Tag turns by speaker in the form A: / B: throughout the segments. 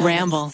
A: Ramble.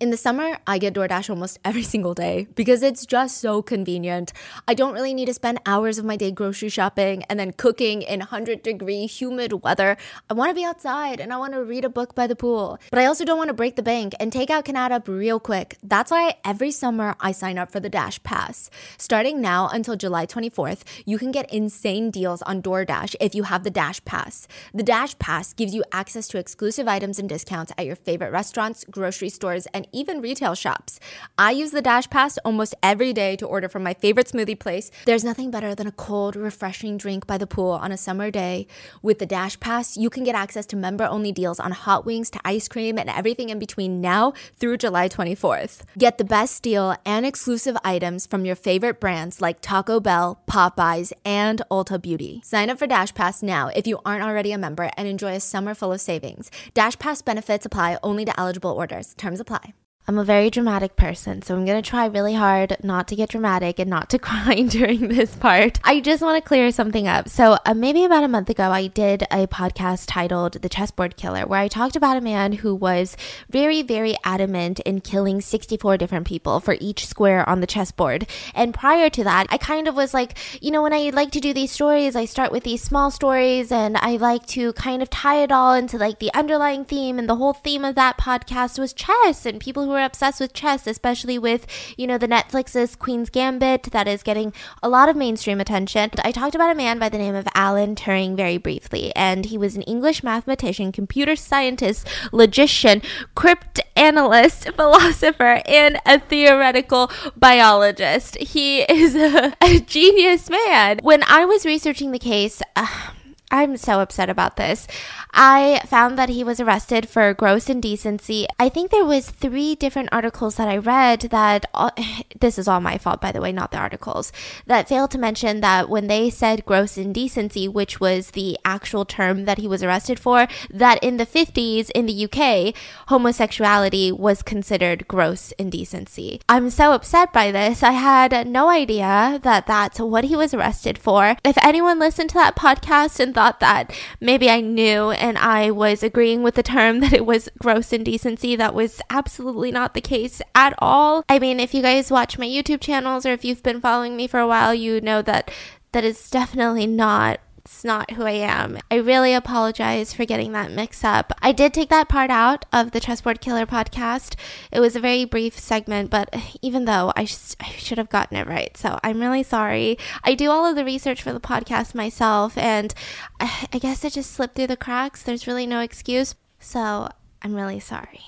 B: In the summer, I get DoorDash almost every single day because it's just so convenient. I don't really need to spend hours of my day grocery shopping and then cooking in 100 degree humid weather. I want to be outside and I want to read a book by the pool. But I also don't want to break the bank and takeout can add up real quick. That's why every summer I sign up for the Dash Pass. Starting now until July 24th, you can get insane deals on DoorDash if you have the Dash Pass. The Dash Pass gives you access to exclusive items and discounts at your favorite restaurants, grocery stores, and even retail shops. I use the Dash Pass almost every day to order from my favorite smoothie place. There's nothing better than a cold, refreshing drink by the pool on a summer day. With the Dash Pass, you can get access to member only deals on hot wings to ice cream and everything in between now through July 24th. Get the best deal and exclusive items from your favorite brands like Taco Bell, Popeyes, and Ulta Beauty. Sign up for Dash Pass now if you aren't already a member and enjoy a summer full of savings. Dash Pass benefits apply only to eligible orders. Terms apply. I'm a very dramatic person, so I'm gonna try really hard not to get dramatic and not to cry during this part. I just wanna clear something up. So, uh, maybe about a month ago, I did a podcast titled The Chessboard Killer, where I talked about a man who was very, very adamant in killing 64 different people for each square on the chessboard. And prior to that, I kind of was like, you know, when I like to do these stories, I start with these small stories and I like to kind of tie it all into like the underlying theme. And the whole theme of that podcast was chess and people who were obsessed with chess, especially with, you know, the Netflix's Queen's Gambit that is getting a lot of mainstream attention. I talked about a man by the name of Alan Turing very briefly, and he was an English mathematician, computer scientist, logician, cryptanalyst, philosopher, and a theoretical biologist. He is a, a genius man. When I was researching the case, uh, I'm so upset about this. I found that he was arrested for gross indecency. I think there was three different articles that I read that all, this is all my fault by the way, not the articles, that failed to mention that when they said gross indecency, which was the actual term that he was arrested for, that in the 50s in the UK, homosexuality was considered gross indecency. I'm so upset by this. I had no idea that that's what he was arrested for. If anyone listened to that podcast and thought that maybe I knew and I was agreeing with the term that it was gross indecency. That was absolutely not the case at all. I mean, if you guys watch my YouTube channels or if you've been following me for a while, you know that that is definitely not it's not who I am. I really apologize for getting that mix up. I did take that part out of the Chessboard Killer podcast. It was a very brief segment, but even though I, sh- I should have gotten it right, so I'm really sorry. I do all of the research for the podcast myself, and I, I guess it just slipped through the cracks. There's really no excuse. So I'm really sorry.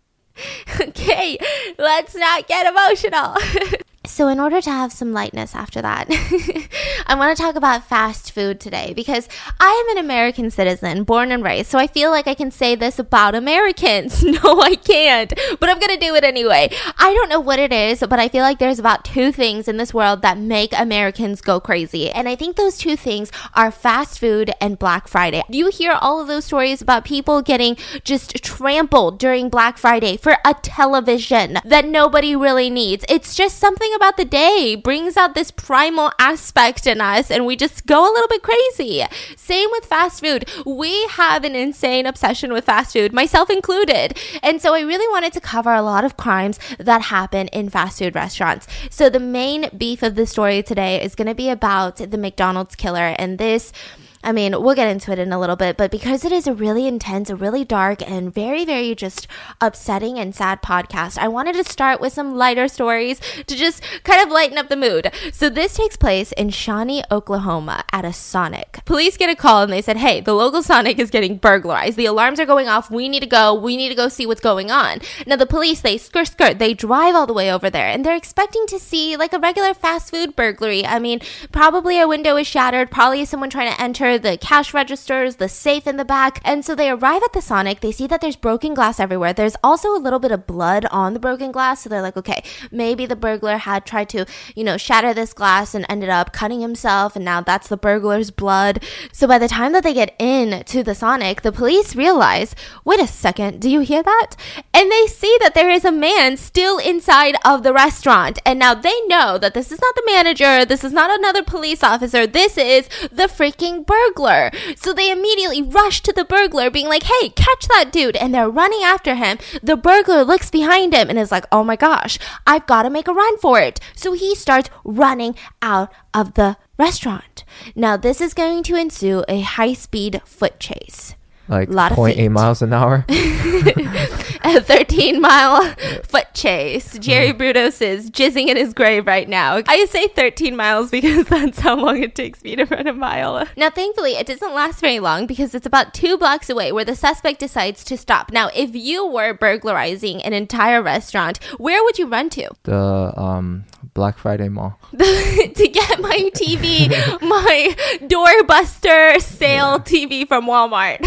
B: okay, let's not get emotional. So, in order to have some lightness after that, I want to talk about fast food today because I am an American citizen, born and raised. So, I feel like I can say this about Americans. No, I can't, but I'm going to do it anyway. I don't know what it is, but I feel like there's about two things in this world that make Americans go crazy. And I think those two things are fast food and Black Friday. You hear all of those stories about people getting just trampled during Black Friday for a television that nobody really needs? It's just something about the day brings out this primal aspect in us and we just go a little bit crazy. Same with fast food. We have an insane obsession with fast food, myself included. And so I really wanted to cover a lot of crimes that happen in fast food restaurants. So the main beef of the story today is going to be about the McDonald's killer and this I mean, we'll get into it in a little bit, but because it is a really intense, a really dark, and very, very just upsetting and sad podcast, I wanted to start with some lighter stories to just kind of lighten up the mood. So, this takes place in Shawnee, Oklahoma at a Sonic. Police get a call and they said, Hey, the local Sonic is getting burglarized. The alarms are going off. We need to go. We need to go see what's going on. Now, the police, they skirt, skirt, they drive all the way over there and they're expecting to see like a regular fast food burglary. I mean, probably a window is shattered, probably someone trying to enter the cash registers, the safe in the back. And so they arrive at the Sonic. They see that there's broken glass everywhere. There's also a little bit of blood on the broken glass. So they're like, okay, maybe the burglar had tried to, you know, shatter this glass and ended up cutting himself. And now that's the burglar's blood. So by the time that they get in to the Sonic, the police realize, wait a second, do you hear that? And they see that there is a man still inside of the restaurant. And now they know that this is not the manager. This is not another police officer. This is the freaking burglar burglar. So they immediately rush to the burglar, being like, hey, catch that dude. And they're running after him. The burglar looks behind him and is like, oh my gosh, I've got to make a run for it. So he starts running out of the restaurant. Now, this is going to ensue a high speed foot chase.
A: Like
B: Lot of
A: 0.8 miles an hour.
B: a 13 mile foot chase. Jerry Brudos is jizzing in his grave right now. I say 13 miles because that's how long it takes me to run a mile. Now, thankfully, it doesn't last very long because it's about two blocks away where the suspect decides to stop. Now, if you were burglarizing an entire restaurant, where would you run to?
A: the um Black Friday Mall.
B: to get my TV, my doorbuster sale TV from Walmart.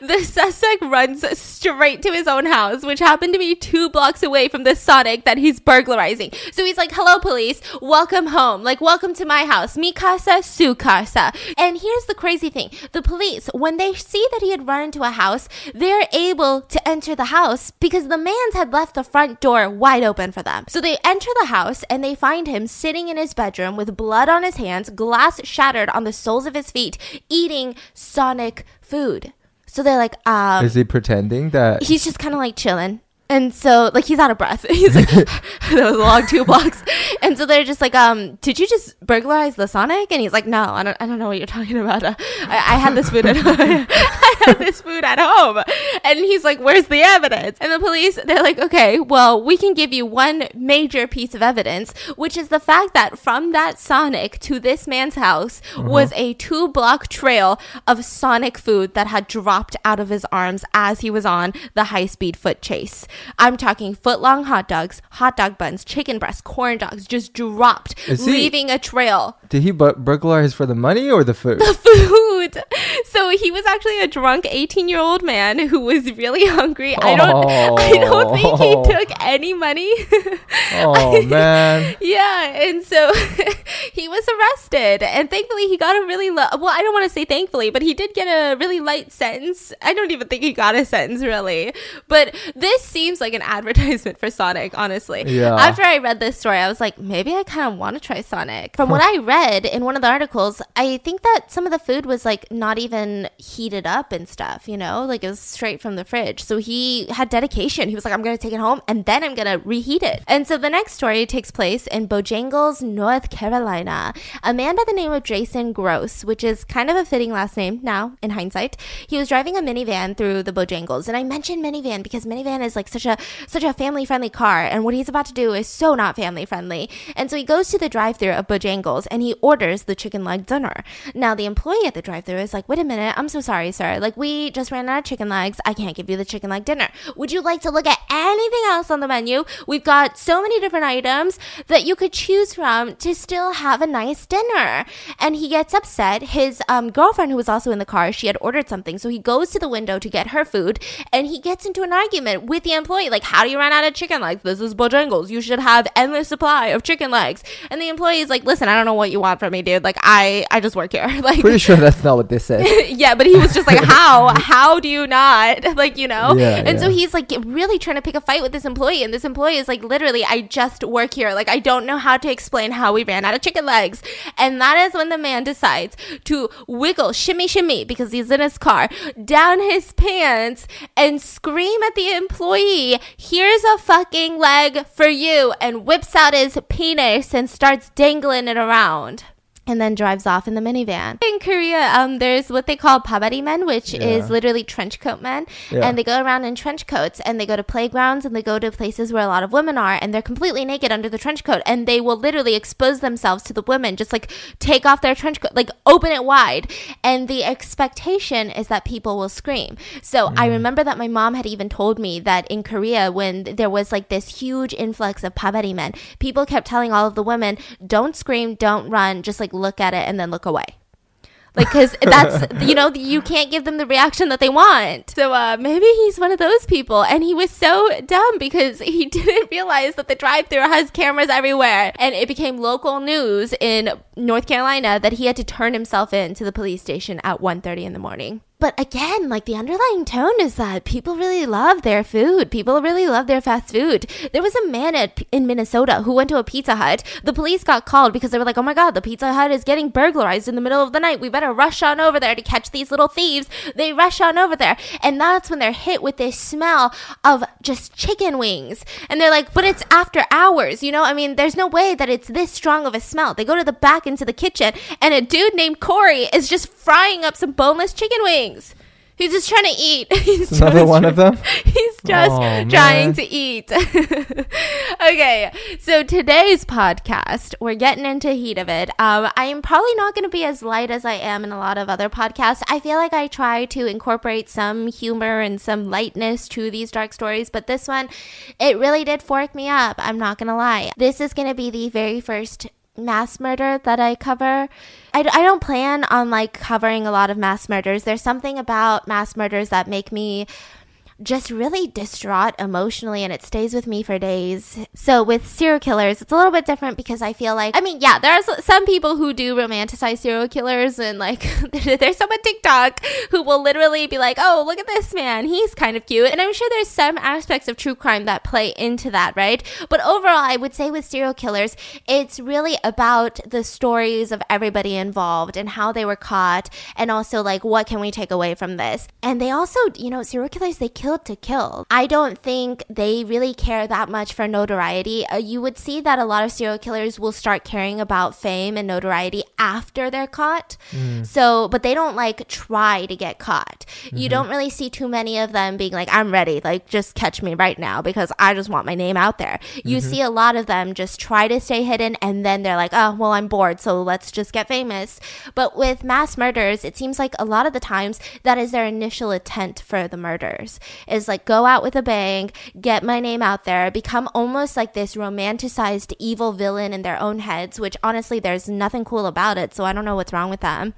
B: the suspect runs straight to his own house, which happened to be two blocks away from the Sonic that he's burglarizing. So he's like, "Hello, police. Welcome home. Like, welcome to my house. Mi casa, su casa." And here's the crazy thing: the police, when they see that he had run into a house, they're able to enter the house because the man's had left the front door wide open for them. So they enter the house and they find him sitting in his bedroom with blood on his hands, glass shattered on the soles of his feet, eating Sonic food. So they're like, um,
A: Is he pretending that?
B: he's just kind of like chilling. And so, like, he's out of breath. He's like, that was a long two blocks. And so they're just like, um, did you just burglarize the Sonic? And he's like, no, I don't, I don't know what you're talking about. Uh, I, I had this food at home. I had this food at home. And he's like, where's the evidence? And the police, they're like, okay, well, we can give you one major piece of evidence, which is the fact that from that Sonic to this man's house was a two block trail of Sonic food that had dropped out of his arms as he was on the high speed foot chase. I'm talking foot long hot dogs, hot dog buns, chicken breasts, corn dogs just dropped, leaving a trail
A: Did he bu- burglarize for the money or the food?
B: The food. So he was actually a drunk 18 year old man who was really hungry. I don't I don't think he
A: Oh.
B: took any money.
A: oh man.
B: yeah, and so he was arrested and thankfully he got a really low well, I don't want to say thankfully, but he did get a really light sentence. I don't even think he got a sentence really. But this seems like an advertisement for Sonic, honestly.
A: Yeah.
B: After I read this story, I was like, maybe I kind of want to try Sonic. From what I read in one of the articles, I think that some of the food was like not even heated up and stuff, you know, like it was straight from the fridge. So he had dedication. He was like, I'm going to take it home and then I'm going to reheat it. And so the next story takes place in Bojangles, North Carolina. A man by the name of Jason Gross, which is kind of a fitting last name now in hindsight, he was driving a minivan through the Bojangles. And I mentioned minivan because minivan is like such a such a family friendly car and what he's about to do is so not family friendly. And so he goes to the drive-through of Bojangles and he orders the chicken leg dinner. Now the employee at the drive-through is like, "Wait a minute, I'm so sorry, sir. Like we just ran out of chicken legs. I can't give you the chicken leg dinner. Would you like to look at anything else on the menu? We've got so many different items that you could choose from to still have a nice dinner." And he gets upset. His um, girlfriend, who was also in the car, she had ordered something, so he goes to the window to get her food, and he gets into an argument with the employee, like, "How do you run out of chicken legs? This is Bojangles. You should have endless supply of chicken legs." And the employee is like, "Listen, I don't know what you want from me, dude. Like, I I just work here. like,
A: Pretty sure that's not what they said.
B: yeah, but he was just like, how? How do you not? Like, you know?
A: Yeah,
B: and so he's like really trying to pick a fight with this employee. And this employee is like, literally, I just work here. Like, I don't know how to explain how we ran out of chicken legs. And that is when the man decides to wiggle, shimmy, shimmy, because he's in his car, down his pants and scream at the employee, here's a fucking leg for you, and whips out his penis and starts dangling it around around and then drives off in the minivan. In Korea, um, there's what they call pabari men, which
A: Yeah.
B: is literally trench coat men,
A: Yeah.
B: and they go around in trench coats and they go to playgrounds and they go to places where a lot of women are, and they're completely naked under the trench coat, and they will literally expose themselves to the women, just like take off their trench coat, like open it wide, and the expectation is that people will scream. So I remember that my mom had even told me that in Korea, when there was like this huge influx of pabari men, people kept telling all of the women, "Don't scream, don't run, just like look at it and then look away." Like, because that's, you know, you can't give them the reaction that they want. So uh, maybe he's one of those people. And he was so dumb because he didn't realize that the drive through has cameras everywhere. And it became local news in North Carolina that he had to turn himself in to the police station at 1.30 in the morning. But again, like the underlying tone is that people really love their food. People really love their fast food. There was a man at, in Minnesota who went to a Pizza Hut. The police got called because they were like, oh my God, the Pizza Hut is getting burglarized in the middle of the night. We better rush on over there to catch these little thieves. They rush on over there. And that's when they're hit with this smell of just chicken wings. And they're like, but it's after hours, you know? I mean, there's no way that it's this strong of a smell. They go to the back into the kitchen, and a dude named Corey is just frying up some boneless chicken wings. He's just trying to eat. He's
A: Another one of them?
B: He's just
A: Oh,
B: trying to eat. okay, so today's podcast, we're getting into heat of it. Um, I am probably not going to be as light as I am in a lot of other podcasts. I feel like I try to incorporate some humor and some lightness to these dark stories, but this one, it really did fork me up. I'm not going to lie. This is going to be the very first mass murder that I cover. I, I don't plan on like covering a lot of mass murders. There's something about mass murders that make me just really distraught emotionally and it stays with me for days. So with serial killers, it's a little bit different because I feel like I mean, yeah, there are some people who do romanticize serial killers and like there's some on TikTok who will literally be like, "Oh, look at this man. He's kind of cute." And I'm sure there's some aspects of true crime that play into that, right? But overall, I would say with serial killers, it's really about the stories of everybody involved and how they were caught and also like what can we take away from this. And they also, you know, serial killers they kill to kill. I don't think they really care that much for notoriety. Uh, you would see that a lot of serial killers will start caring about fame and notoriety after they're caught. Mm. So, but they don't like try to get caught. You mm-hmm. don't really see too many of them being like, I'm ready, like just catch me right now because I just want my name out there. You mm-hmm. see a lot of them just try to stay hidden and then they're like, oh, well, I'm bored, so let's just get famous. But with mass murders, it seems like a lot of the times that is their initial intent for the murders is like go out with a bang, get my name out there, become almost like this romanticized evil villain in their own heads, which honestly, there's nothing cool about it. So I don't know what's wrong with them.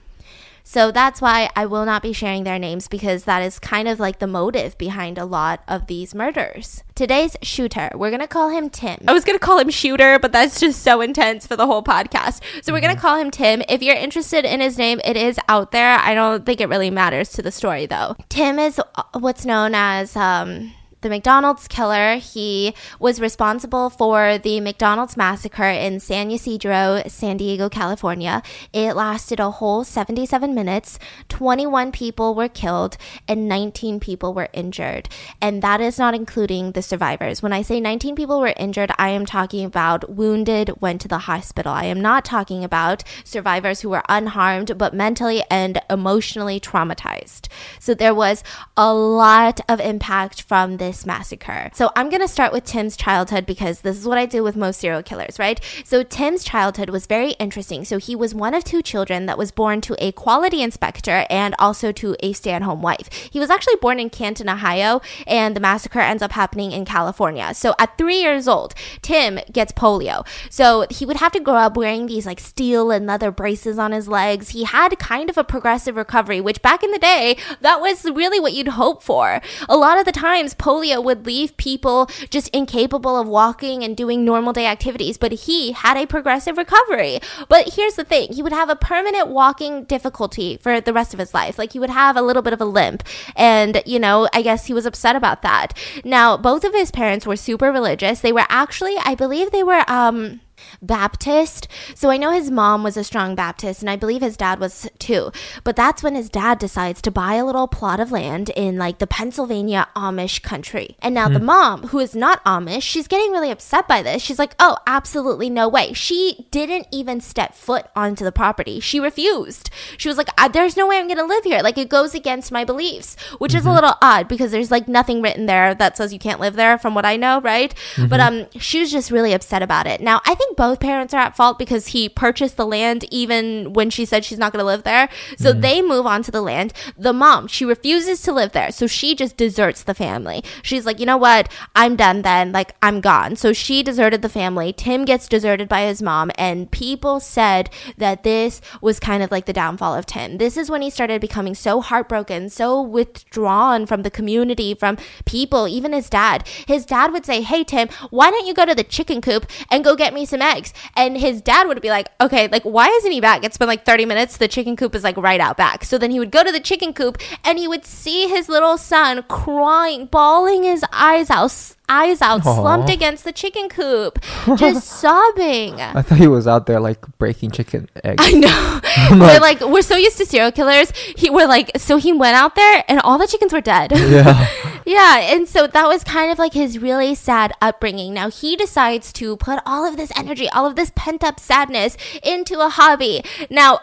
B: So that's why I will not be sharing their names because that is kind of like the motive behind a lot of these murders. Today's shooter, we're going to call him Tim. I was going to call him Shooter, but that's just so intense for the whole podcast. So we're going to call him Tim. If you're interested in his name, it is out there. I don't think it really matters to the story though. Tim is uh, what's known as um the McDonald's killer. He was responsible for the McDonald's massacre in San Ysidro, San Diego, California. It lasted a whole 77 minutes. 21 people were killed and 19 people were injured. And that is not including the survivors. When I say 19 people were injured, I am talking about wounded, went to the hospital. I am not talking about survivors who were unharmed but mentally and emotionally traumatized. So there was a lot of impact from this massacre. So I'm going to start with Tim's childhood because this is what I do with most serial killers, right? So Tim's childhood was very interesting. So he was one of two children that was born to a quality inspector and also to a stay-at-home wife. He was actually born in Canton, Ohio, and the massacre ends up happening in California. So at 3 years old, Tim gets polio. So he would have to grow up wearing these like steel and leather braces on his legs. He had kind of a progressive recovery, which back in the day, that was really what you'd hope for. A lot of the times polio would leave people just incapable of walking and doing normal day activities, but he had a progressive recovery. But here's the thing, he would have a permanent walking difficulty for the rest of his life. Like he would have a little bit of a limp. And, you know, I guess he was upset about that. Now, both of his parents were super religious. They were actually, I believe they were um Baptist. So I know his mom was a strong Baptist, and I believe his dad was too. But that's when his dad decides to buy a little plot of land in like the Pennsylvania Amish country. And now the mom, who is not Amish, she's getting really upset by this. She's like, oh, absolutely no way. She didn't even step foot onto the property. She refused. She was like, "Uh, there's no way I'm going to live here. Like, it goes against my beliefs, which is a little odd because there's like nothing written there that says you can't live there, from what I know, right? But um, she was just really upset about it. Now, I think both parents are at fault because he purchased the land even when she said she's not going to live there. So mm. they move on to the land. The mom, she refuses to live there. So she just deserts the family. She's like, you know what? I'm done then. Like, I'm gone. So she deserted the family. Tim gets deserted by his mom. And people said that this was kind of like the downfall of Tim. This is when he started becoming so heartbroken, so withdrawn from the community, from people, even his dad. His dad would say, Hey, Tim, why don't you go to the chicken coop and go get me some some eggs. And his dad would be like, okay, like, why isn't he back? It's been like 30 minutes. The chicken coop is like right out back. So then he would go to the chicken coop and he would see his little son crying, bawling his eyes out, eyes out,
A: Aw.
B: slumped against the chicken coop, just sobbing.
A: I thought he was out there like breaking chicken eggs.
B: I know. we're like, we're so used to serial killers. He, we're like, so he went out there and all the chickens were dead.
A: yeah.
B: Yeah, and so that was kind of like his really sad upbringing. Now he decides to put all of this energy, all of this pent up sadness into a hobby. Now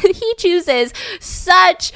B: he chooses such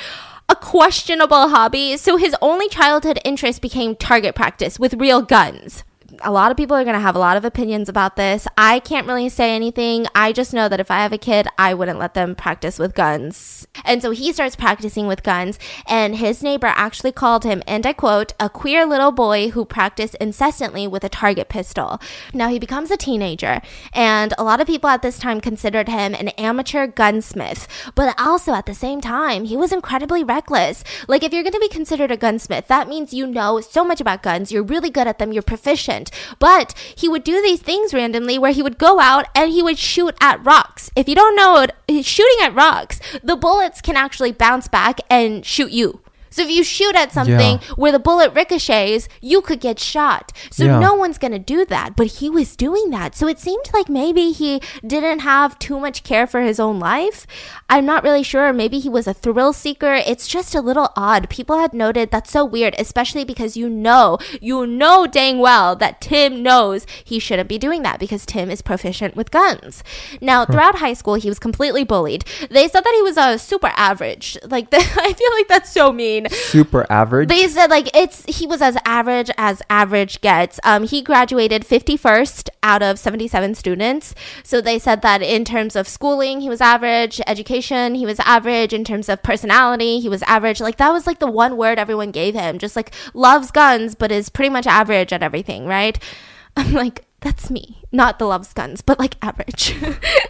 B: a questionable hobby. So his only childhood interest became target practice with real guns. A lot of people are going to have a lot of opinions about this. I can't really say anything. I just know that if I have a kid, I wouldn't let them practice with guns. And so he starts practicing with guns, and his neighbor actually called him, and I quote, a queer little boy who practiced incessantly with a target pistol. Now he becomes a teenager, and a lot of people at this time considered him an amateur gunsmith, but also at the same time, he was incredibly reckless. Like, if you're going to be considered a gunsmith, that means you know so much about guns, you're really good at them, you're proficient. But he would do these things randomly where he would go out and he would shoot at rocks. If you don't know shooting at rocks, the bullets can actually bounce back and shoot you. So if you shoot at something
A: Yeah.
B: where the bullet ricochets, you could get shot. So
A: Yeah.
B: no one's going to do that, but he was doing that. So it seemed like maybe he didn't have too much care for his own life. I'm not really sure. Maybe he was a thrill seeker. It's just a little odd. People had noted that's so weird, especially because you know, you know dang well that Tim knows he shouldn't be doing that because Tim is proficient with guns. Now, throughout high school, he was completely bullied. They said that he was a super average. Like, I feel like that's so mean.
A: Super average.
B: They said like it's he was as average as average gets. Um, he graduated 51st out of 77 students. So they said that in terms of schooling, he was average. Education, he was average. In terms of personality, he was average. Like that was like the one word everyone gave him. Just like loves guns, but is pretty much average at everything. Right? I'm like. That's me. Not the loves guns, but like average.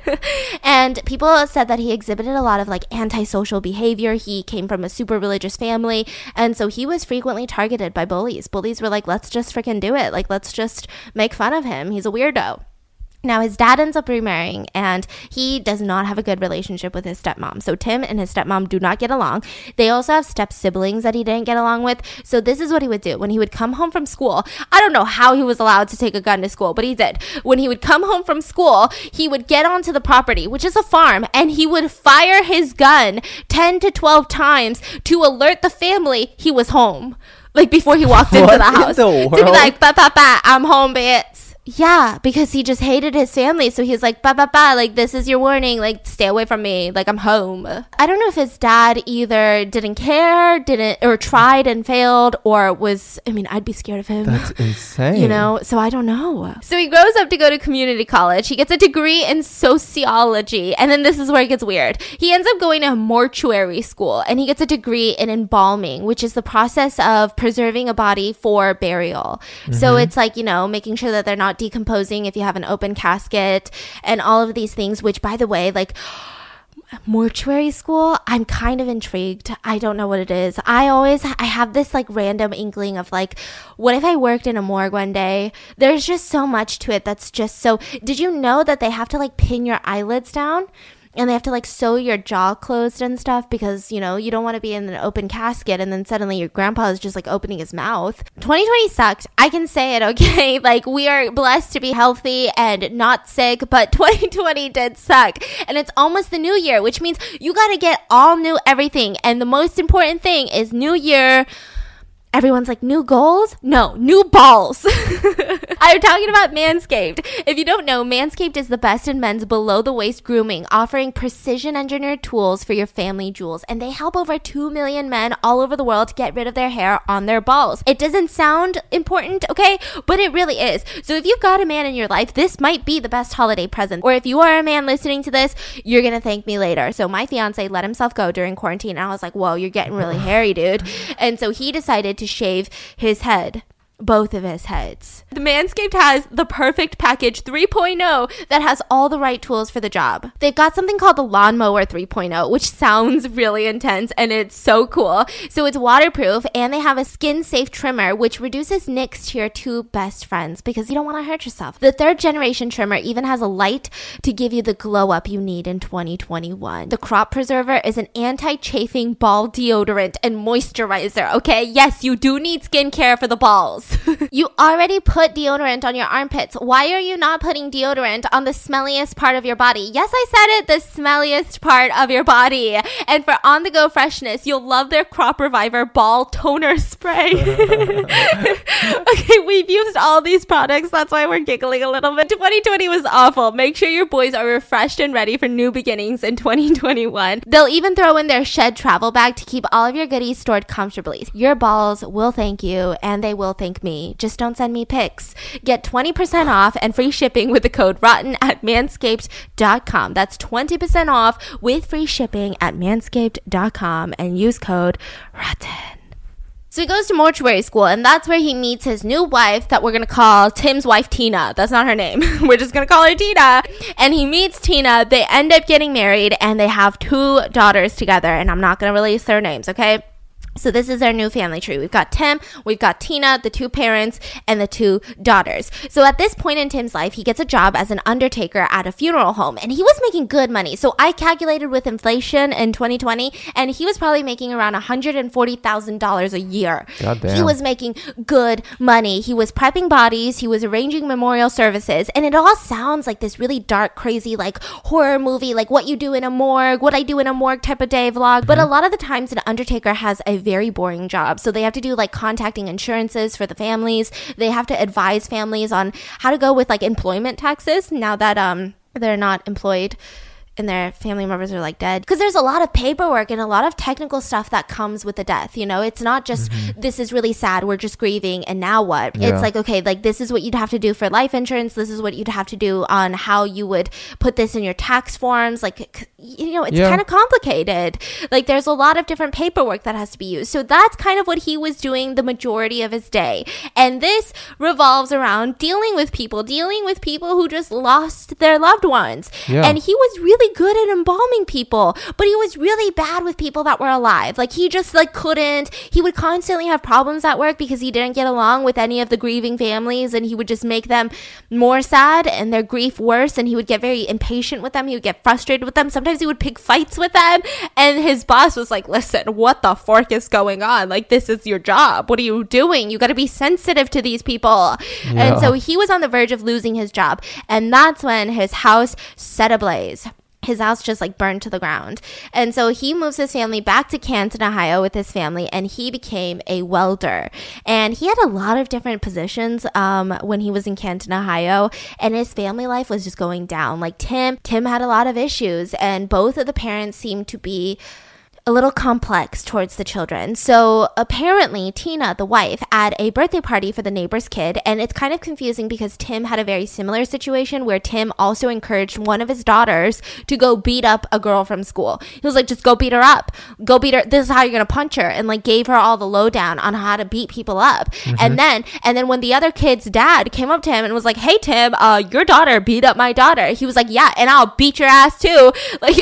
B: and people said that he exhibited a lot of like antisocial behavior. He came from a super religious family. And so he was frequently targeted by bullies. Bullies were like, let's just freaking do it. Like, let's just make fun of him. He's a weirdo. Now, his dad ends up remarrying, and he does not have a good relationship with his stepmom. So, Tim and his stepmom do not get along. They also have step siblings that he didn't get along with. So, this is what he would do when he would come home from school. I don't know how he was allowed to take a gun to school, but he did. When he would come home from school, he would get onto the property, which is a farm, and he would fire his gun 10 to 12 times to alert the family he was home. Like before he walked into
A: What
B: the
A: in
B: house.
A: the
B: To be like, ba ba ba, I'm home, bitch. Yeah, because he just hated his family. So he's like, ba ba ba, like, this is your warning. Like, stay away from me. Like, I'm home. I don't know if his dad either didn't care, didn't, or tried and failed, or was, I mean, I'd be scared of him.
A: That's insane.
B: You know, so I don't know. So he grows up to go to community college. He gets a degree in sociology. And then this is where it gets weird. He ends up going to mortuary school and he gets a degree in embalming, which is the process of preserving a body for burial. So mm-hmm. it's like, you know, making sure that they're not decomposing if you have an open casket and all of these things, which by the way, like, mortuary school i'm kind of intrigued. I don't know what it is. I always i have this like random inkling of like what if i worked in a morgue one day? There's just so much to it that's just so did you know that they have to like pin your eyelids down and they have to like sew your jaw closed and stuff because you know you don't want to be in an open casket and then suddenly your grandpa is just like opening his mouth. 2020 sucked. I can say it okay? Like we are blessed to be healthy and not sick but 2020 did suck. And it's almost the new year which means you got to get all new everything. And the most important thing is new year Everyone's like, new goals? No, new balls. I'm talking about Manscaped. If you don't know, Manscaped is the best in men's below the waist grooming, offering precision engineered tools for your family jewels. And they help over 2 million men all over the world get rid of their hair on their balls. It doesn't sound important, okay? But it really is. So if you've got a man in your life, this might be the best holiday present. Or if you are a man listening to this, you're going to thank me later. So my fiance let himself go during quarantine. And I was like, whoa, you're getting really hairy, dude. And so he decided to shave his head both of his heads. The Manscaped has the perfect package 3.0 that has all the right tools for the job. They've got something called the Lawnmower 3.0, which sounds really intense and it's so cool. So it's waterproof and they have a skin safe trimmer which reduces nicks to your two best friends because you don't want to hurt yourself. The third generation trimmer even has a light to give you the glow up you need in 2021. The Crop Preserver is an anti chafing ball deodorant and moisturizer, okay? Yes, you do need skincare for the balls. you already put deodorant on your armpits. Why are you not putting deodorant on the smelliest part of your body? Yes, I said it, the smelliest part of your body. And for on the go freshness, you'll love their Crop Reviver Ball Toner Spray. okay, we've used all these products. That's why we're giggling a little bit. 2020 was awful. Make sure your boys are refreshed and ready for new beginnings in 2021. They'll even throw in their shed travel bag to keep all of your goodies stored comfortably. Your balls will thank you and they will thank me. Just don't send me pics. Get 20% off and free shipping with the code ROTTEN at manscaped.com. That's 20% off with free shipping at manscaped.com and use code ROTTEN. So he goes to mortuary school, and that's where he meets his new wife that we're gonna call Tim's wife Tina. That's not her name. we're just gonna call her Tina. And he meets Tina. They end up getting married, and they have two daughters together. And I'm not gonna release their names, okay? So this is our new family tree. We've got Tim, we've got Tina, the two parents, and the two daughters. So at this point in Tim's life, he gets a job as an undertaker at a funeral home, and he was making good money. So I calculated with inflation in 2020, and he was probably making around $140,000 a year.
A: Goddamn.
B: He was making good money. He was prepping bodies, he was arranging memorial services, and it all sounds like this really dark, crazy, like horror movie, like what you do in a morgue, what I do in a morgue type of day vlog. But mm-hmm. a lot of the times, an undertaker has a very boring job. So they have to do like contacting insurances for the families. They have to advise families on how to go with like employment taxes now that um they're not employed and their family members are like dead. Because there's a lot of paperwork and a lot of technical stuff that comes with the death you know? It's not just mm-hmm. this is really sad we're just grieving and now what?
A: Yeah.
B: it's like okay like this is what you'd have to do for life insurance. This is what you'd have to do on how you would put this in your tax forms. Like you know it's
A: Yeah.
B: kind of complicated. Like there's a lot of different paperwork that has to be used. So that's kind of what he was doing the majority of his day. And this revolves around dealing with people dealing with people who just lost their loved ones.
A: Yeah.
B: and he was really good at embalming people but he was really bad with people that were alive. Like he just like couldn't. He would constantly have problems at work because he didn't get along with any of the grieving families and he would just make them more sad and their grief worse and he would get very impatient with them. He would get frustrated with them. Sometimes he would pick fights with them and his boss was like listen what the fork is going on? Like this is your job. What are you doing? You got to be sensitive to these people. And so he was on the verge of losing his job and that's when his house set ablaze his house just like burned to the ground. And so he moves his family back to Canton, Ohio with his family, and he became a welder. And he had a lot of different positions um, when he was in Canton, Ohio, and his family life was just going down. Like Tim, Tim had a lot of issues, and both of the parents seemed to be a little complex towards the children. So apparently, Tina, the wife, had a birthday party for the neighbor's kid, and it's kind of confusing because Tim had a very similar situation where Tim also encouraged one of his daughters to go beat up a girl from school. He was like, just go beat her up. Go beat her. This is how you're gonna punch her, and like gave her all the lowdown on how to beat people up. And then, and then when the other kid's dad came up to him and was like, "Hey Tim, uh, your daughter beat up my daughter," he was like, "Yeah, and I'll beat your ass too." Like.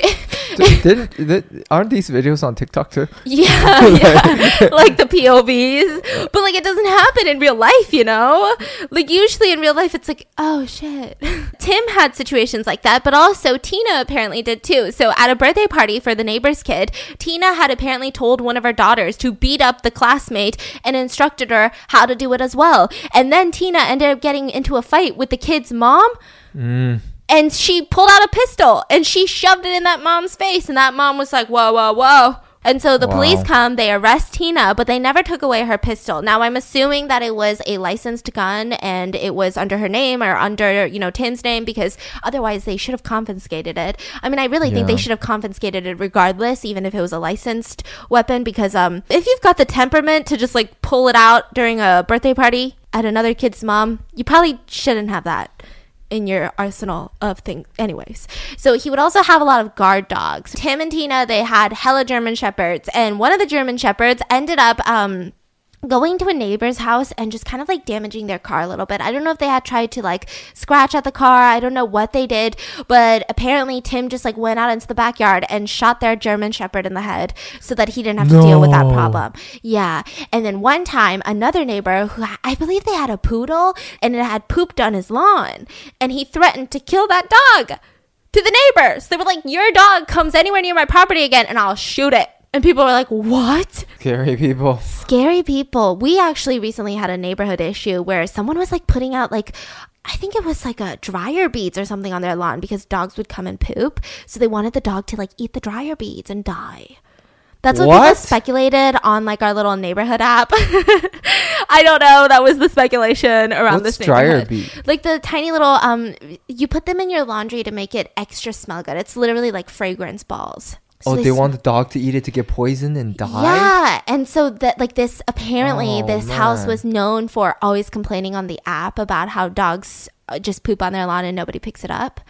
A: Didn't aren't these videos on TikTok too?
B: Yeah, yeah. like the POVs. But like it doesn't happen in real life, you know? Like usually in real life it's like, oh shit. Tim had situations like that, but also Tina apparently did too. So at a birthday party for the neighbor's kid, Tina had apparently told one of her daughters to beat up the classmate and instructed her how to do it as well. And then Tina ended up getting into a fight with the kid's mom mm. And she pulled out a pistol and she shoved it in that mom's face and that mom was like whoa whoa whoa. And so the
A: Wow.
B: police come they arrest tina but they never took away her pistol. Now i'm assuming that it was a licensed gun and it was under her name or under you know tim's name because otherwise they should have confiscated it. I mean i really think they should have confiscated it regardless even if it was a licensed weapon because um if you've got the temperament to just like pull it out during a birthday party at another kid's mom you probably shouldn't have that in your arsenal of things. Anyways so he would also have a lot of guard dogs. Tim and tina they had hella german shepherds and one of the german shepherds ended up um going to a neighbor's house and just kind of like damaging their car a little bit. I don't know if they had tried to like scratch at the car. I don't know what they did, but apparently Tim just like went out into the backyard and shot their German shepherd in the head so that he didn't have to deal with that problem. Yeah. And then one time another neighbor who I believe they had a poodle and it had pooped on his lawn and he threatened to kill that dog to the neighbors. They were like, "Your dog comes anywhere near my property again and I'll shoot it." And people were like, "What?"
A: Scary people.
B: scary people. We actually recently had a neighborhood issue where someone was like putting out like I think it was like a dryer beads or something on their lawn because dogs would come and poop. So they wanted the dog to like eat the dryer beads and die. That's what, people speculated on like our little neighborhood app. I don't know. That was the speculation around
A: What's
B: this
A: dryer bead?
B: Like the tiny little um, you put them in your laundry to make it extra smell good. It's literally like fragrance balls. So
A: oh, they,
B: s-
A: want the dog to eat it to get poisoned and die?
B: yeah, and so that like this apparently
A: Oh,
B: this house was known for always complaining on the app about how dogs uh, just poop on their lawn and nobody picks it up.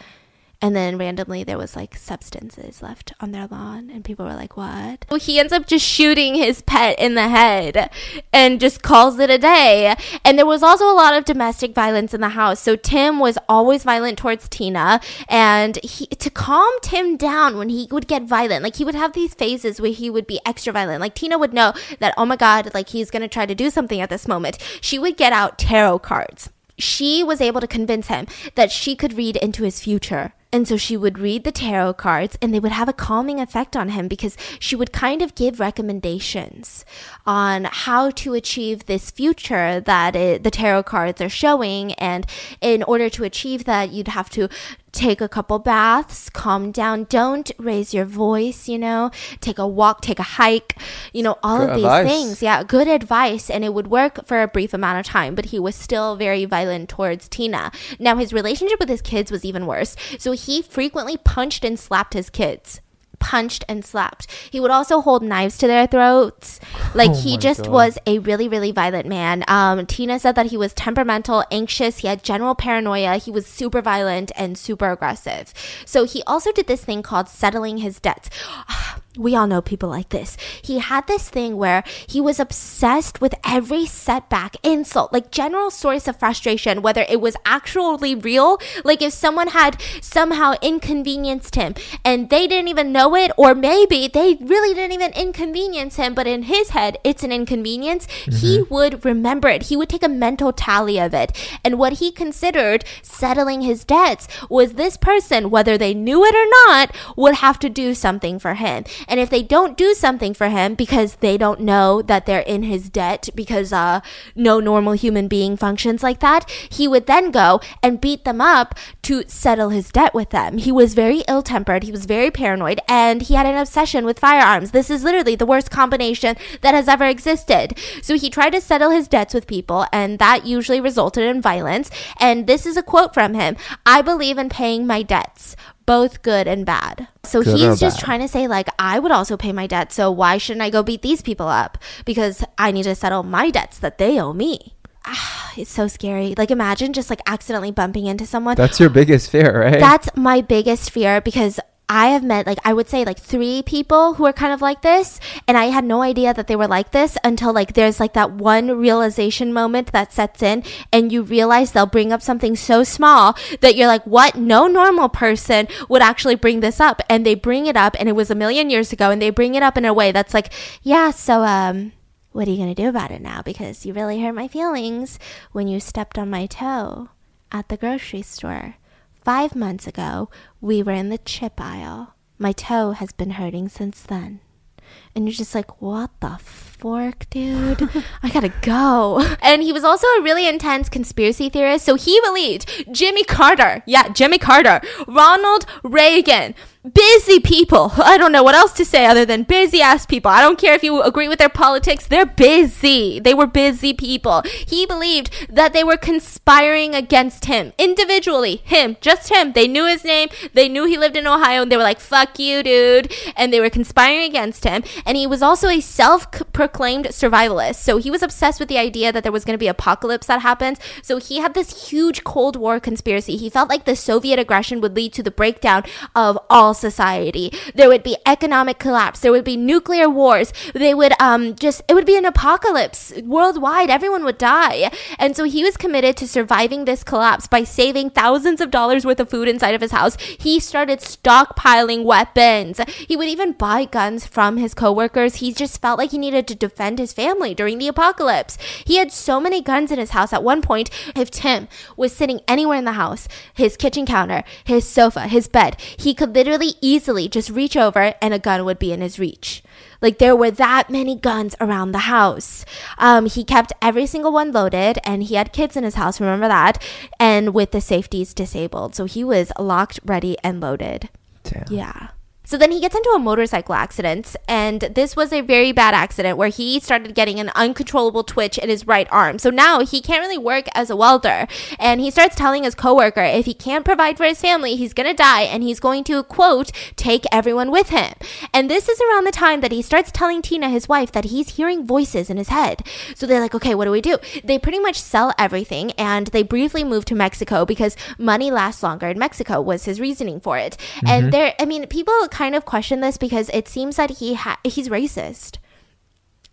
B: And then randomly there was like substances left on their lawn and people were like, "What?" Well, he ends up just shooting his pet in the head and just calls it a day. And there was also a lot of domestic violence in the house. So Tim was always violent towards Tina and he to calm Tim down when he would get violent. Like he would have these phases where he would be extra violent. Like Tina would know that oh my god, like he's going to try to do something at this moment. She would get out tarot cards she was able to convince him that she could read into his future. And so she would read the tarot cards and they would have a calming effect on him because she would kind of give recommendations on how to achieve this future that it, the tarot cards are showing. And in order to achieve that, you'd have to take a couple baths, calm down, don't raise your voice, you know, take a walk, take a hike, you know, all
A: Good
B: of these
A: advice.
B: things. Yeah, good advice. And it would work for a brief amount of time, but he was still very violent towards Tina. Now, his relationship with his kids was even worse. So he frequently punched and slapped his kids. Punched and slapped. He would also hold knives to their throats. Like
A: Oh
B: he just
A: God.
B: was a really, really violent man. Um, Tina said that he was temperamental, anxious, he had general paranoia, he was super violent and super aggressive. So he also did this thing called settling his debts. We all know people like this. He had this thing where he was obsessed with every setback, insult, like general source of frustration, whether it was actually real, like if someone had somehow inconvenienced him and they didn't even know it, or maybe they really didn't even inconvenience him, but in his head it's an inconvenience, he mm-hmm. would remember it. He would take a mental tally of it. And what he considered settling his debts was this person, whether they knew it or not, would have to do something for him. And if they don't do something for him because they don't know that they're in his debt because uh, no normal human being functions like that, he would then go and beat them up to settle his debt with them. He was very ill tempered, he was very paranoid, and he had an obsession with firearms. This is literally the worst combination that has ever existed. So he tried to settle his debts with people, and that usually resulted in violence. And this is a quote from him I believe in paying my debts both good and bad. So
A: Good
B: he's just
A: bad?
B: trying to say like I would also pay my debt, so why shouldn't I go beat these people up because I need to settle my debts that they owe me. Ah, it's so scary. Like imagine just like accidentally bumping into someone.
A: That's your biggest fear, right?
B: That's my biggest fear because I have met like I would say like three people who are kind of like this and I had no idea that they were like this until like there's like that one realization moment that sets in and you realize they'll bring up something so small that you're like what? No normal person would actually bring this up. And they bring it up and it was a million years ago and they bring it up in a way that's like yeah so um what are you going to do about it now? Because you really hurt my feelings when you stepped on my toe at the grocery store Five months ago, we were in the chip aisle. My toe has been hurting since then. And you're just like, what the fork, dude? I gotta go. And he was also a really intense conspiracy theorist. So he believed Jimmy Carter, yeah, Jimmy Carter, Ronald Reagan, busy people. I don't know what else to say other than busy ass people. I don't care if you agree with their politics, they're busy. They were busy people. He believed that they were conspiring against him individually. Him, just him. They knew his name, they knew he lived in Ohio, and they were like, fuck you, dude. And they were conspiring against him. And he was also a self proclaimed survivalist. So he was obsessed with the idea that there was going to be apocalypse that happens. So he had this huge Cold War conspiracy. He felt like the Soviet aggression would lead to the breakdown of all society. There would be economic collapse. There would be nuclear wars. They would um just it would be an apocalypse worldwide. Everyone would die. And so he was committed to surviving this collapse by saving thousands of dollars worth of food inside of his house. He started stockpiling weapons. He would even buy guns from his coworkers. He just felt like he needed to defend his family during the apocalypse. He had so many guns in his house at one point. If Tim was sitting anywhere in the house, his kitchen counter, his sofa, his bed, he could literally easily just reach over and a gun would be in his reach. Like there were that many guns around the house. Um, he kept every single one loaded and he had kids in his house, remember that? And with the safeties disabled. So he was locked, ready, and loaded.
A: Damn.
B: Yeah. So then he gets into a motorcycle accident, and this was a very bad accident where he started getting an uncontrollable twitch in his right arm. So now he can't really work as a welder, and he starts telling his coworker if he can't provide for his family, he's gonna die, and he's going to quote take everyone with him. And this is around the time that he starts telling Tina, his wife, that he's hearing voices in his head. So they're like, okay, what do we do? They pretty much sell everything, and they briefly move to Mexico because money lasts longer in Mexico was his reasoning for it. And mm-hmm. there, I mean, people kind of question this because it seems that he ha- he's racist.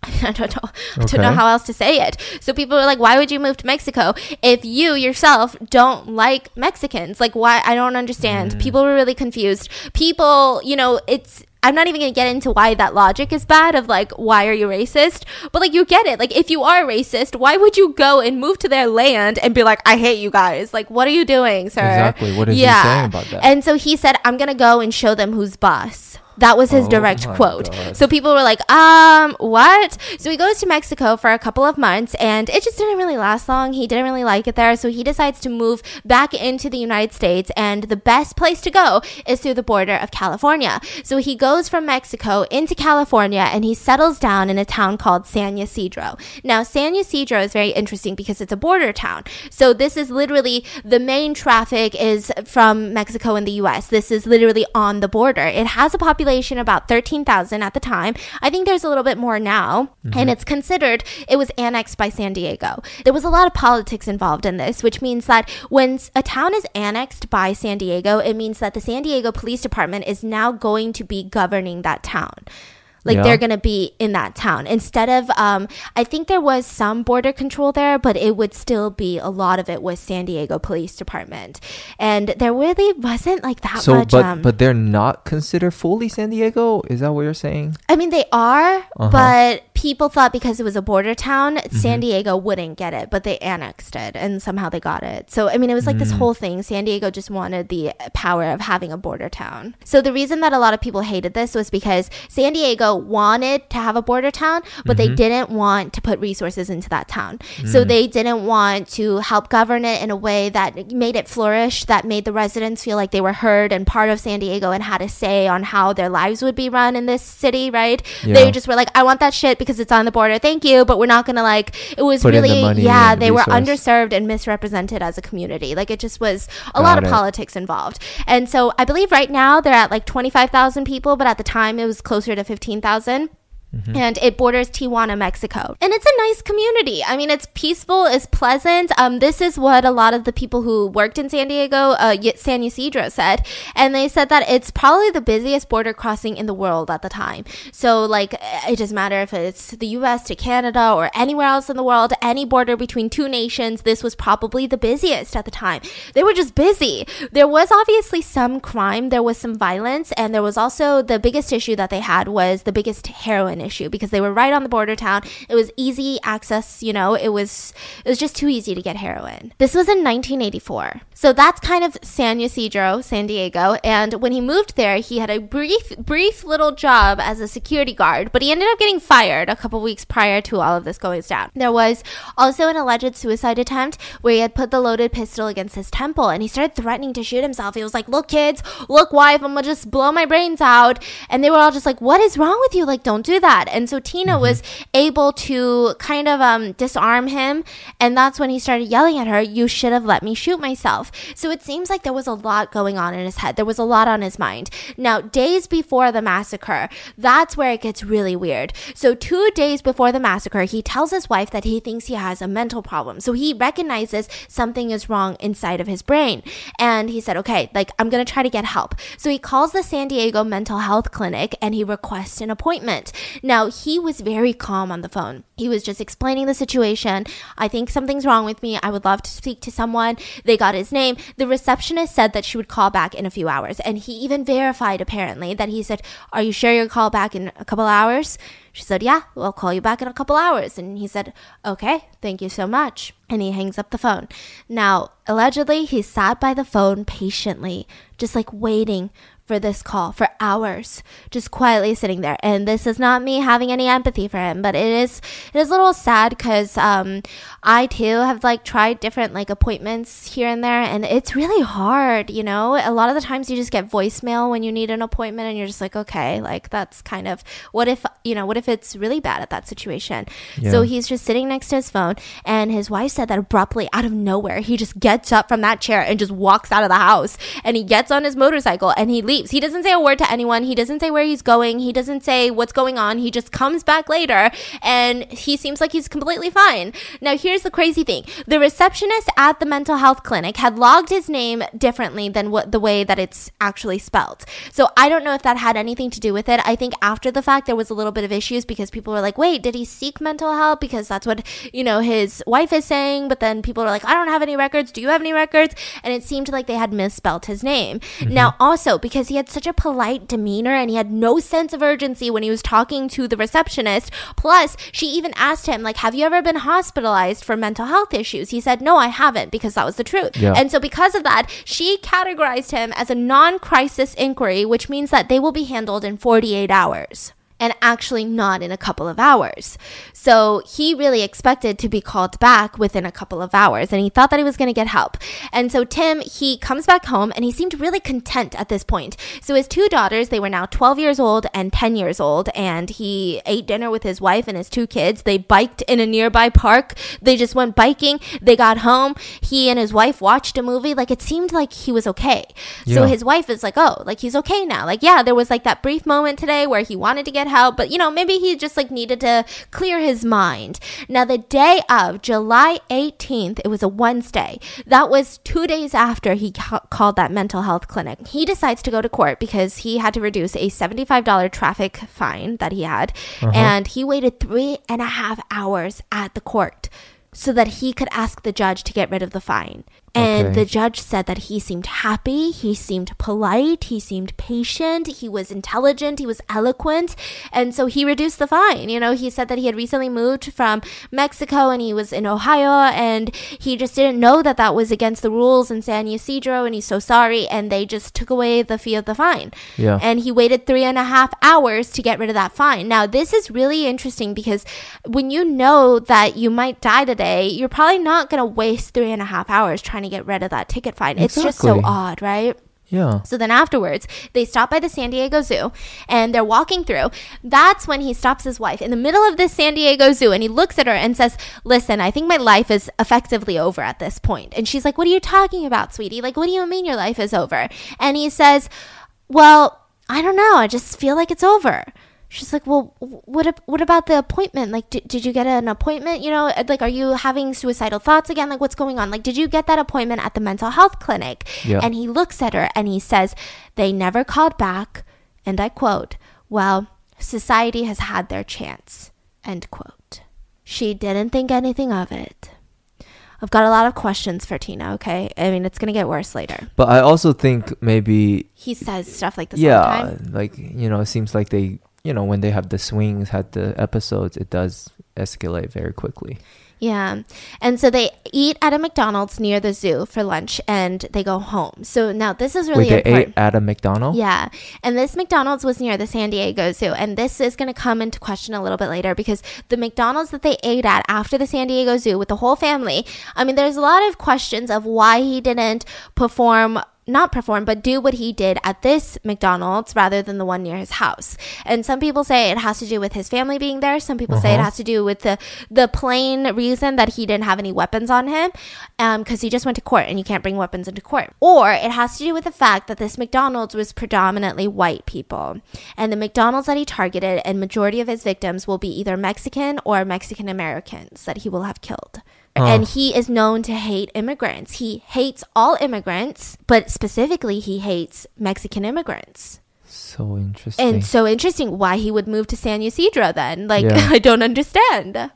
B: I don't know. I don't know how else to say it. So people are like, "Why would you move to Mexico if you yourself don't like Mexicans? Like, why? I don't understand." Mm. People were really confused. People, you know, it's. I'm not even gonna get into why that logic is bad of like, why are you racist? But like, you get it. Like, if you are racist, why would you go and move to their land and be like, I hate you guys? Like, what are you doing, sir?
A: Exactly. What is he saying about that?
B: And so he said, I'm gonna go and show them who's boss. That was his
A: Oh
B: direct quote.
A: God.
B: So people were like, um, what? So he goes to Mexico for a couple of months and it just didn't really last long. He didn't really like it there. So he decides to move back into the United States. And the best place to go is through the border of California. So he goes from Mexico into California and he settles down in a town called San Ysidro. Now, San Ysidro is very interesting because it's a border town. So this is literally the main traffic is from Mexico and the US. This is literally on the border. It has a population about 13,000 at the time. I think there's a little bit more now. And mm-hmm. it's considered it was annexed by San Diego. There was a lot of politics involved in this, which means that when a town is annexed by San Diego, it means that the San Diego Police Department is now going to be governing that town. Like
A: Yeah.
B: they're gonna be in that town instead of um, I think there was some border control there, but it would still be a lot of it was San Diego Police Department, and there really wasn't like that
A: So,
B: much.
A: but
B: um,
A: but they're not considered fully San Diego. Is that what you're saying?
B: I mean, they are,
A: Uh-huh.
B: but people thought because it was a border town,
A: Mm-hmm.
B: San Diego wouldn't get it, but they annexed it and somehow they got it. So, I mean, it was like
A: Mm.
B: this whole thing. San Diego just wanted the power of having a border town. So, the reason that a lot of people hated this was because San Diego wanted to have a border town, but
A: Mm-hmm.
B: they didn't want to put resources into that town.
A: Mm.
B: So, they didn't want to help govern it in a way that made it flourish, that made the residents feel like they were heard and part of San Diego and had a say on how their lives would be run in this city, right?
A: Yeah.
B: They just were like, I want that shit because it's on the border. Thank you, but we're not gonna like. It was
A: Put in the
B: really, yeah. They were underserved and misrepresented as a community. Like it just was a
A: Got
B: lot of
A: it.
B: politics involved. And so I believe right now they're at like twenty five thousand people, but at the time it was closer to fifteen thousand
A: Mm-hmm.
B: and it borders Tijuana, Mexico. And it's a nice community. I mean, it's peaceful, it's pleasant. Um, this is what a lot of the people who worked in San Diego, uh, San Ysidro said, and they said that it's probably the busiest border crossing in the world at the time. So, like, it doesn't matter if it's the U.S. to Canada or anywhere else in the world, any border between two nations, this was probably the busiest at the time. They were just busy. There was obviously some crime, there was some violence, and there was also the biggest issue that they had was the biggest heroin issue because they were right on the border town. It was easy access, you know, it was it was just too easy to get heroin. This was in 1984. So that's kind of San Ysidro, San Diego, and when he moved there, he had a brief brief little job as a security guard, but he ended up getting fired a couple weeks prior to all of this going down. There was also an alleged suicide attempt where he had put the loaded pistol against his temple and he started threatening to shoot himself. He was like, "Look, kids, look, wife, I'm gonna just blow my brains out." And they were all just like, "What is wrong with you? Like, don't do that." And so Tina was able to kind of um, disarm him, and that's when he started yelling at her, "You should have let me shoot myself." So it seems like there was a lot going on in his head. There was a lot on his mind. Now, days before the massacre, that's where it gets really weird. So, two days before the massacre, he tells his wife that he thinks he has a mental problem. So, he recognizes something is wrong inside of his brain. And he said, okay, like, I'm going to try to get help. So, he calls the San Diego Mental Health Clinic and he requests an appointment. Now, he was very calm on the phone. He was just explaining the situation. I think something's wrong with me. I would love to speak to someone. They got his name. The receptionist said that she would call back in a few hours. And he even verified, apparently, that he said, Are you sure you'll call back in a couple hours? She said, Yeah, we'll call you back in a couple hours. And he said, Okay, thank you so much. And he hangs up the phone. Now, allegedly, he sat by the phone patiently, just like waiting for this call for hours, just quietly sitting there. And this is not me having any empathy for him, but it is it is a little sad because um, I too have like tried different like appointments here and there, and it's really hard. You know, a lot of the times you just get voicemail when you need an appointment, and you're just like, okay, like that's kind of what if you know what if it's really bad at that situation.
A: Yeah.
B: So he's just sitting next to his phone, and his wife said that abruptly out of nowhere he just gets up from that chair and just walks out of the house, and he gets on his motorcycle and he leaves. He doesn't say a word to anyone. He doesn't say where he's going. He doesn't say what's going on. He just comes back later and he seems like he's completely fine. Now, here's the crazy thing the receptionist at the mental health clinic had logged his name differently than what the way that it's actually spelled. So I don't know if that had anything to do with it. I think after the fact, there was a little bit of issues because people were like, wait, did he seek mental help? Because that's what, you know, his wife is saying. But then people are like, I don't have any records. Do you have any records? And it seemed like they had misspelled his name. Mm-hmm. Now, also, because he had such a polite demeanor and he had no sense of urgency when he was talking to the receptionist. Plus, she even asked him, like, have you ever been hospitalized for mental health issues? He said, no, I haven't, because that was the truth.
A: Yeah.
B: And so, because of that, she categorized him as a non crisis inquiry, which means that they will be handled in 48 hours. And actually, not in a couple of hours. So he really expected to be called back within a couple of hours and he thought that he was going to get help. And so Tim, he comes back home and he seemed really content at this point. So his two daughters, they were now 12 years old and 10 years old. And he ate dinner with his wife and his two kids. They biked in a nearby park. They just went biking. They got home. He and his wife watched a movie. Like it seemed like he was okay. So his wife is like, oh, like he's okay now. Like, yeah, there was like that brief moment today where he wanted to get help, but you know, maybe he just like needed to clear his mind. Now, the day of July 18th, it was a Wednesday. That was two days after he ca- called that mental health clinic. He decides to go to court because he had to reduce a $75 traffic fine that he had. Uh-huh. And he waited three and a half hours at the court so that he could ask the judge to get rid of the fine. And
A: Okay.
B: the judge said that he seemed happy, he seemed polite, he seemed patient, he was intelligent, he was eloquent. And so he reduced the fine. You know, he said that he had recently moved from Mexico and he was in Ohio and he just didn't know that that was against the rules in San Ysidro and he's so sorry. And they just took away the fee of the fine.
A: Yeah.
B: And he waited three and a half hours to get rid of that fine. Now, this is really interesting because when you know that you might die today, you're probably not going to waste three and a half hours trying to get rid of that ticket fine. It's just so odd, right?
A: Yeah.
B: So then afterwards, they stop by the San Diego Zoo and they're walking through. That's when he stops his wife in the middle of this San Diego Zoo and he looks at her and says, Listen, I think my life is effectively over at this point. And she's like, What are you talking about, sweetie? Like, what do you mean your life is over? And he says, Well, I don't know. I just feel like it's over. She's like, well, what what about the appointment? Like, did, did you get an appointment? You know, uh, like, are you having suicidal thoughts again? Like, what's going on? Like, did you get that appointment at the mental health clinic?
A: Yeah.
B: And he looks at her and he says, they never called back. And I quote, well, society has had their chance. End quote. She didn't think anything of it. I've got a lot of questions for Tina, okay? I mean, it's going to get worse later.
A: But I also think maybe
B: He says stuff like this all the
A: yeah,
B: time.
A: like you know, it seems like they you know when they have the swings, had the episodes, it does escalate very quickly.
B: Yeah. And so they eat at a McDonald's near the zoo for lunch and they go home. So now this is really
A: Wait, they
B: important.
A: ate at a McDonald's.
B: Yeah. And this McDonald's was near the San Diego Zoo. And this is going to come into question a little bit later because the McDonald's that they ate at after the San Diego Zoo with the whole family, I mean, there's a lot of questions of why he didn't perform not perform, but do what he did at this McDonald's rather than the one near his house. And some people say it has to do with his family being there. Some people say it
A: Uh-huh.
B: has to do with the the plain reason that he didn't have any weapons on him, because he just went to court and you can't bring weapons into court. Or it has to do with the fact that this McDonald's was predominantly white people, and the McDonald's that he targeted and majority of his victims will be either Mexican or Mexican Americans that he will have killed. And he is known to hate immigrants. He hates all immigrants, but specifically, he hates Mexican immigrants.
A: So interesting.
B: And so interesting why he would move to San Ysidro then. Like,
A: Yeah.
B: I don't understand.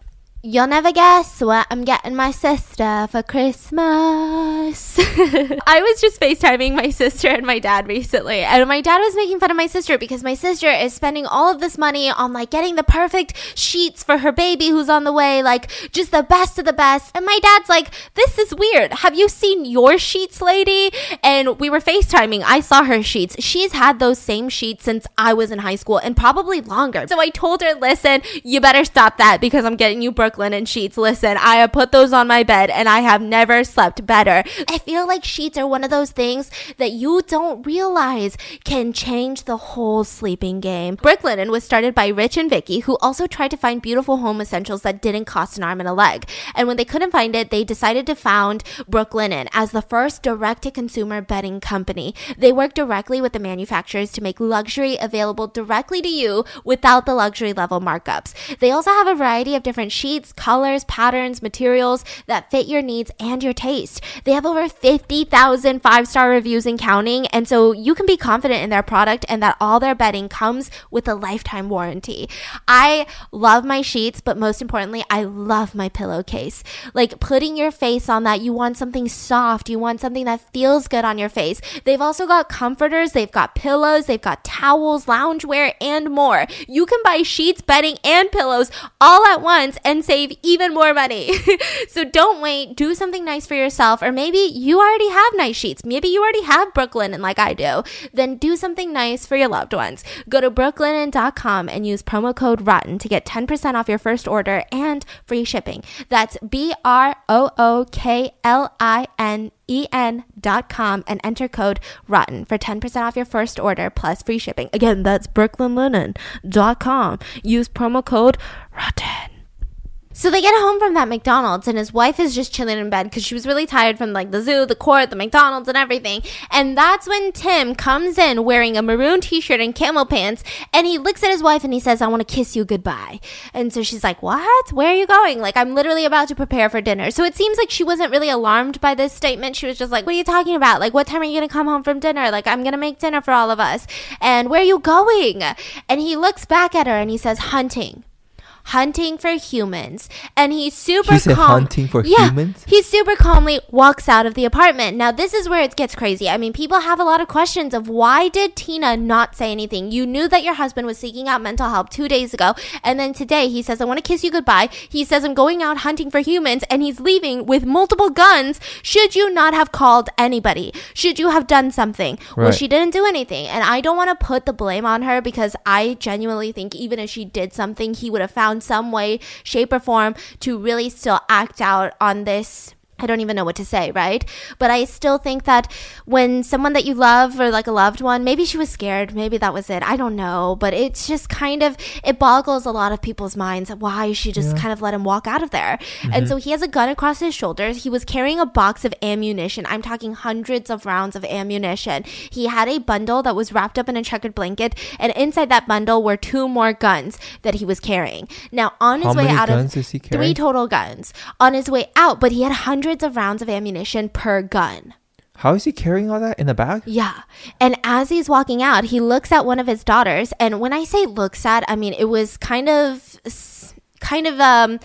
B: You'll never guess what I'm getting my sister for Christmas. I was just FaceTiming my sister and my dad recently, and my dad was making fun of my sister because my sister is spending all of this money on like getting the perfect sheets for her baby who's on the way, like just the best of the best. And my dad's like, This is weird. Have you seen your sheets, lady? And we were FaceTiming. I saw her sheets. She's had those same sheets since I was in high school and probably longer. So I told her, Listen, you better stop that because I'm getting you Brooklinen sheets. Listen, I have put those on my bed and I have never slept better. I feel like sheets are one of those things that you don't realize can change the whole sleeping game. Brooklinen was started by Rich and Vicky, who also tried to find beautiful home essentials that didn't cost an arm and a leg. And when they couldn't find it, they decided to found Brooklinen as the first direct to consumer bedding company. They work directly with the manufacturers to make luxury available directly to you without the luxury level markups. They also have a variety of different sheets, colors, patterns, materials that fit your needs and your taste. They have over 50,000 five star reviews and counting, and so you can be confident in their product and that all their bedding comes with a lifetime warranty. I love my sheets, but most importantly, I love my pillowcase. Like putting your face on that, you want something soft, you want something that feels good on your face. They've also got comforters, they've got pillows, they've got towels, loungewear, and more. You can buy sheets, bedding, and pillows all at once and save even more money. so don't wait, do something nice for yourself, or maybe you already have nice sheets. Maybe you already have Brooklinen like I do. Then do something nice for your loved ones. Go to brooklinen.com and use promo code ROTTEN to get 10% off your first order and free shipping. That's B R O O K L I N E N dot com and enter code ROTTEN for 10% off your first order plus free shipping. Again, that's brooklinen.com. Use promo code ROTTEN. So they get home from that McDonald's, and his wife is just chilling in bed because she was really tired from like the zoo, the court, the McDonald's, and everything. And that's when Tim comes in wearing a maroon t shirt and camel pants, and he looks at his wife and he says, I want to kiss you goodbye. And so she's like, What? Where are you going? Like, I'm literally about to prepare for dinner. So it seems like she wasn't really alarmed by this statement. She was just like, What are you talking about? Like, what time are you going to come home from dinner? Like, I'm going to make dinner for all of us. And where are you going? And he looks back at her and he says, Hunting hunting for humans. And he's super
A: He said
B: calm
A: hunting for
B: yeah,
A: humans?
B: he super calmly walks out of the apartment. Now this is where it gets crazy. I mean people have a lot of questions of why did tina not say anything? You knew that your husband was seeking out mental help two days ago. And then today he says i want to kiss you goodbye. He says i'm going out hunting for humans. And he's leaving with multiple guns. Should you not have called anybody? Should you have done something? Well she didn't do anything. And i don't want to put the blame on her because i genuinely think even if she did something he would have found some way shape or form to really still act out on this I don't even know what to say, right? But I still think that when someone that you love or like a loved one, maybe she was scared, maybe that was it. I don't know, but it's just kind of it boggles a lot of people's minds why she just kind of let him walk out of there. And so he has a gun across his shoulders. He was carrying a box of ammunition. I'm talking hundreds of rounds of ammunition. He had a bundle that was wrapped up in a checkered blanket, and inside that bundle were two more guns that he was carrying. Now on his
A: How
B: way out of three total guns on his way out, but he had hundreds of rounds of ammunition per gun.
A: How is he carrying all that in the bag?
B: Yeah. And as he's walking out, he looks at one of his daughters. And when I say looks at, I mean, it was kind of, kind of, um,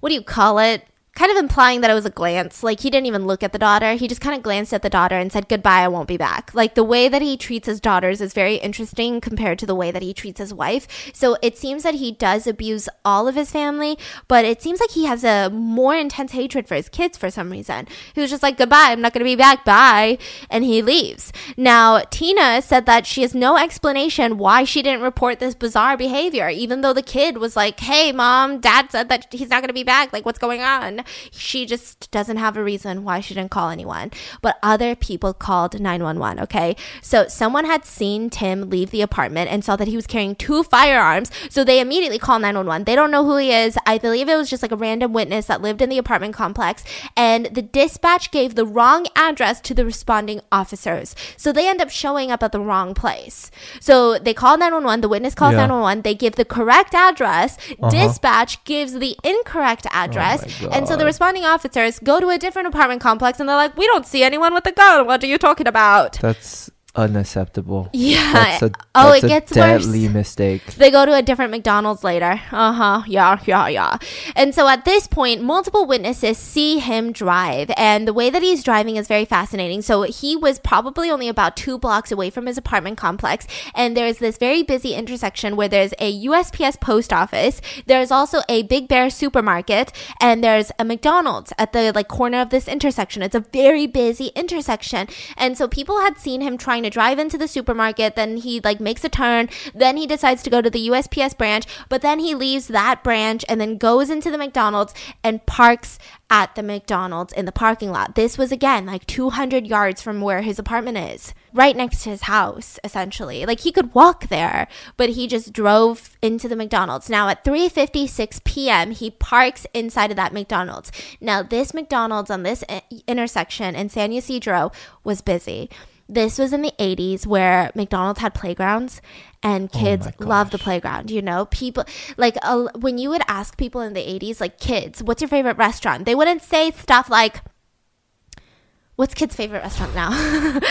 B: what do you call it? Kind of implying that it was a glance. Like he didn't even look at the daughter. He just kind of glanced at the daughter and said, Goodbye, I won't be back. Like the way that he treats his daughters is very interesting compared to the way that he treats his wife. So it seems that he does abuse all of his family, but it seems like he has a more intense hatred for his kids for some reason. He was just like, Goodbye, I'm not going to be back. Bye. And he leaves. Now, Tina said that she has no explanation why she didn't report this bizarre behavior, even though the kid was like, Hey, mom, dad said that he's not going to be back. Like, what's going on? 911. She just doesn't have a reason why she didn't call anyone. But other people called 911, okay? So someone had seen Tim leave the apartment and saw that he was carrying two firearms. So they immediately call 911. They don't know who he is. I believe it was just like a random witness that lived in the apartment complex. And the dispatch gave the wrong address to the responding officers. So they end up showing up at the wrong place. So they call 911. The witness calls
A: Yeah.
B: 911. They give the correct address. Uh-huh. Dispatch gives the incorrect address.
A: Oh
B: and so the responding officers go to a different apartment complex and they're like, we don't see anyone with a gun. What are you talking about?
A: That's unacceptable.
B: Yeah.
A: A,
B: oh, it gets worse.
A: deadly mistake.
B: They go to a different McDonald's later. Uh huh. Yeah, yeah, yeah. And so at this point, multiple witnesses see him drive, and the way that he's driving is very fascinating. So he was probably only about two blocks away from his apartment complex, and there's this very busy intersection where there's a USPS post office. There's also a Big Bear supermarket, and there's a McDonald's at the like corner of this intersection. It's a very busy intersection, and so people had seen him trying to drive into the supermarket. Then he like makes a turn. Then he decides to go to the USPS branch, but then he leaves that branch and then goes into the McDonald's and parks at the McDonald's in the parking lot. This was again like 200 yards from where his apartment is, right next to his house, essentially. Like he could walk there, but he just drove into the McDonald's. Now at 3:56 p.m., he parks inside of that McDonald's. Now this McDonald's on this i- intersection in San Ysidro was busy. This was in the 80s where McDonald's had playgrounds and kids
A: my
B: loved the playground. You know, people like uh, when you would ask people in the 80s, like kids, what's your favorite restaurant? They wouldn't say stuff like, What's kids' favorite restaurant now?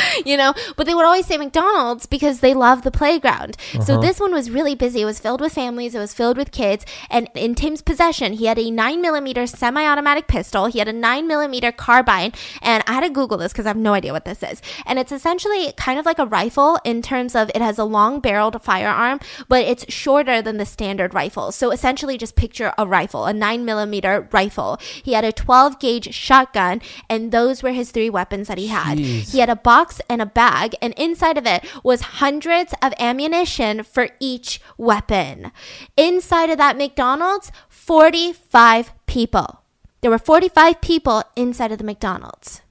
B: you know, but they would always say McDonald's because they love the playground. So
A: Uh-huh.
B: this one was really busy. It was filled with families. It was filled with kids. And in Tim's possession, he had a nine millimeter semi-automatic pistol. He had a nine millimeter carbine. And I had to Google this because I have no idea what this is. And it's essentially kind of like a rifle in terms of it has a long barreled firearm, but it's shorter than the standard rifle. So essentially, just picture a rifle, a nine millimeter rifle. He had a 12 gauge shotgun, and those were his three weapons that he had.
A: Jeez.
B: He had a box and a bag, and inside of it was hundreds of ammunition for each weapon. Inside of that McDonald's, 45 people. There were 45 people inside of the McDonald's.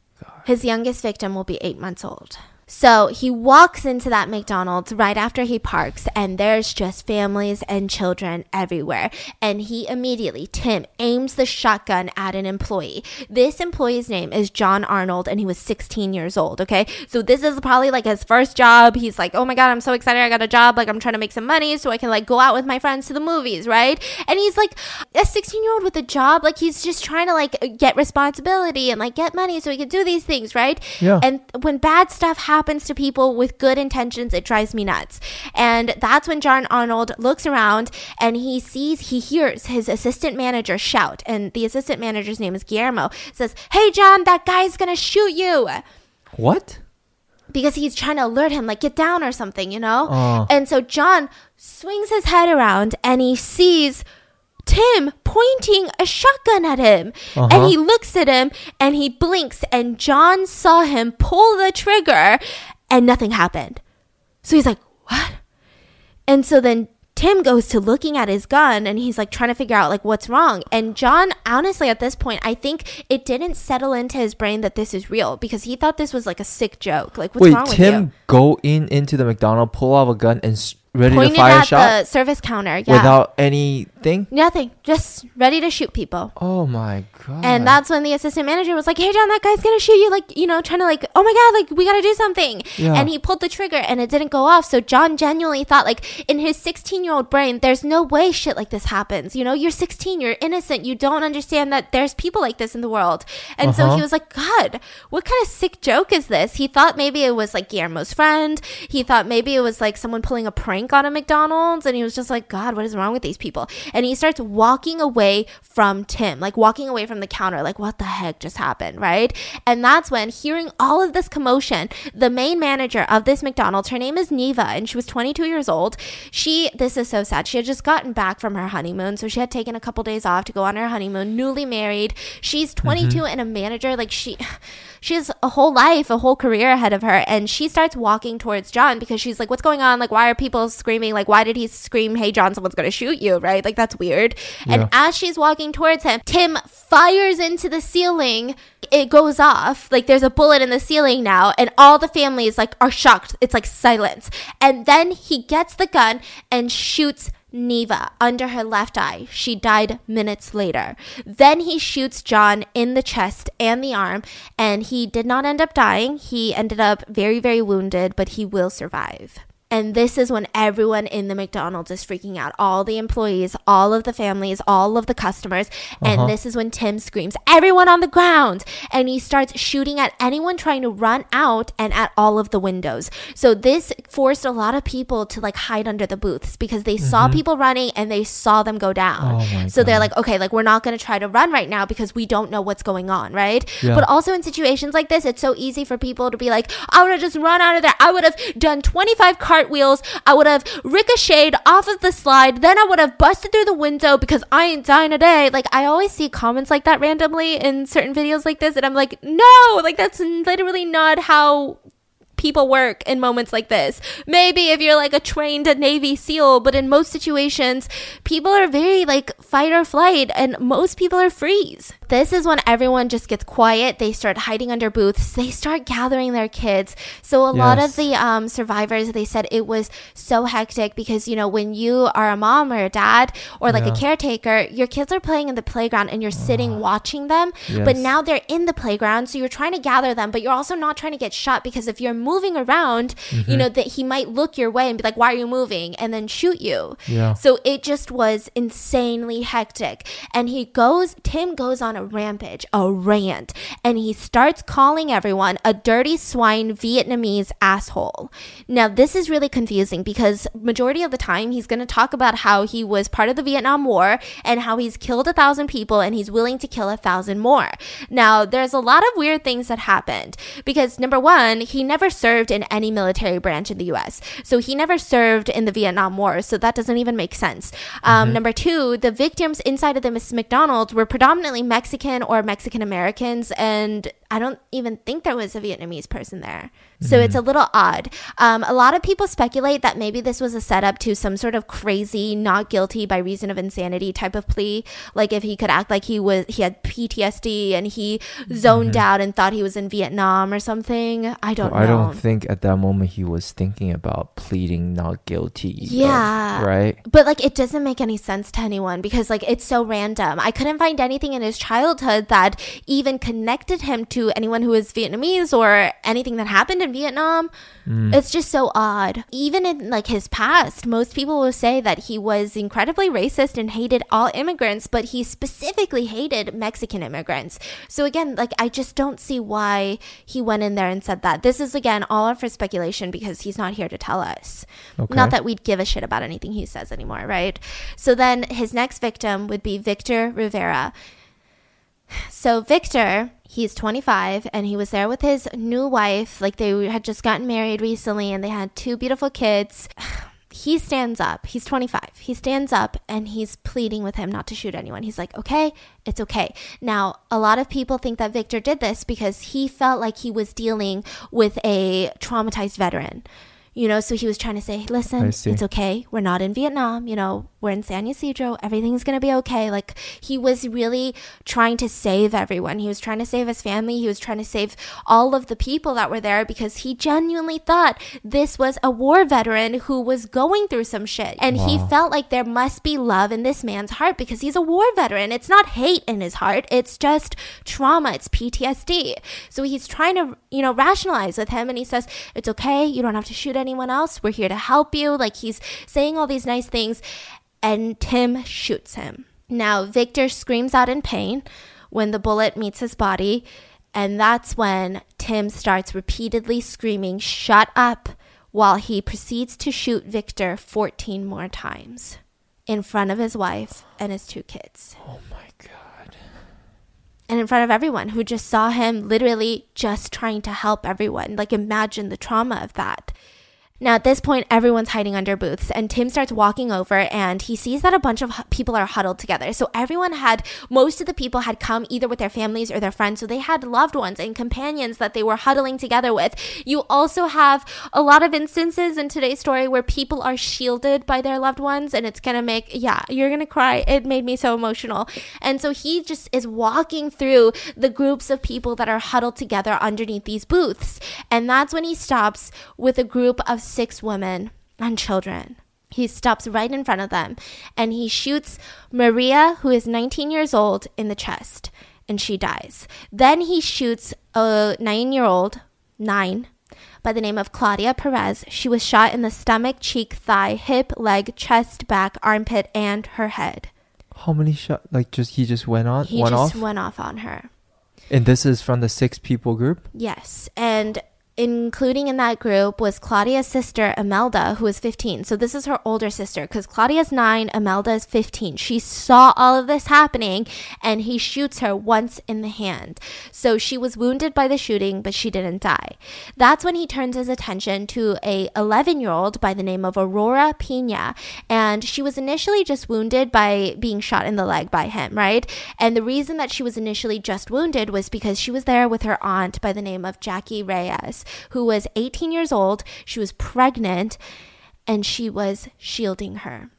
B: His youngest victim will be eight months old. So he walks into that McDonald's right after he parks, and there's just families and children everywhere. And he immediately, Tim, aims the shotgun at an employee. This employee's name is John Arnold, and he was 16 years old. Okay. So this is probably like his first job. He's like, oh my God, I'm so excited. I got a job. Like, I'm trying to make some money so I can like go out with my friends to the movies, right? And he's like a 16 year old with a job. Like, he's just trying to like get responsibility and like get money so he can do these things, right?
A: Yeah.
B: And when bad stuff happens to people with good intentions, it drives me nuts. And that's when John Arnold looks around and he sees, he hears his assistant manager shout. And the assistant manager's name is Guillermo. Says, Hey, John, that guy's gonna shoot you.
A: What?
B: Because he's trying to alert him, like, get down or something, you know?
A: Oh.
B: And so John swings his head around and he sees Tim pointing a shotgun at him. And
A: Uh-huh.
B: he looks at him and he blinks, and John saw him pull the trigger and nothing happened. So he's like, What? And so then Tim goes to looking at his gun and he's like trying to figure out like what's wrong. And John, honestly, at this point, I think it didn't settle into his brain that this is real because he thought this was like a sick joke. Like, what's
A: Wait,
B: wrong with
A: Tim
B: you?
A: go in into the McDonald, pull out a gun, and ready
B: Pointed
A: to fire a
B: at
A: shot
B: the service counter. Yeah.
A: without anything.
B: Nothing. Just ready to shoot people.
A: Oh my god!
B: And that's when the assistant manager was like, "Hey, John, that guy's gonna shoot you!" Like, you know, trying to like, "Oh my god, like we gotta do something."
A: Yeah.
B: And he pulled the trigger, and it didn't go off. So John genuinely thought, like, in his 16 year old brain, there's no way shit like this happens. You know, you're 16, you're innocent, you don't understand that there's people like this in the world. And so
A: Uh-huh.
B: he was like, "God, what kind of sick joke is this?" He thought maybe it was like Guillermo's friend. He thought maybe it was like someone pulling a prank on a McDonald's, and he was just like, "God, what is wrong with these people?" And he starts walking away from Tim, like walking away from the counter, like, what the heck just happened, right? And that's when, hearing all of this commotion, the main manager of this McDonald's, her name is Neva, and she was 22 years old. She, this is so sad, she had just gotten back from her honeymoon, so she had taken a couple days off to go on her honeymoon, newly married. She's mm-hmm. 22 and a manager, like, she. She has a whole life, a whole career ahead of her, and she starts walking towards John because she's like, "What's going on? Like, why are people screaming, like, why did he scream, hey, John, someone's gonna shoot you, right? Like, that's weird. And as she's walking towards him, Tim fires into the ceiling. It goes off. Like, there's a bullet in the ceiling now, and all the families, like, are shocked. It's like silence. And then he gets the gun and shoots Neva under her left eye. She died minutes later. Then he shoots John in the chest and the arm, and he did not end up dying. He ended up very, very wounded, but he will survive. And this is when everyone in the McDonald's is freaking out. All the employees, all of the families, all of the customers. And
A: Uh-huh.
B: this is when Tim screams, Everyone on the ground! And he starts shooting at anyone trying to run out and at all of the windows. So this forced a lot of people to like hide under the booths because they saw people running and they saw them go down.
A: Mm-hmm. Oh
B: so they're like, okay, like we're not going to try to run right now because we don't know what's going on, right?
A: Yeah.
B: But also in situations like this, it's so easy for people to be like, I would have just run out of there. I would have done 25 cartwheels. I would have ricocheted off of the slide. Then I would have busted through the window because I ain't dying today. Like, I always see comments like that randomly in certain videos like this. And I'm like, no, like, that's literally not how people work in moments like this. Maybe if you're like a trained Navy SEAL, but in most situations, people are very like fight or flight, and most people are freeze. This is when everyone just gets quiet. They start hiding under booths. They start gathering their kids. So a lot of the um, survivors, they said it was so hectic because you know when you are a mom or a dad or like a caretaker, your kids are playing in the playground and you're sitting watching them. But now they're in the playground, so you're trying to gather them, but you're also not trying to get shot because if you're moving around,
A: Mm-hmm.
B: you know that he might look your way and be like, "Why are you moving?" and then shoot you.
A: Yeah.
B: So it just was insanely hectic. And he goes, Tim goes on a rampage, a rant, and he starts calling everyone a dirty swine Vietnamese asshole. Now, this is really confusing because majority of the time he's going to talk about how he was part of the Vietnam War and how he's killed a thousand people and he's willing to kill a thousand more. Now, there's a lot of weird things that happened because number one, he never served in any military branch in the US. So he never served in the Vietnam War. So that doesn't even make sense. Um, Number two, the victims inside of the Miss McDonald's were predominantly Mexican or Mexican Americans. And I don't even think there was a Vietnamese person there. So it's a little odd. Um, a lot of people speculate that maybe this was a setup to some sort of crazy, not guilty by reason of insanity type of plea. Like if he could act like he was, he had PTSD and he zoned out and thought he was in Vietnam or something. I don't know.
A: I don't think at that moment he was thinking about pleading not guilty. of-
B: Yeah.
A: right?
B: But like it doesn't make any sense to anyone because like it's so random. I couldn't find anything in his childhood that even connected him to anyone who is Vietnamese or anything that happened in Vietnam. Mm. It's just so odd. Even in like his past, most people will say that he was incredibly racist and hated all immigrants, but he specifically hated Mexican immigrants. So again, like I just don't see why he went in there and said that. This is again all for speculation because he's not here to tell us.
A: Okay.
B: Not that we'd give a shit about anything he says anymore, right? So then his next victim would be Victor Rivera. So Victor, he's 25 and he was there with his new wife. Like they had just gotten married recently and they had two beautiful kids. He stands up. He's 25. He stands up and he's pleading with him not to shoot anyone. He's like, "Okay, it's okay." Now, a lot of people think that Victor did this because he felt like he was dealing with a traumatized veteran. You know, so he was trying to say, listen, it's okay. We're not in Vietnam. You know, we're in San Ysidro. Everything's going to be okay. Like, he was really trying to save everyone. He was trying to save his family. He was trying to save all of the people that were there because he genuinely thought this was a war veteran who was going through some shit. And he felt like there must be love in this man's heart because he's a war veteran. It's not hate in his heart, it's just trauma, it's PTSD. So he's trying to, you know, rationalize with him and he says, It's okay, you don't have to shoot anyone else. We're here to help you. Like he's saying all these nice things, and Tim shoots him. Now, Victor screams out in pain when the bullet meets his body, and that's when Tim starts repeatedly screaming, Shut up, while he proceeds to shoot Victor 14 more times in front of his wife and his two kids.
A: Oh my god.
B: And in front of everyone who just saw him literally just trying to help everyone. Like, imagine the trauma of that. Now, at this point, everyone's hiding under booths, and Tim starts walking over and he sees that a bunch of people are huddled together. So, everyone had, most of the people had come either with their families or their friends. So, they had loved ones and companions that they were huddling together with. You also have a lot of instances in today's story where people are shielded by their loved ones, and it's gonna make, yeah, you're gonna cry. It made me so emotional. And so, he just is walking through the groups of people that are huddled together underneath these booths. And that's when he stops with a group of six women and children. He stops right in front of them and he shoots Maria, who is 19 years old, in the chest and she dies. Then he shoots a nine year old, nine, by the name of Claudia Perez. She was shot in the stomach, cheek, thigh, hip, leg, chest, back, armpit, and her head.
A: How many shot? Like just he just went on,
B: He
A: went
B: just
A: off,
B: went off on her.
A: and this is from the six people group.
B: Yes. And including in that group was Claudia's sister, Imelda, who was 15. So this is her older sister because Claudia's nine, Imelda is 15. She saw all of this happening and he shoots her once in the hand. So she was wounded by the shooting, but she didn't die. That's when he turns his attention to a 11 year old by the name of Aurora Pina. And she was initially just wounded by being shot in the leg by him, right? And the reason that she was initially just wounded was because she was there with her aunt by the name of Jackie Reyes, who was 18 years old. She was pregnant and she was shielding her.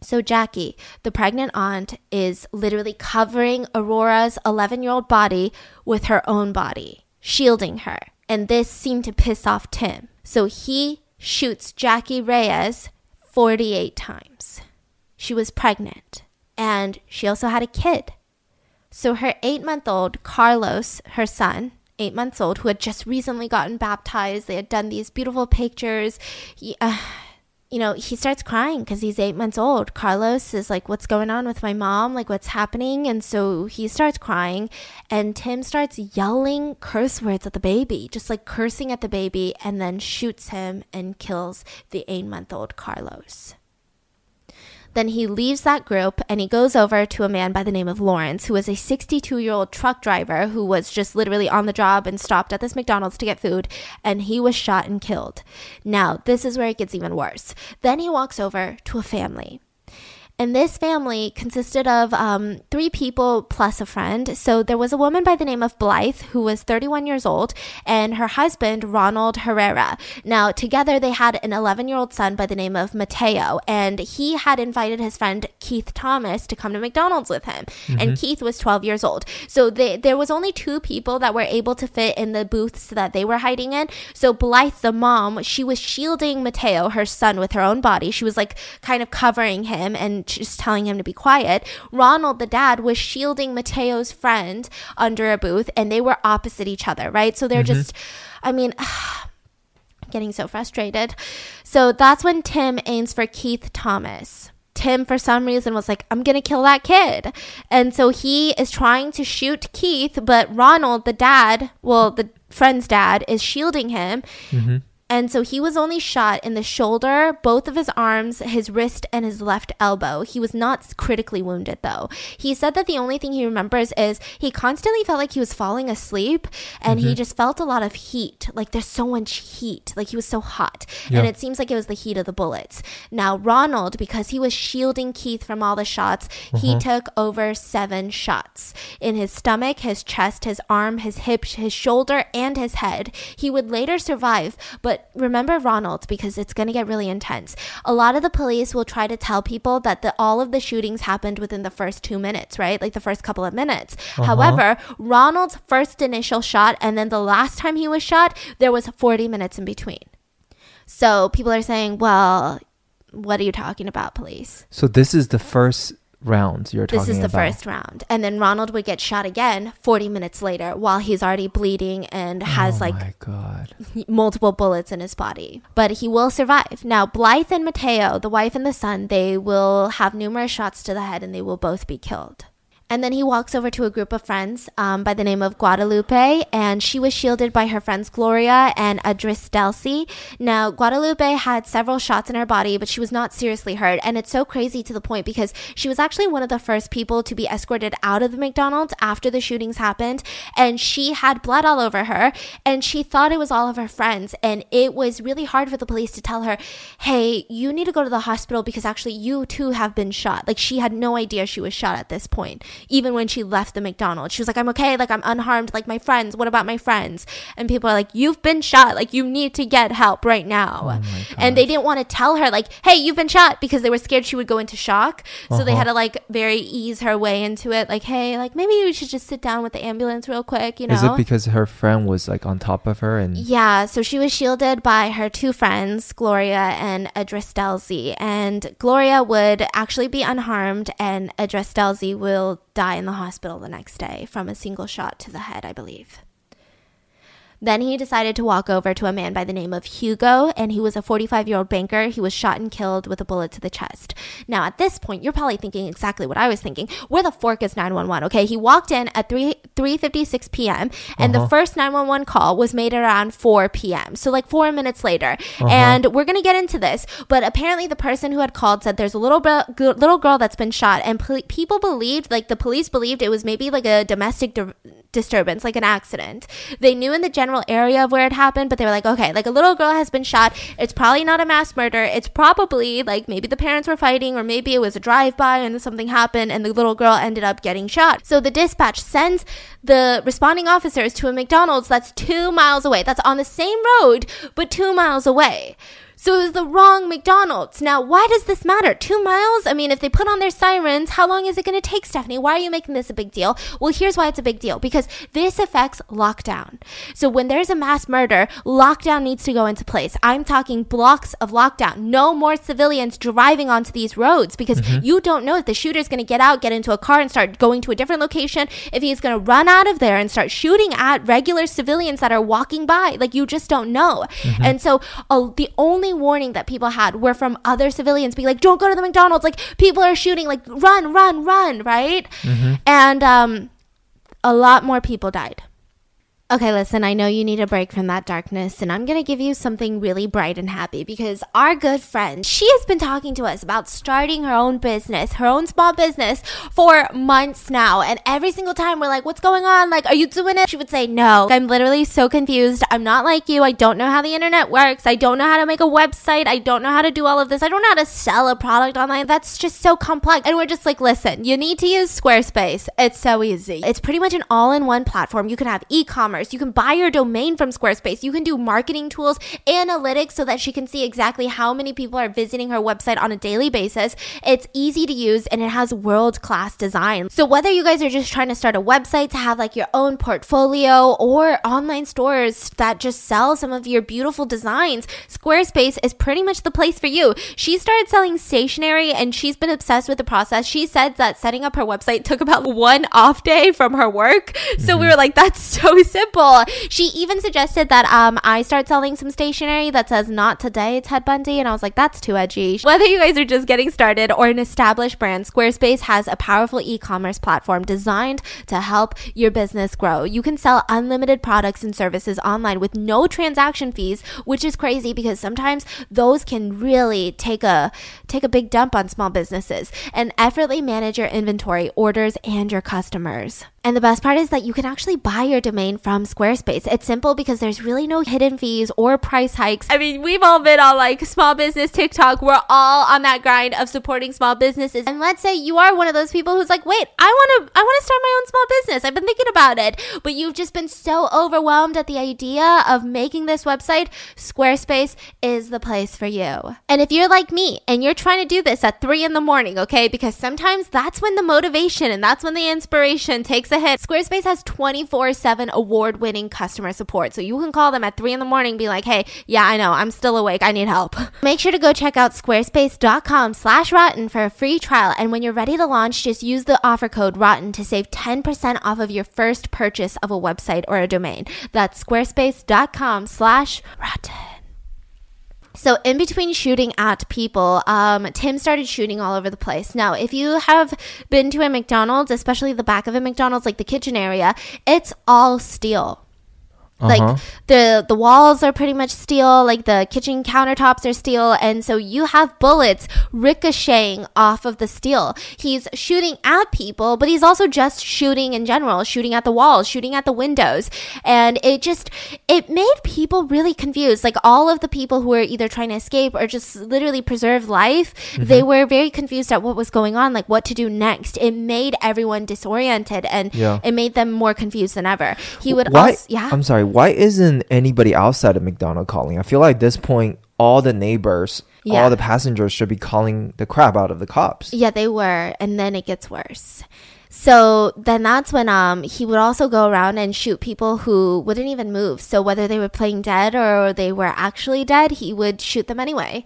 B: So, Jackie, the pregnant aunt, is literally covering Aurora's 11 year old body with her own body, shielding her. And this seemed to piss off Tim. So, he shoots Jackie Reyes 48 times. She was pregnant and she also had a kid. So, her eight month old Carlos, her son, eight months old, who had just recently gotten baptized, they had done these beautiful pictures. He, uh, you know, he starts crying because he's eight months old. Carlos is like, What's going on with my mom? Like, what's happening? And so he starts crying, and Tim starts yelling curse words at the baby, just like cursing at the baby, and then shoots him and kills the eight month old Carlos. Then he leaves that group and he goes over to a man by the name of Lawrence, who was a 62 year old truck driver who was just literally on the job and stopped at this McDonald's to get food, and he was shot and killed. Now, this is where it gets even worse. Then he walks over to a family. And this family consisted of um, three people plus a friend. So there was a woman by the name of Blythe who was 31 years old, and her husband, Ronald Herrera. Now, together they had an 11 year old son by the name of Mateo, and he had invited his friend Keith Thomas to come to McDonald's with him. And Keith was 12 years old. So they, there was only two people that were able to fit in the booths that they were hiding in. So Blythe, the mom, she was shielding Mateo, her son, with her own body. She was like kind of covering him and just telling him to be quiet. Ronald, the dad, was shielding Mateo's friend under a booth, and they were opposite each other, right? So they're mm-hmm. just, I mean, getting so frustrated. So that's when Tim aims for Keith Thomas. Tim, for some reason, was like, I'm going to kill that kid. And so he is trying to shoot Keith, but Ronald, the dad, well, the friend's dad, is shielding him. Mm-hmm. And so he was only shot in the shoulder, both of his arms, his wrist, and his left elbow. He was not critically wounded, though. He said that the only thing he remembers is he constantly felt like he was falling asleep and he mm-hmm. just felt a lot of heat. Like there's so much heat. Like he was so hot.
A: Yeah.
B: And it seems like it was the heat of the bullets. Now, Ronald, because he was shielding Keith from all the shots, he mm-hmm. took over seven shots in his stomach, his chest, his arm, his hip, his shoulder, and his head. He would later survive, but remember Ronald because it's going to get really intense. A lot of the police will try to tell people that the, all of the shootings happened within the first two minutes, right? Like the first couple of minutes. Uh-huh. However, Ronald's first initial shot and then the last time he was shot, there was 40 minutes in between. So people are saying, well, what are you talking about, police?
A: So this is the first round you're talking
B: This is the
A: about.
B: first round. And then Ronald would get shot again 40 minutes later while he's already bleeding and has
A: oh
B: like
A: my god.
B: multiple bullets in his body. But he will survive. Now, Blythe and Mateo, the wife and the son, they will have numerous shots to the head and they will both be killed. And then he walks over to a group of friends um, by the name of Guadalupe, and she was shielded by her friends Gloria and Adris Delcy. Now, Guadalupe had several shots in her body, but she was not seriously hurt. And it's so crazy to the point because she was actually one of the first people to be escorted out of the McDonald's after the shootings happened. And she had blood all over her, and she thought it was all of her friends. And it was really hard for the police to tell her, hey, you need to go to the hospital because actually you too have been shot. Like, she had no idea she was shot at this point even when she left the McDonald's. She was like, I'm okay, like I'm unharmed, like my friends, what about my friends? And people are like, You've been shot, like you need to get help right now. Oh and they didn't want to tell her, like, hey, you've been shot because they were scared she would go into shock. So uh-huh. they had to like very ease her way into it, like, hey, like maybe you should just sit down with the ambulance real quick, you know?
A: Is it because her friend was like on top of her and
B: Yeah, so she was shielded by her two friends, Gloria and Adristelzi. And Gloria would actually be unharmed and Adristelzi will die in the hospital the next day from a single shot to the head, I believe. Then he decided to walk over to a man by the name of Hugo, and he was a 45 year old banker. He was shot and killed with a bullet to the chest. Now, at this point, you're probably thinking exactly what I was thinking. Where the fork is 911? Okay, he walked in at 3 3:56 p.m. and uh-huh. the first 911 call was made around 4 p.m. So like four minutes later, uh-huh. and we're gonna get into this. But apparently, the person who had called said there's a little bro- little girl that's been shot, and pl- people believed, like the police believed, it was maybe like a domestic di- disturbance, like an accident. They knew in the general general area of where it happened, but they were like, okay, like a little girl has been shot. It's probably not a mass murder. It's probably like maybe the parents were fighting, or maybe it was a drive by and something happened and the little girl ended up getting shot. So the dispatch sends the responding officers to a McDonald's that's two miles away. That's on the same road, but two miles away. So it was the wrong McDonald's. Now, why does this matter? Two miles? I mean, if they put on their sirens, how long is it going to take, Stephanie? Why are you making this a big deal? Well, here's why it's a big deal because this affects lockdown. So when there's a mass murder, lockdown needs to go into place. I'm talking blocks of lockdown. No more civilians driving onto these roads because mm-hmm. you don't know if the shooter's going to get out, get into a car, and start going to a different location, if he's going to run out of there and start shooting at regular civilians that are walking by. Like, you just don't know. Mm-hmm. And so uh, the only only warning that people had were from other civilians being like, don't go to the McDonald's. Like, people are shooting, like, run, run, run, right? Mm-hmm. And um, a lot more people died. Okay, listen, I know you need a break from that darkness, and I'm gonna give you something really bright and happy because our good friend, she has been talking to us about starting her own business, her own small business for months now. And every single time we're like, What's going on? Like, are you doing it? She would say, No. I'm literally so confused. I'm not like you. I don't know how the internet works. I don't know how to make a website. I don't know how to do all of this. I don't know how to sell a product online. That's just so complex. And we're just like, Listen, you need to use Squarespace. It's so easy. It's pretty much an all in one platform. You can have e commerce You can buy your domain from Squarespace. You can do marketing tools, analytics so that she can see exactly how many people are visiting her website on a daily basis. It's easy to use and it has world class design. So whether you guys are just trying to start a website to have like your own portfolio or online stores that just sell some of your beautiful designs, Squarespace is pretty much the place for you. She started selling stationery and she's been obsessed with the process. She said that setting up her website took about one off day from her work. So mm-hmm. we were like, that's so simple She even suggested that um I start selling some stationery that says "Not today, Ted Bundy," and I was like, that's too edgy. Whether you guys are just getting started or an established brand, Squarespace has a powerful e-commerce platform designed to help your business grow. You can sell unlimited products and services online with no transaction fees, which is crazy because sometimes those can really take a take a big dump on small businesses and effortlessly manage your inventory, orders, and your customers. And the best part is that you can actually buy your domain from Squarespace. It's simple because there's really no hidden fees or price hikes. I mean, we've all been on like small business TikTok. We're all on that grind of supporting small businesses. And let's say you are one of those people who's like, wait, I want to, I want to start my own small business. I've been thinking about it, but you've just been so overwhelmed at the idea of making this website. Squarespace is the place for you. And if you're like me and you're trying to do this at three in the morning, okay, because sometimes that's when the motivation and that's when the inspiration takes a hit. Squarespace has 24 7 award winning customer support. So you can call them at 3 in the morning be like, hey, yeah, I know, I'm still awake. I need help. Make sure to go check out squarespace.com slash rotten for a free trial. And when you're ready to launch, just use the offer code rotten to save 10% off of your first purchase of a website or a domain. That's squarespace.com slash rotten. So in between shooting at people, um, Tim started shooting all over the place. Now, if you have been to a McDonald's, especially the back of a McDonald's, like the kitchen area, it's all steel.
A: Uh-huh.
B: Like the the walls are pretty much steel, like the kitchen countertops are steel, and so you have bullets ricocheting off of the steel. He's shooting at people, but he's also just shooting in general, shooting at the walls, shooting at the windows, and it just it made people really confused. Like all of the people who were either trying to escape or just literally preserve life, they were very confused at what was going on, like what to do next. It made everyone disoriented, and
A: Yeah.
B: it made them more confused than ever. He would
A: why?
B: also, yeah.
A: I'm sorry. Why isn't anybody outside of McDonald calling? I feel like at this point, all the neighbors,
B: Yeah.
A: all the passengers should be calling the crap out of the cops.
B: Yeah, they were, and then it gets worse. So then that's when um he would also go around and shoot people who wouldn't even move. So whether they were playing dead or they were actually dead, he would shoot them anyway.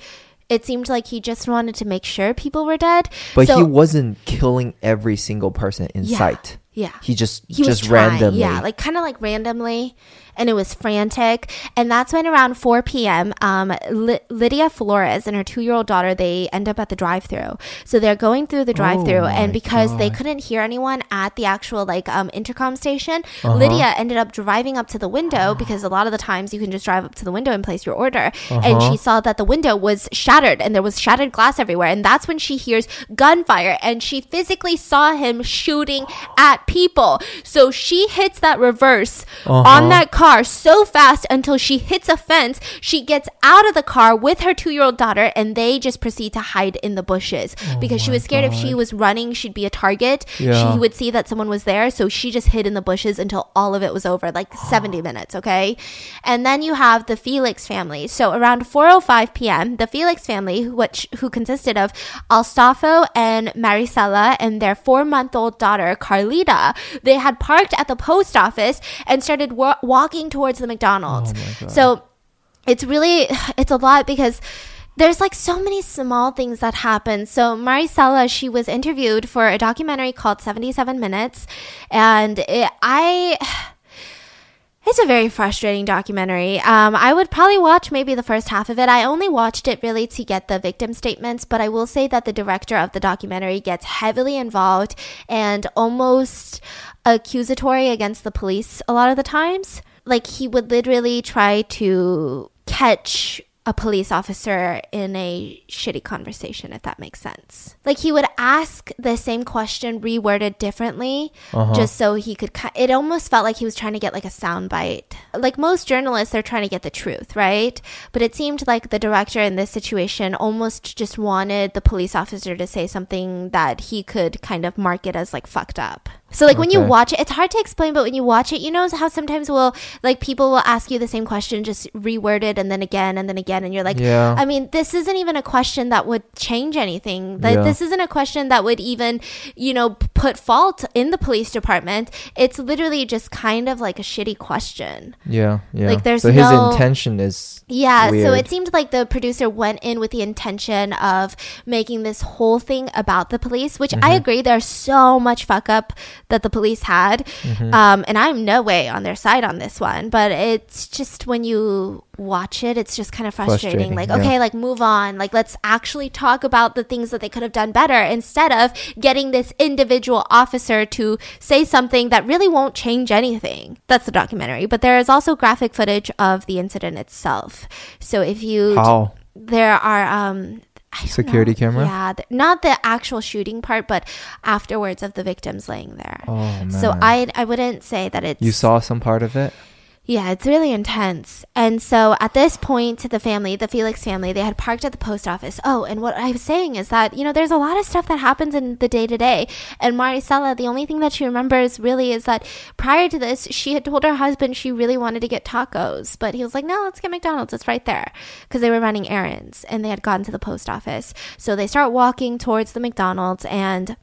B: It seemed like he just wanted to make sure people were dead.
A: But
B: so,
A: he wasn't killing every single person in
B: Yeah.
A: sight.
B: yeah.
A: He just
B: he was
A: just
B: trying,
A: randomly.
B: yeah, like kind of like randomly, and it was frantic. And that's when around 4 p.m., um, Ly- Lydia Flores and her two-year-old daughter they end up at the drive-through. So they're going through the drive-through,
A: Oh
B: and because they couldn't hear anyone at the actual like um, intercom station,
A: Uh-huh.
B: Lydia ended up driving up to the window because a lot of the times you can just drive up to the window and place your order. And
A: Uh-huh.
B: she saw that the window was shattered and there was shattered glass everywhere. And that's when she hears gunfire and she physically saw him shooting at people. So she hits that reverse
A: Uh-huh.
B: on that car so fast until she hits a fence. She gets out of the car with her two year old daughter and they just proceed to hide in the bushes oh because she was scared if she was running, she'd be a target.
A: Yeah.
B: She would see that someone was there. So she just hid in the bushes until all of it was over, like 70 minutes, okay? And then you have the Felix family. So around 4:05 p.m., the Felix family, which who consisted of Astolfo and Maricela and their 4-month-old daughter Carlita, they had parked at the post office and started wa- walking towards the McDonald's. So it's really it's a lot because there's like so many small things that happen. So Maricela, she was interviewed for a documentary called 77 Minutes, and it, I. It's a very frustrating documentary. Um, I would probably watch maybe the first half of it. I only watched it really to get the victim statements, but I will say that the director of the documentary gets heavily involved and almost accusatory against the police a lot of the times. Like he would literally try to catch a police officer in a shitty conversation, if that makes sense. Like he would ask the same question reworded differently, uh-huh. just so he could. ki- It almost felt like he was trying to get like a soundbite. Like most journalists, they're trying to get the truth, right? But it seemed like the director in this situation almost just wanted the police officer to say something that he could kind of mark it as like fucked up. So like when you watch it, it's hard to explain, but when you watch it, you know how sometimes we'll like people will ask you the same question just reworded and then again and then again, and you're like,
A: Yeah.
B: I mean, this isn't even a question that would change anything. Like
A: Yeah.
B: this isn't a question that would even, you know, put fault in the police department. It's literally just kind of like a shitty question.
A: Yeah, yeah.
B: Like, there's
A: so his
B: no-
A: intention is
B: Yeah, so it seemed like the producer went in with the intention of making this whole thing about the police, which
A: Mm-hmm.
B: I agree there's so much fuck up that the police had.
A: Mm-hmm.
B: Um, and I'm no way on their side on this one, but it's just when you watch it, it's just kind of frustrating.
A: Frustrating,
B: like,
A: yeah.
B: okay, like move on. Like, let's actually talk about the things that they could have done better instead of getting this individual officer to say something that really won't change anything. That's the documentary. But there is also graphic footage of the incident itself. So if you
A: how
B: there are um
A: Security
B: know.
A: camera?
B: Yeah, th- not the actual shooting part, but afterwards of the victims laying there.
A: Oh man.
B: So I I wouldn't say that it's
A: you saw some part of it.
B: Yeah, it's really intense. And so at this point, the family, the Felix family, they had parked at the post office. Oh, and what I was saying is that, you know, there's a lot of stuff that happens in the day to day. And Maricela, the only thing that she remembers really is that prior to this, she had told her husband she really wanted to get tacos. But he was like, no, let's get McDonald's. It's right there. Because they were running errands and they had gone to the post office. So they start walking towards the McDonald's and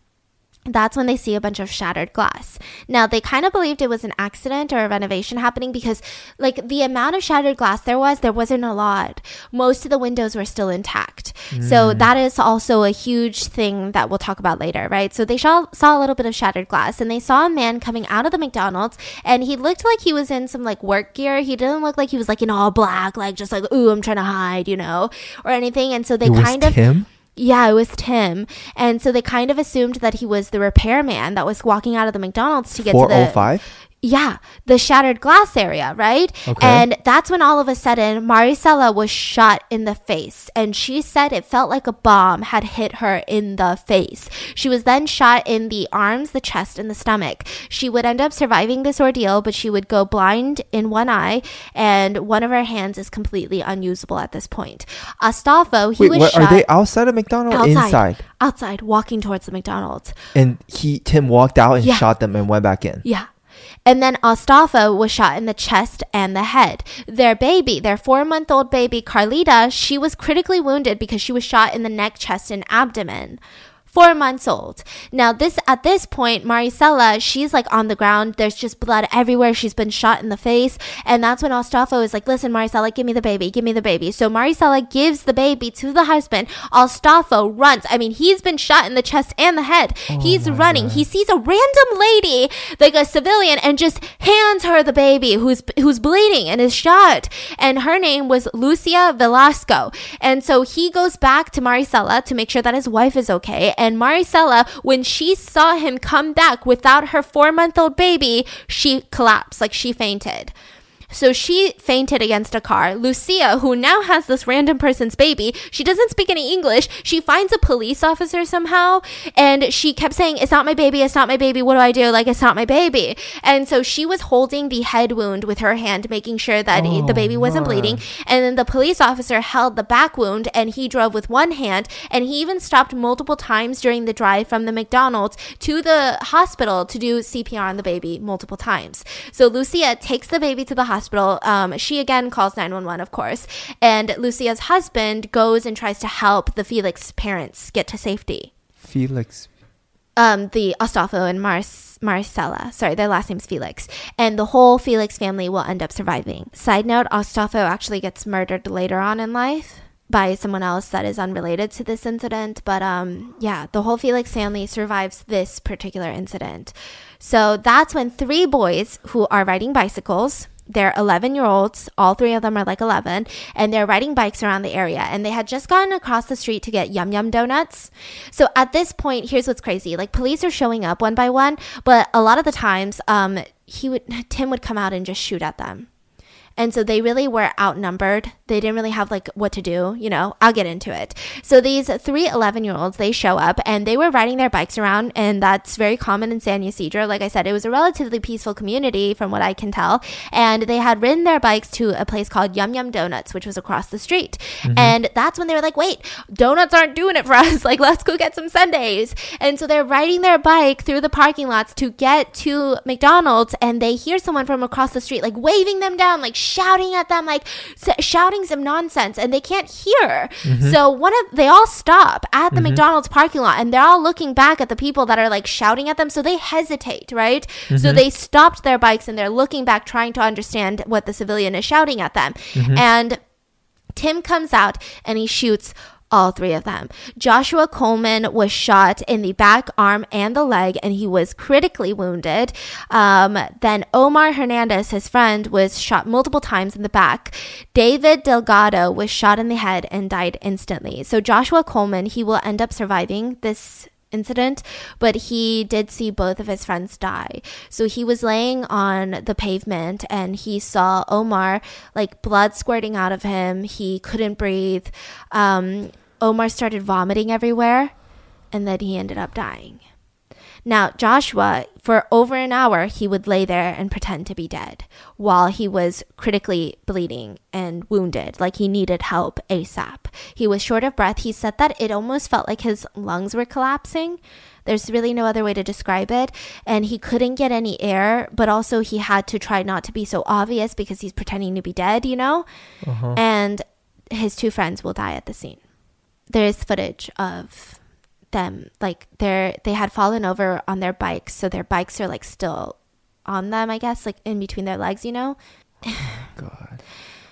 B: that's when they see a bunch of shattered glass. Now, they kind of believed it was an accident or a renovation happening because, like, the amount of shattered glass there was, there wasn't a lot. Most of the windows were still intact. So, mm. that is also a huge thing that we'll talk about later, right? So, they saw, saw a little bit of shattered glass and they saw a man coming out of the McDonald's and he looked like he was in some, like, work gear. He didn't look like he was, like, in all black, like, just like, ooh, I'm trying to hide, you know, or anything. And so they
A: It
B: kind of.
A: Tim.
B: Yeah, it was Tim. And so they kind of assumed that he was the repairman that was walking out of the McDonald's to get to
A: oh
B: the
A: oh five.
B: Yeah, the shattered glass area, right?
A: Okay.
B: And that's when all of a sudden Maricela was shot in the face. And she said it felt like a bomb had hit her in the face. She was then shot in the arms, the chest, and the stomach. She would end up surviving this ordeal, but she would go blind in one eye, and one of her hands is completely unusable at this point. Astolfo, he
A: Wait,
B: was
A: what,
B: shot
A: are they outside of McDonald's?
B: outside,
A: Inside.
B: outside, walking towards the McDonald's.
A: And he Tim walked out and
B: Yeah.
A: shot them and went back in.
B: Yeah. And then Astolfo was shot in the chest and the head. Their baby, their four month old baby, Carlita, she was critically wounded because she was shot in the neck, chest, and abdomen. Four months old. Now, this at this point, Maricela, she's like on the ground. There's just blood everywhere. She's been shot in the face, and that's when Astolfo is like, "Listen, Maricela, give me the baby, give me the baby." So Maricela gives the baby to the husband. Astolfo runs. I mean, he's been shot in the chest and the head. Oh he's running. He sees a random lady, like a civilian, and just hands her the baby who's who's bleeding and is shot. And her name was Lucia Velasco. And so he goes back to Maricela to make sure that his wife is okay. And Maricela, when she saw him come back without her four month old baby, she collapsed, like she fainted. So she fainted against a car. Lucia, who now has this random person's baby, she doesn't speak any English. She finds a police officer somehow and she kept saying, It's not my baby, it's not my baby, what do I do? Like, it's not my baby. And so she was holding the head wound with her hand, making sure that
A: Oh,
B: the baby wasn't bleeding. And then the police officer held the back wound and he drove with one hand. And he even stopped multiple times during the drive from the McDonald's to the hospital to do CPR on the baby multiple times. So Lucia takes the baby to the hospital. Um, she again calls 911, of course. And Lucia's husband goes and tries to help the Felix parents get to safety
A: Felix.
B: um, the Astolfo and Mars- Marcella. Sorry, their last name's Felix. And the whole Felix family will end up surviving. Side note Astolfo actually gets murdered later on in life by someone else that is unrelated to this incident. But um, yeah, the whole Felix family survives this particular incident. So that's when three boys who are riding bicycles. They're 11 year olds. All three of them are like 11, and they're riding bikes around the area. And they had just gotten across the street to get Yum Yum donuts. So at this point, here's what's crazy: like police are showing up one by one, but a lot of the times, um, he would Tim would come out and just shoot at them. And so they really were outnumbered. They didn't really have like what to do, you know. I'll get into it. So these three 11 year olds, they show up and they were riding their bikes around, and that's very common in San Ysidro. Like I said, it was a relatively peaceful community from what I can tell. And they had ridden their bikes to a place called Yum Yum Donuts, which was across the street. Mm-hmm. And that's when they were like, wait, donuts aren't doing it for us. Like, let's go get some sundaes. And so they're riding their bike through the parking lots to get to McDonald's, and they hear someone from across the street, like waving them down, like shouting at them, like shouting some nonsense, and they can't hear. Mm-hmm. So one of they all stop at the mm-hmm. McDonald's parking lot, and they're all looking back at the people that are like shouting at them. So they hesitate, right? So mm-hmm. they stopped their bikes and they're looking back, trying to understand what the civilian is shouting at them, and. Tim comes out and he shoots all three of them. Joshua Coleman was shot in the back arm and the leg, and he was critically wounded. Um, then Omar Hernandez, his friend, was shot multiple times in the back. David Delgado was shot in the head and died instantly. So Joshua Coleman, he will end up surviving this incident, but he did see both of his friends die. So he was laying on the pavement and he saw Omar like blood squirting out of him. He couldn't breathe. Um, Omar started vomiting everywhere and then he ended up dying. Now, Joshua, for over an hour, he would lay there and pretend to be dead while he was critically bleeding and wounded, like he needed help ASAP. He was short of breath. He said that it almost felt like his lungs were collapsing. There's really no other way to describe it. And he couldn't get any air, but also he had to try not to be so obvious because he's pretending to be dead, you know? Uh-huh. And his two friends will die at the scene. There is footage of them like they're they had fallen over on their bikes, so their bikes are like still on them, I guess, like in between their legs, you know.
A: God,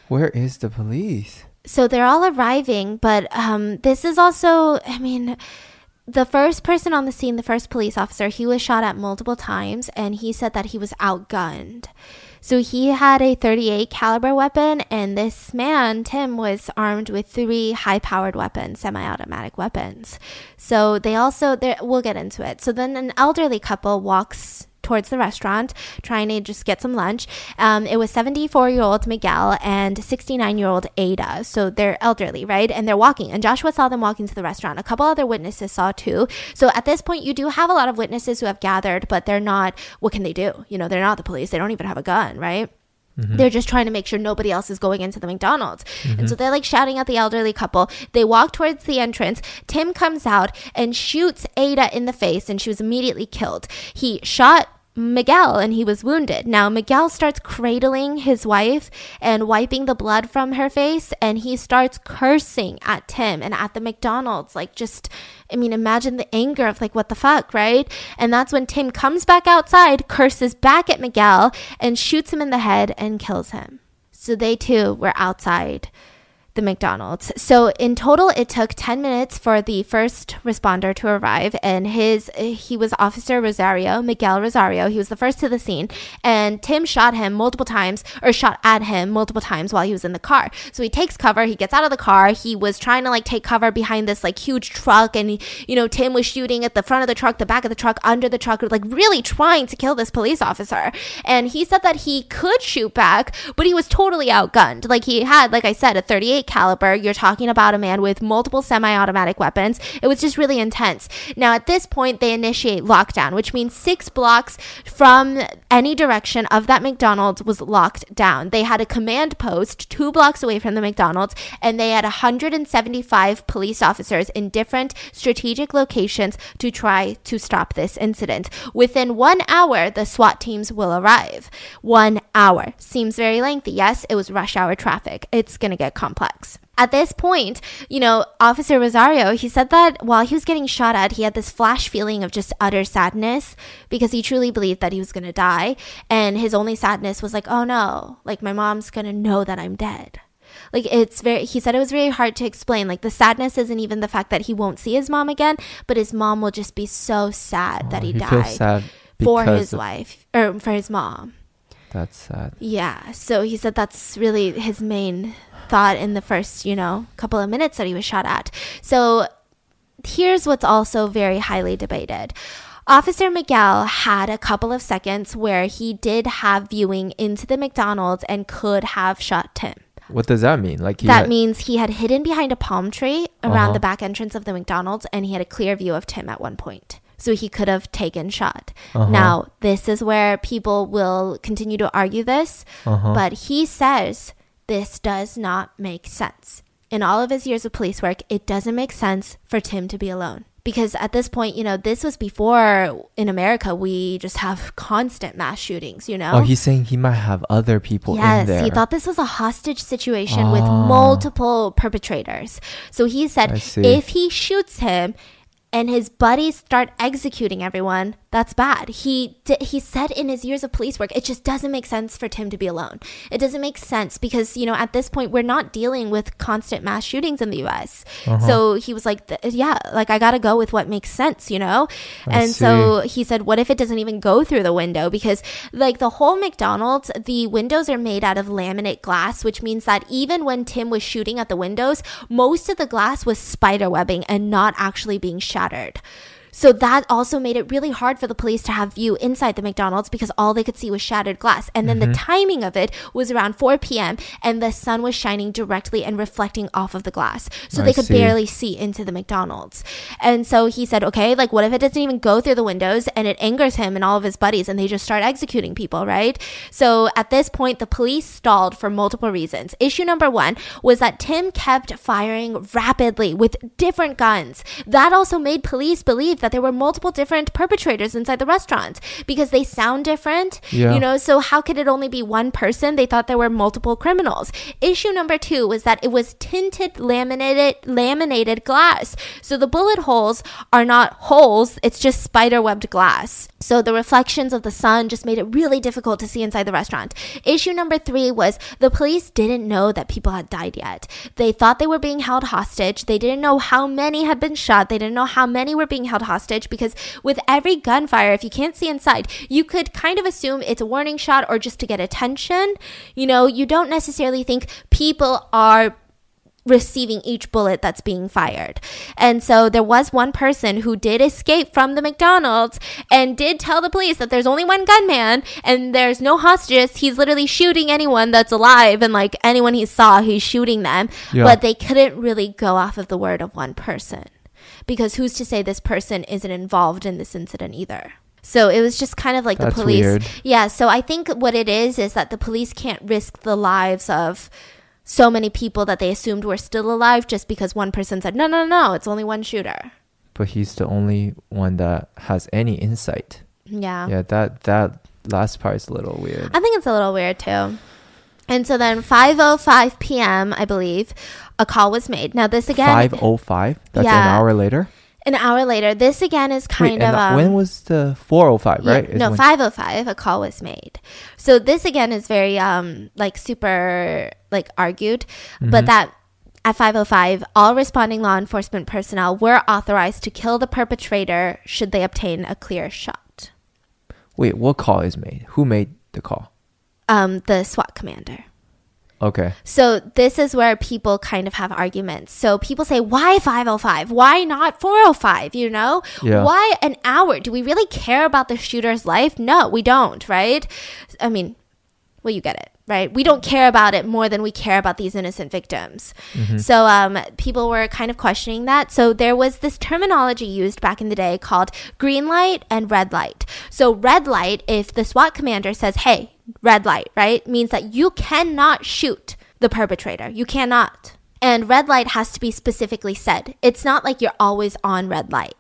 A: where is the police?
B: so they're all arriving, but um, this is also, I mean, the first person on the scene, the first police officer, he was shot at multiple times, and he said that he was outgunned. So he had a 38 caliber weapon, and this man, Tim, was armed with three high-powered weapons, semi-automatic weapons. So they also, we'll get into it. So then an elderly couple walks towards the restaurant, trying to just get some lunch. Um, it was 74 year old Miguel and 69 year old Ada. So they're elderly, right? And they're walking. And Joshua saw them walking to the restaurant. A couple other witnesses saw too. So at this point, you do have a lot of witnesses who have gathered, but they're not, what can they do? You know, they're not the police. They don't even have a gun, right? They're just trying to make sure nobody else is going into the McDonald's. And so they're like shouting at the elderly couple. They walk towards the entrance. Tim comes out and shoots Ada in the face, and she was immediately killed. He shot Miguel and he was wounded. Now, Miguel starts cradling his wife and wiping the blood from her face, and he starts cursing at Tim and at the McDonald's. Like, just, I mean, imagine the anger of, like, what the fuck, right? And that's when Tim comes back outside, curses back at Miguel, and shoots him in the head and kills him. So they too were outside the McDonald's. So in total, it took 10 minutes for the first responder to arrive, and his he was Officer Rosario, Miguel Rosario. He was the first to the scene, and Tim shot him multiple times, or shot at him multiple times while he was in the car. So he takes cover. He gets out of the car. He was trying to like take cover behind this like huge truck, and you know Tim was shooting at the front of the truck, the back of the truck, under the truck, like really trying to kill this police officer. And he said that he could shoot back, but he was totally outgunned. Like he had, like I said, a 38 caliber. You're talking about a man with multiple semi-automatic weapons. It was just really intense. Now at this point they initiate lockdown, which means 6 blocks from any direction of that McDonald's was locked down. They had a command post 2 blocks away from the McDonald's and they had 175 police officers in different strategic locations to try to stop this incident. Within 1 hour the SWAT teams will arrive. 1 hour seems very lengthy. Yes, it was rush hour traffic. It's going to get complex. At this point, you know, Officer Rosario, he said that while he was getting shot at, he had this flash feeling of just utter sadness because he truly believed that he was going to die. And his only sadness was like, oh no, like my mom's going to know that I'm dead. Like it's very, he said it was very hard to explain. Like the sadness isn't even the fact that he won't see his mom again, but his mom will just be so sad that he,
A: he feels
B: died
A: sad
B: for his wife or for his mom.
A: That's sad.
B: Yeah. So he said that's really his main thought in the first, you know, couple of minutes that he was shot at. So here's what's also very highly debated. Officer Miguel had a couple of seconds where he did have viewing into the McDonald's and could have shot Tim.
A: What does that mean? Like he
B: That
A: had-
B: means he had hidden behind a palm tree around
A: Uh-huh.
B: the back entrance of the McDonald's and he had a clear view of Tim at one point. So he could have taken shot.
A: Uh-huh.
B: Now, this is where people will continue to argue this,
A: Uh-huh.
B: but he says this does not make sense. In all of his years of police work, it doesn't make sense for Tim to be alone. Because at this point, you know, this was before in America we just have constant mass shootings, you know?
A: Oh, he's saying he might have other people in
B: Yes, he thought this was a hostage situation with
A: Ah.
B: multiple perpetrators. So he said if he shoots him and his buddies start executing everyone, that's bad. He di- he said in his years of police work, it just doesn't make sense for Tim to be alone. It doesn't make sense because you know at this point we're not dealing with constant mass shootings in the U.S.
A: Uh-huh.
B: So he was like, yeah, like I gotta go with what makes sense, you know.
A: I
B: and so he said, what if it doesn't even go through the window? Because like the whole McDonald's, the windows are made out of laminate glass, which means that even when Tim was shooting at the windows, most of the glass was spider webbing and not actually being shattered. So that also made it really hard for the police to have view inside the McDonald's because all they could see was shattered glass. And then the mm-hmm. timing of it was around 4 p.m. and the sun was shining directly and reflecting off of the glass. So
A: I
B: they could
A: see.
B: barely see into the McDonald's. And so he said, okay, like what if it doesn't even go through the windows and it angers him and all of his buddies and they just start executing people, right? So at this point, the police stalled for multiple reasons. Issue number one was that Tim kept firing rapidly with different guns. That also made police believe believe that there were multiple different perpetrators inside the restaurant because they sound different.
A: Yeah.
B: You know, so how could it only be one person? They thought there were multiple criminals. Issue number two was that it was tinted laminated laminated glass. So the bullet holes are not holes, it's just spider webbed glass. So the reflections of the sun just made it really difficult to see inside the restaurant. Issue number three was the police didn't know that people had died yet. They thought they were being held hostage. They didn't know how many had been shot. They didn't know how many were being held hostage because with every gunfire, if you can't see inside, you could kind of assume it's a warning shot or just to get attention. You know, you don't necessarily think people are receiving each bullet that's being fired. And so there was one person who did escape from the McDonald's and did tell the police that there's only one gunman and there's no hostages. He's literally shooting anyone that's alive and like anyone he saw, he's shooting them.
A: Yeah.
B: But they couldn't really go off of the word of one person because who's to say this person isn't involved in this incident either? So it was just kind of like
A: That's
B: the police.
A: weird.
B: Yeah, so I think what it is is that the police can't risk the lives of so many people that they assumed were still alive just because one person said, no, no, no, it's only one shooter.
A: But he's the only one that has any insight.
B: Yeah.
A: Yeah, that that last part is a little weird.
B: I think it's a little weird too. And so then 5:05 p.m., I believe, a call was made. Now this again
A: Five oh five. That's an
B: Yeah.
A: hour later.
B: an hour later. This again is kind
A: Wait,
B: of um,
A: when was the four oh five?
B: Yeah,
A: Right? Is
B: no,
A: when-
B: 505 a call was made. So this again is very um like super like argued,
A: Mm-hmm.
B: but that at 505 all responding law enforcement personnel were authorized to kill the perpetrator should they obtain a clear shot.
A: Wait, what call is made? Who made the call?
B: Um the SWAT commander.
A: Okay.
B: So this is where people kind of have arguments. So people say, why 505? Why not 405? You know?
A: Yeah.
B: Why an hour? Do we really care about the shooter's life? No, we don't, right? I mean, well, you get it, right? We don't care about it more than we care about these innocent victims. So um, people were kind of questioning that. So there was this terminology used back in the day called green light and red light. So red light, if the SWAT commander says, hey, red light, right, means that you cannot shoot the perpetrator. You cannot. And red light has to be specifically said. It's not like you're always on red light.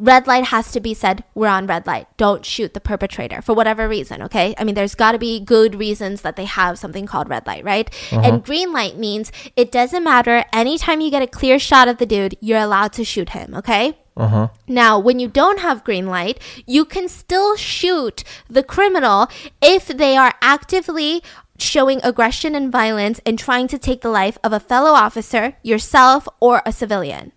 B: Red light has to be said we're on red light. Don't shoot the perpetrator for whatever reason okay? I mean there's got to be good reasons that they have something called red light right? Uh-huh. And green light means it doesn't matter. Anytime you get a clear shot of the dude you're allowed to shoot him okay
A: Uh huh.
B: now, when you don't have green light, you can still shoot the criminal if they are actively showing aggression and violence and trying to take the life of a fellow officer, yourself, or a civilian.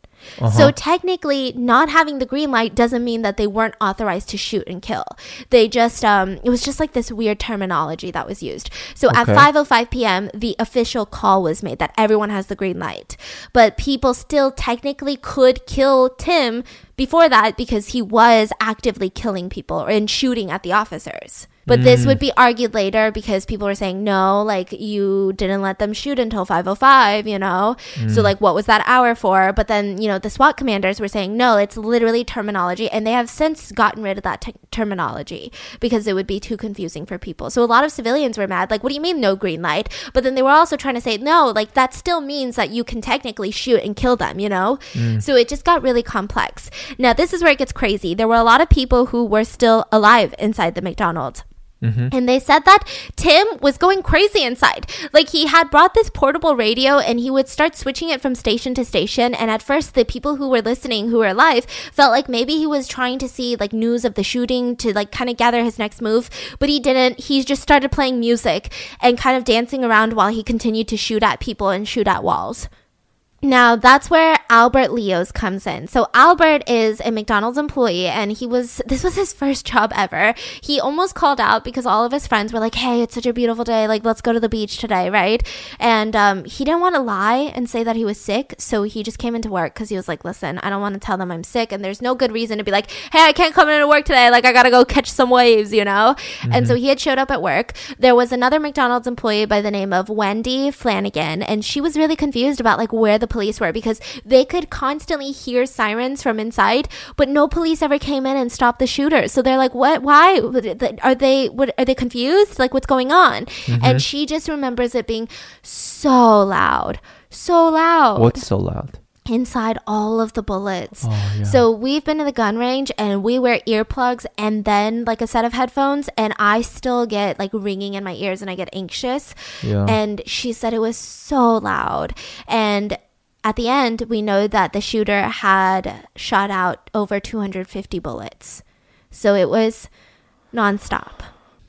B: So technically, not having the green light doesn't mean that they weren't authorized to shoot and kill. They just um, it was just like this weird terminology that was used. So at
A: Okay.
B: 5:05 p.m., the official call was made that everyone has the green light, but people still technically could kill Tim before that because he was actively killing people and shooting at the officers. But this mm. would be argued later because people were saying, no, like you didn't let them shoot until 505, you know? So, mm. like, what was that hour for? But then, you know, the SWAT commanders were saying, no, it's literally terminology. And they have since gotten rid of that te- terminology because it would be too confusing for people. So, a lot of civilians were mad, like, what do you mean no green light? But then they were also trying to say, no, like, that still means that you can technically shoot and kill them, you know? Mm. So, it just got really complex. Now, this is where it gets crazy. There were a lot of people who were still alive inside the McDonald's. Mm-hmm. And they said that Tim was going crazy inside. Like he had brought this portable radio and he would start switching it from station to station. And at first, the people who were listening, who were alive, felt like maybe he was trying to see like news of the shooting to like kind of gather his next move. But he didn't. He just started playing music and kind of dancing around while he continued to shoot at people and shoot at walls. Now that's where Albert Leos comes in. So Albert is a McDonald's employee and he was this was his first job ever. He almost called out because all of his friends were like, "Hey, it's such a beautiful day. Like, let's go to the beach today, right?" And um, he didn't want to lie and say that he was sick, so he just came into work because he was like, "Listen, I don't want to tell them I'm sick, and there's no good reason to be like, hey, I can't come into work today. Like, I gotta go catch some waves, you know." And so he had showed up at work. There was another McDonald's employee by the name of Wendy Flanagan, and she was really confused about like where the police were because they could constantly hear sirens from inside, but no police ever came in and stopped the shooter. So they're like, "What? Why? Are they? What, are they confused? Like, what's going on?" Mm-hmm. And she just remembers it being so loud, so loud.
A: What's so loud?
B: inside all of the bullets.
A: Oh, yeah.
B: So we've been to the gun range and we wear earplugs and then like a set of headphones and I still get like ringing in my ears and I get anxious.
A: Yeah.
B: And she said it was so loud. And at the end, we know that the shooter had shot out over 250 bullets. So it was nonstop.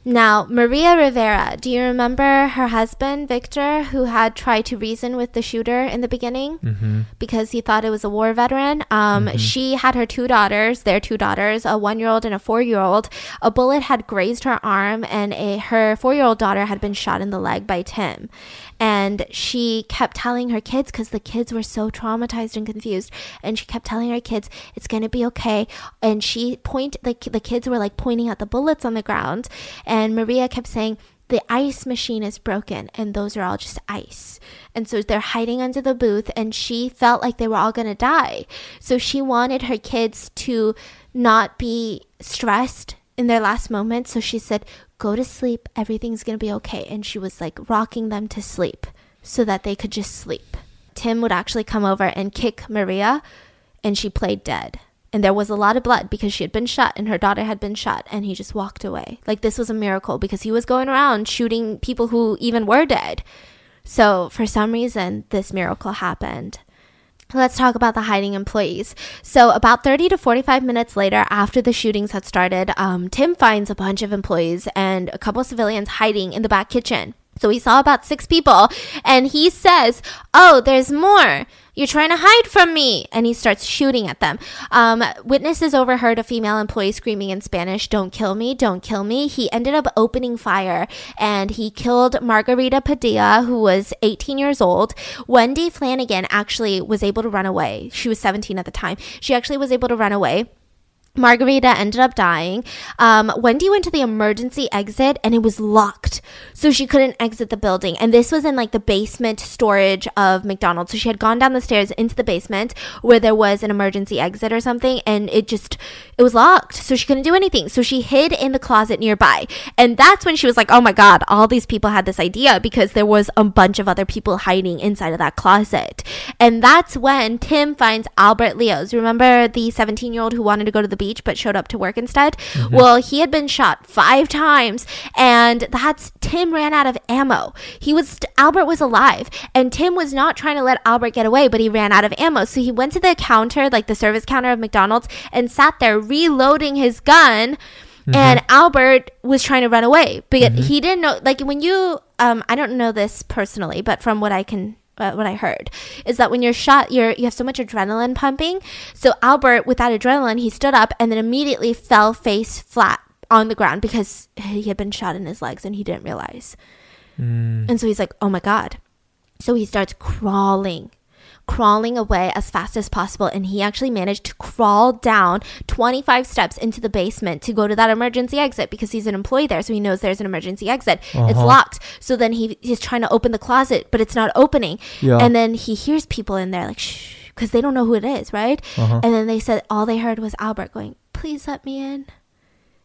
B: Now, Maria Rivera, do you remember her husband, Victor, who had tried to reason with the shooter in the beginning
A: mm-hmm.
B: because he thought it was a war veteran? Um, She had her two daughters, their two daughters, a one year old and a four year old. A bullet had grazed her arm, and a, her four year old daughter had been shot in the leg by Tim. And she kept telling her kids, because the kids were so traumatized and confused, and she kept telling her kids, it's going to be okay. And she point, like the kids were like pointing at the bullets on the ground. And Maria kept saying, the ice machine is broken and those are all just ice. And so they're hiding under the booth and she felt like they were all going to die. So she wanted her kids to not be stressed in their last moments. So she said, go to sleep. Everything's going to be okay. And she was like rocking them to sleep so that they could just sleep. Tim would actually come over and kick Maria and she played dead. And there was a lot of blood because she had been shot and her daughter had been shot, and he just walked away. Like this was a miracle because he was going around shooting people who even were dead. So for some reason, this miracle happened. Let's talk about the hiding employees. So, about 30 to 45 minutes later, after the shootings had started, um, Tim finds a bunch of employees and a couple of civilians hiding in the back kitchen. So, he saw about six people and he says, Oh, there's more. You're trying to hide from me. And he starts shooting at them. Um, witnesses overheard a female employee screaming in Spanish, Don't kill me, don't kill me. He ended up opening fire and he killed Margarita Padilla, who was 18 years old. Wendy Flanagan actually was able to run away. She was 17 at the time. She actually was able to run away. Margarita ended up dying. Um, Wendy went to the emergency exit and it was locked. So she couldn't exit the building. And this was in like the basement storage of McDonald's. So she had gone down the stairs into the basement where there was an emergency exit or something and it just, it was locked. So she couldn't do anything. So she hid in the closet nearby. And that's when she was like, oh my God, all these people had this idea because there was a bunch of other people hiding inside of that closet. And that's when Tim finds Albert Leos. Remember the 17 year old who wanted to go to the beach but showed up to work instead? Mm-hmm. Well, he had been shot five times and that's Tim ran out of ammo. He was Albert was alive and Tim was not trying to let Albert get away, but he ran out of ammo. So he went to the counter, like the service counter of McDonald's and sat there reloading his gun. Mm-hmm. And Albert was trying to run away, but mm-hmm. he didn't know. Like when you, um, I don't know this personally, but from what I can uh, what I heard is that when you're shot, you're you have so much adrenaline pumping. So Albert, with that adrenaline, he stood up and then immediately fell face flat on the ground because he had been shot in his legs and he didn't realize. And so he's like, "Oh my god!" So he starts crawling, crawling away as fast as possible, and he actually managed to crawl down 25 steps into the basement to go to that emergency exit because he's an employee there, so he knows there's an emergency exit. It's
A: Uh-huh.
B: locked. So then he he's trying to open the closet, but it's not opening.
A: Yeah.
B: And then he hears people in there like shh because they don't know who it is, right?
A: Uh-huh.
B: And then they said all they heard was Albert going, "Please let me in."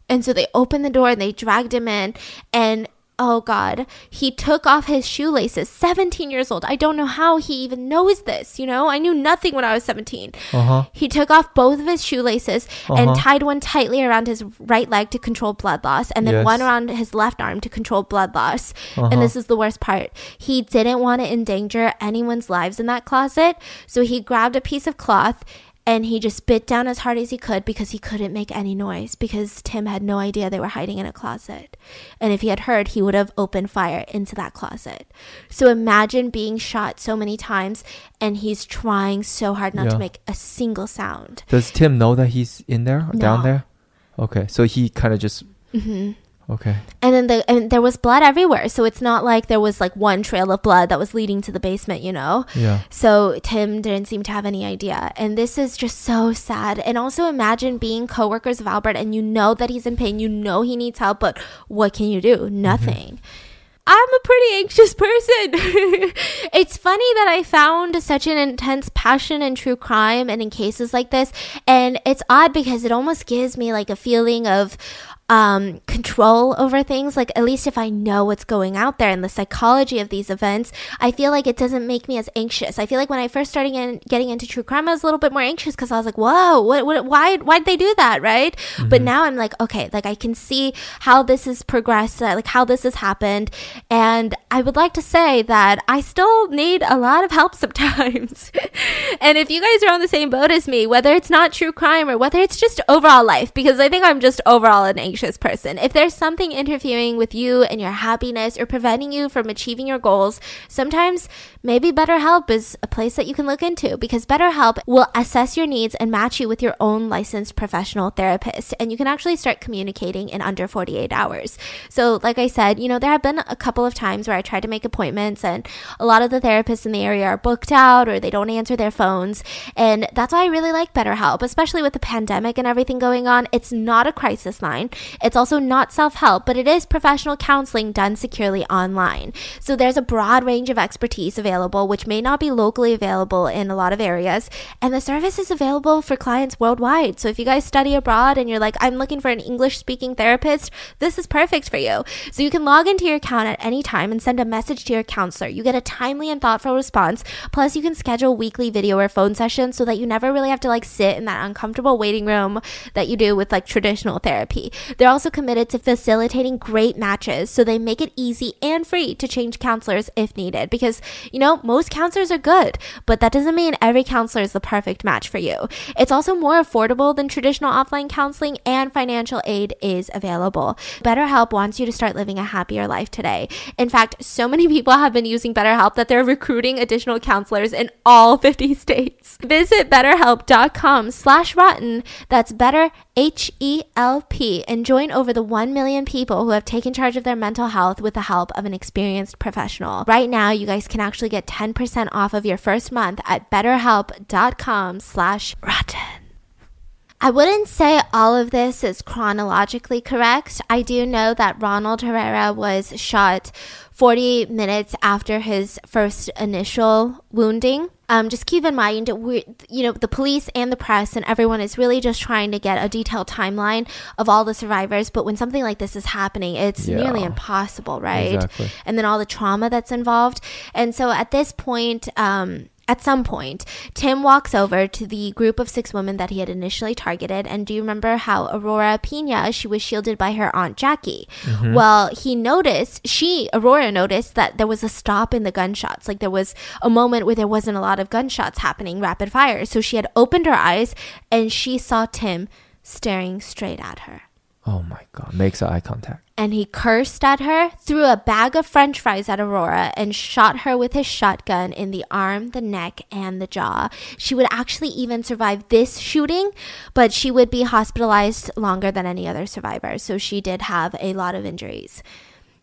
B: And so they opened the door and they dragged him in and oh god, he took off his shoelaces. 17 years old. I don't know how he even knows this, you know? I knew nothing when I was 17.
A: Uh-huh.
B: He took off both of his shoelaces and
A: Uh-huh.
B: tied one tightly around his right leg to control blood loss and then
A: Yes.
B: one around his left arm to control blood loss.
A: Uh-huh.
B: And this is the worst part. He didn't want to endanger anyone's lives in that closet, so he grabbed a piece of cloth and he just bit down as hard as he could because he couldn't make any noise because Tim had no idea they were hiding in a closet. And if he had heard, he would have opened fire into that closet. So imagine being shot so many times and he's trying so hard not
A: Yeah.
B: to make a single sound.
A: Does Tim know that he's in there, or down there? Okay, so he kind of just.
B: hmm
A: Okay.
B: And then the and there was blood everywhere, so it's not like there was like one trail of blood that was leading to the basement, you know.
A: Yeah.
B: So Tim didn't seem to have any idea. And this is just so sad. And also imagine being coworkers of Albert and you know that he's in pain, you know he needs help, but what can you do? Mm-hmm. Nothing. I'm a pretty anxious person. it's funny that I found such an intense passion in true crime and in cases like this. And it's odd because it almost gives me like a feeling of um, control over things. Like, at least if I know what's going out there and the psychology of these events, I feel like it doesn't make me as anxious. I feel like when I first started in, getting into true crime, I was a little bit more anxious because I was like, whoa, what, what, why, why'd they do that? Right. Mm-hmm. But now I'm like, okay, like I can see how this has progressed, like how this has happened. And I would like to say that I still need a lot of help sometimes. and if you guys are on the same boat as me, whether it's not true crime or whether it's just overall life, because I think I'm just overall an anxious person, if there's something interfering with you and your happiness or preventing you from achieving your goals, sometimes maybe BetterHelp is a place that you can look into because BetterHelp will assess your needs and match you with your own licensed professional therapist. And you can actually start communicating in under 48 hours. So, like I said, you know, there have been a couple of times where I tried to make appointments and a lot of the therapists in the area are booked out or they don't answer their phones. And that's why I really like BetterHelp, especially with the pandemic and everything going on. It's not a crisis line. It's also not self help, but it is professional counseling done securely online. So there's a broad range of expertise available, which may not be locally available in a lot of areas. And the service is available for clients worldwide. So if you guys study abroad and you're like, I'm looking for an English speaking therapist, this is perfect for you. So you can log into your account at any time and send a message to your counselor. You get a timely and thoughtful response. Plus, you can schedule weekly video or phone sessions so that you never really have to like sit in that uncomfortable waiting room that you do with like traditional therapy. They're also committed to facilitating great matches, so they make it easy and free to change counselors if needed because, you know, most counselors are good, but that doesn't mean every counselor is the perfect match for you. It's also more affordable than traditional offline counseling and financial aid is available. BetterHelp wants you to start living a happier life today. In fact, so many people have been using BetterHelp that they're recruiting additional counselors in all 50 states. Visit betterhelp.com slash rotten. That's better H-E-L-P and join over the 1 million people who have taken charge of their mental health with the help of an experienced professional. Right now, you guys can actually get 10% off of your first month at betterhelp.com slash rotten. I wouldn't say all of this is chronologically correct. I do know that Ronald Herrera was shot 40 minutes after his first initial wounding. Um, just keep in mind, we, you know, the police and the press and everyone is really just trying to get a detailed timeline of all the survivors. But when something like this is happening, it's yeah. nearly impossible, right? Exactly. And then all the trauma that's involved. And so at this point, um, at some point, Tim walks over to the group of six women that he had initially targeted. And do you remember how Aurora Pina, she was shielded by her Aunt Jackie? Mm-hmm. Well, he noticed, she, Aurora noticed that there was a stop in the gunshots. Like there was a moment where there wasn't a lot of gunshots happening, rapid fire. So she had opened her eyes and she saw Tim staring straight at her.
A: Oh my God. Makes eye contact.
B: And he cursed at her, threw a bag of french fries at Aurora, and shot her with his shotgun in the arm, the neck, and the jaw. She would actually even survive this shooting, but she would be hospitalized longer than any other survivor. So she did have a lot of injuries.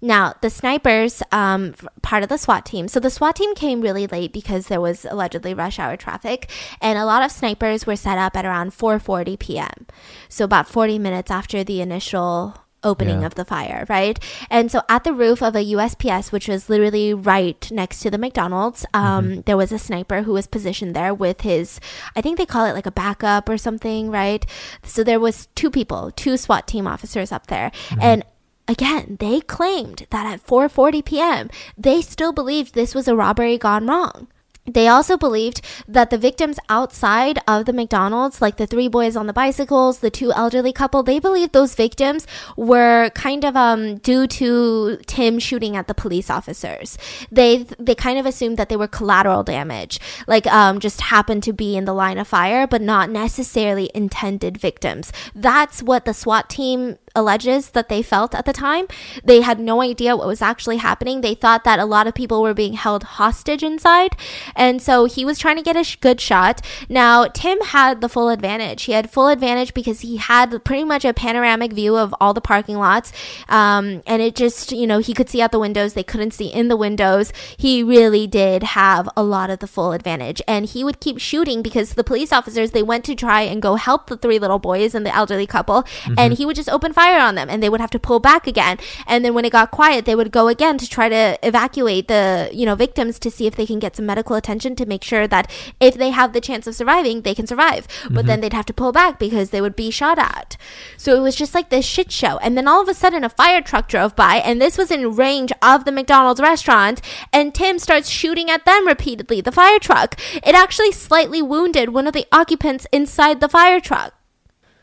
B: Now, the snipers, um, part of the SWAT team. So the SWAT team came really late because there was allegedly rush hour traffic, and a lot of snipers were set up at around 4:40 p.m. So about 40 minutes after the initial opening yeah. of the fire, right? And so at the roof of a USPS, which was literally right next to the McDonald's, um, mm-hmm. there was a sniper who was positioned there with his, I think they call it like a backup or something, right? So there was two people, two SWAT team officers up there, mm-hmm. and Again, they claimed that at 4:40 p.m., they still believed this was a robbery gone wrong. They also believed that the victims outside of the McDonald's, like the three boys on the bicycles, the two elderly couple, they believed those victims were kind of um, due to Tim shooting at the police officers. They they kind of assumed that they were collateral damage, like um, just happened to be in the line of fire, but not necessarily intended victims. That's what the SWAT team alleges that they felt at the time. They had no idea what was actually happening. They thought that a lot of people were being held hostage inside. And so he was trying to get a sh- good shot. Now, Tim had the full advantage. He had full advantage because he had pretty much a panoramic view of all the parking lots. Um, and it just, you know, he could see out the windows. They couldn't see in the windows. He really did have a lot of the full advantage. And he would keep shooting because the police officers, they went to try and go help the three little boys and the elderly couple. Mm-hmm. And he would just open fire fire on them and they would have to pull back again. And then when it got quiet, they would go again to try to evacuate the, you know, victims to see if they can get some medical attention to make sure that if they have the chance of surviving, they can survive. But mm-hmm. then they'd have to pull back because they would be shot at. So it was just like this shit show. And then all of a sudden a fire truck drove by and this was in range of the McDonald's restaurant and Tim starts shooting at them repeatedly, the fire truck. It actually slightly wounded one of the occupants inside the fire truck.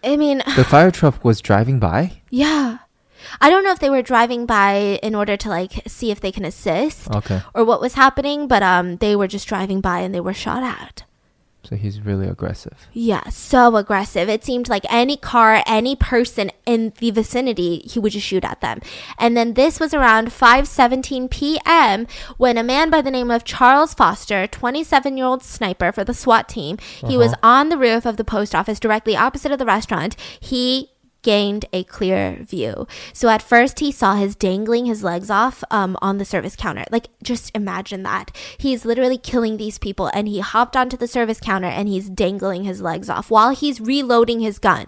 B: I mean,
A: The fire truck was driving by.
B: yeah. I don't know if they were driving by in order to like see if they can assist
A: Okay,
B: or what was happening, but um they were just driving by and they were shot at.
A: So he's really aggressive.
B: Yeah, so aggressive. It seemed like any car, any person in the vicinity, he would just shoot at them. And then this was around 5:17 p.m. when a man by the name of Charles Foster, 27-year-old sniper for the SWAT team, he was uh-huh. on the roof of the post office directly opposite of the restaurant. He gained a clear view. So at first he saw his dangling his legs off um, on the service counter. Like just imagine that. He's literally killing these people and he hopped onto the service counter and he's dangling his legs off while he's reloading his gun.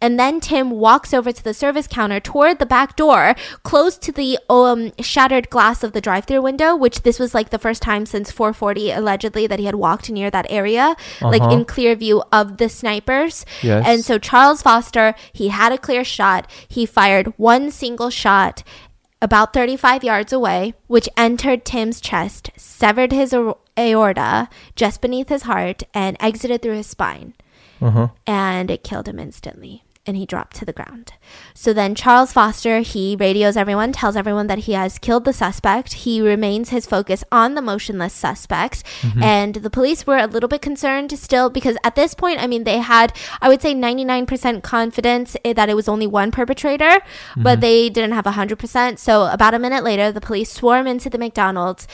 B: And then Tim walks over to the service counter toward the back door, close to the um, shattered glass of the drive-through window, which this was like the first time since 440 allegedly that he had walked near that area, like
A: Uh-huh.
B: in clear view of the snipers.
A: Yes.
B: And so Charles Foster, he had a clear shot. He fired one single shot about 35 yards away, which entered Tim's chest, severed his aorta just beneath his heart, and exited through his spine
A: Uh huh.
B: and it killed him instantly and he dropped to the ground. So then Charles Foster, he radios everyone, tells everyone that he has killed the suspect. He remains his focus on the motionless suspects. Mm-hmm. And the police were a little bit concerned still because at this point, I mean, they had, I would say 99% confidence that it was only one perpetrator, but mm-hmm. they didn't have 100%. So about a minute later, the police swarm into the McDonald's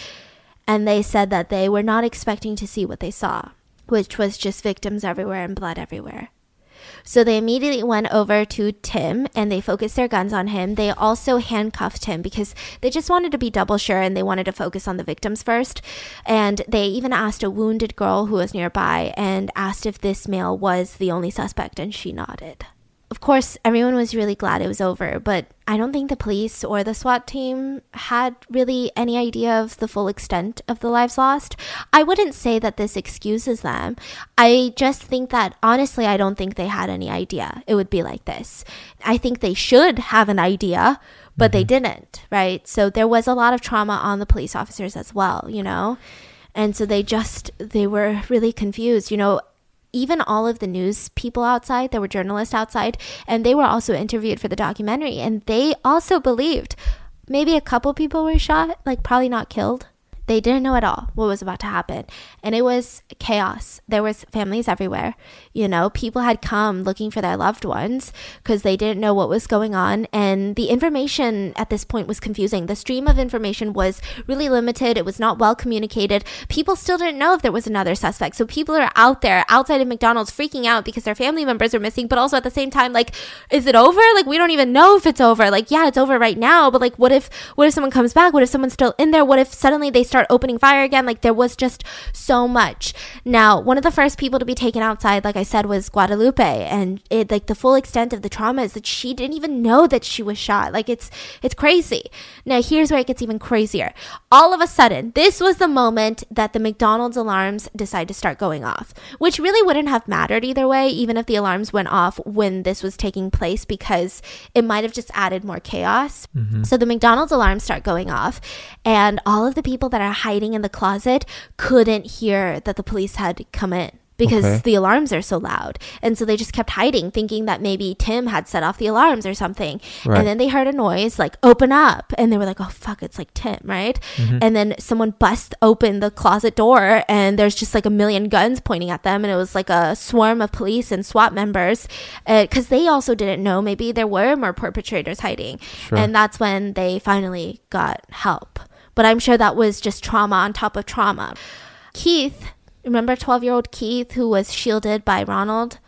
B: and they said that they were not expecting to see what they saw, which was just victims everywhere and blood everywhere. So they immediately went over to Tim and they focused their guns on him. They also handcuffed him because they just wanted to be double sure and they wanted to focus on the victims first. And they even asked a wounded girl who was nearby and asked if this male was the only suspect, and she nodded. Of course, everyone was really glad it was over, but I don't think the police or the SWAT team had really any idea of the full extent of the lives lost. I wouldn't say that this excuses them. I just think that honestly, I don't think they had any idea it would be like this. I think they should have an idea, but they mm-hmm. didn't, right? So there was a lot of trauma on the police officers as well, you know? And so they just, they were really confused, you know? Even all of the news people outside, there were journalists outside, and they were also interviewed for the documentary, and they also believed maybe a couple people were shot, like probably not killed. They didn't know at all what was about to happen. And it was chaos. There was families everywhere. You know, people had come looking for their loved ones because they didn't know what was going on. And the information at this point was confusing. The stream of information was really limited. It was not well communicated. People still didn't know if there was another suspect. So people are out there outside of McDonald's freaking out because their family members are missing, but also at the same time, like, is it over? Like, we don't even know if it's over. Like, yeah, it's over right now, but like, what if, what if someone comes back? What if someone's still in there? What if suddenly they start opening fire again? Like, there was just so much. Now, one of the first people to be taken outside, like I said, was Guadalupe, and it, like, the full extent of the trauma is that she didn't even know that she was shot. Like, it's, it's crazy. Now, here's where it gets even crazier. All of a sudden, this was the moment that the McDonald's alarms decide to start going off, which really wouldn't have mattered either way, even if the alarms went off when this was taking place, because it might have just added more chaos. Mm-hmm. So the McDonald's alarms start going off, and all of the people that are hiding in the closet couldn't hear that the police had come in because
A: Okay.
B: the alarms are so loud. And so they just kept hiding, thinking that maybe Tim had set off the alarms or something.
A: Right.
B: And then they heard a noise like, open up. And they were like, oh, fuck, it's like Tim, right? Mm-hmm. And then someone busts open the closet door and there's just like a million guns pointing at them. And it was like a swarm of police and SWAT members uh, because they also didn't know maybe there were more perpetrators hiding.
A: Sure.
B: And that's when they finally got help. But I'm sure that was just trauma on top of trauma. Keith, remember 12 year old Keith who was shielded by Ronald?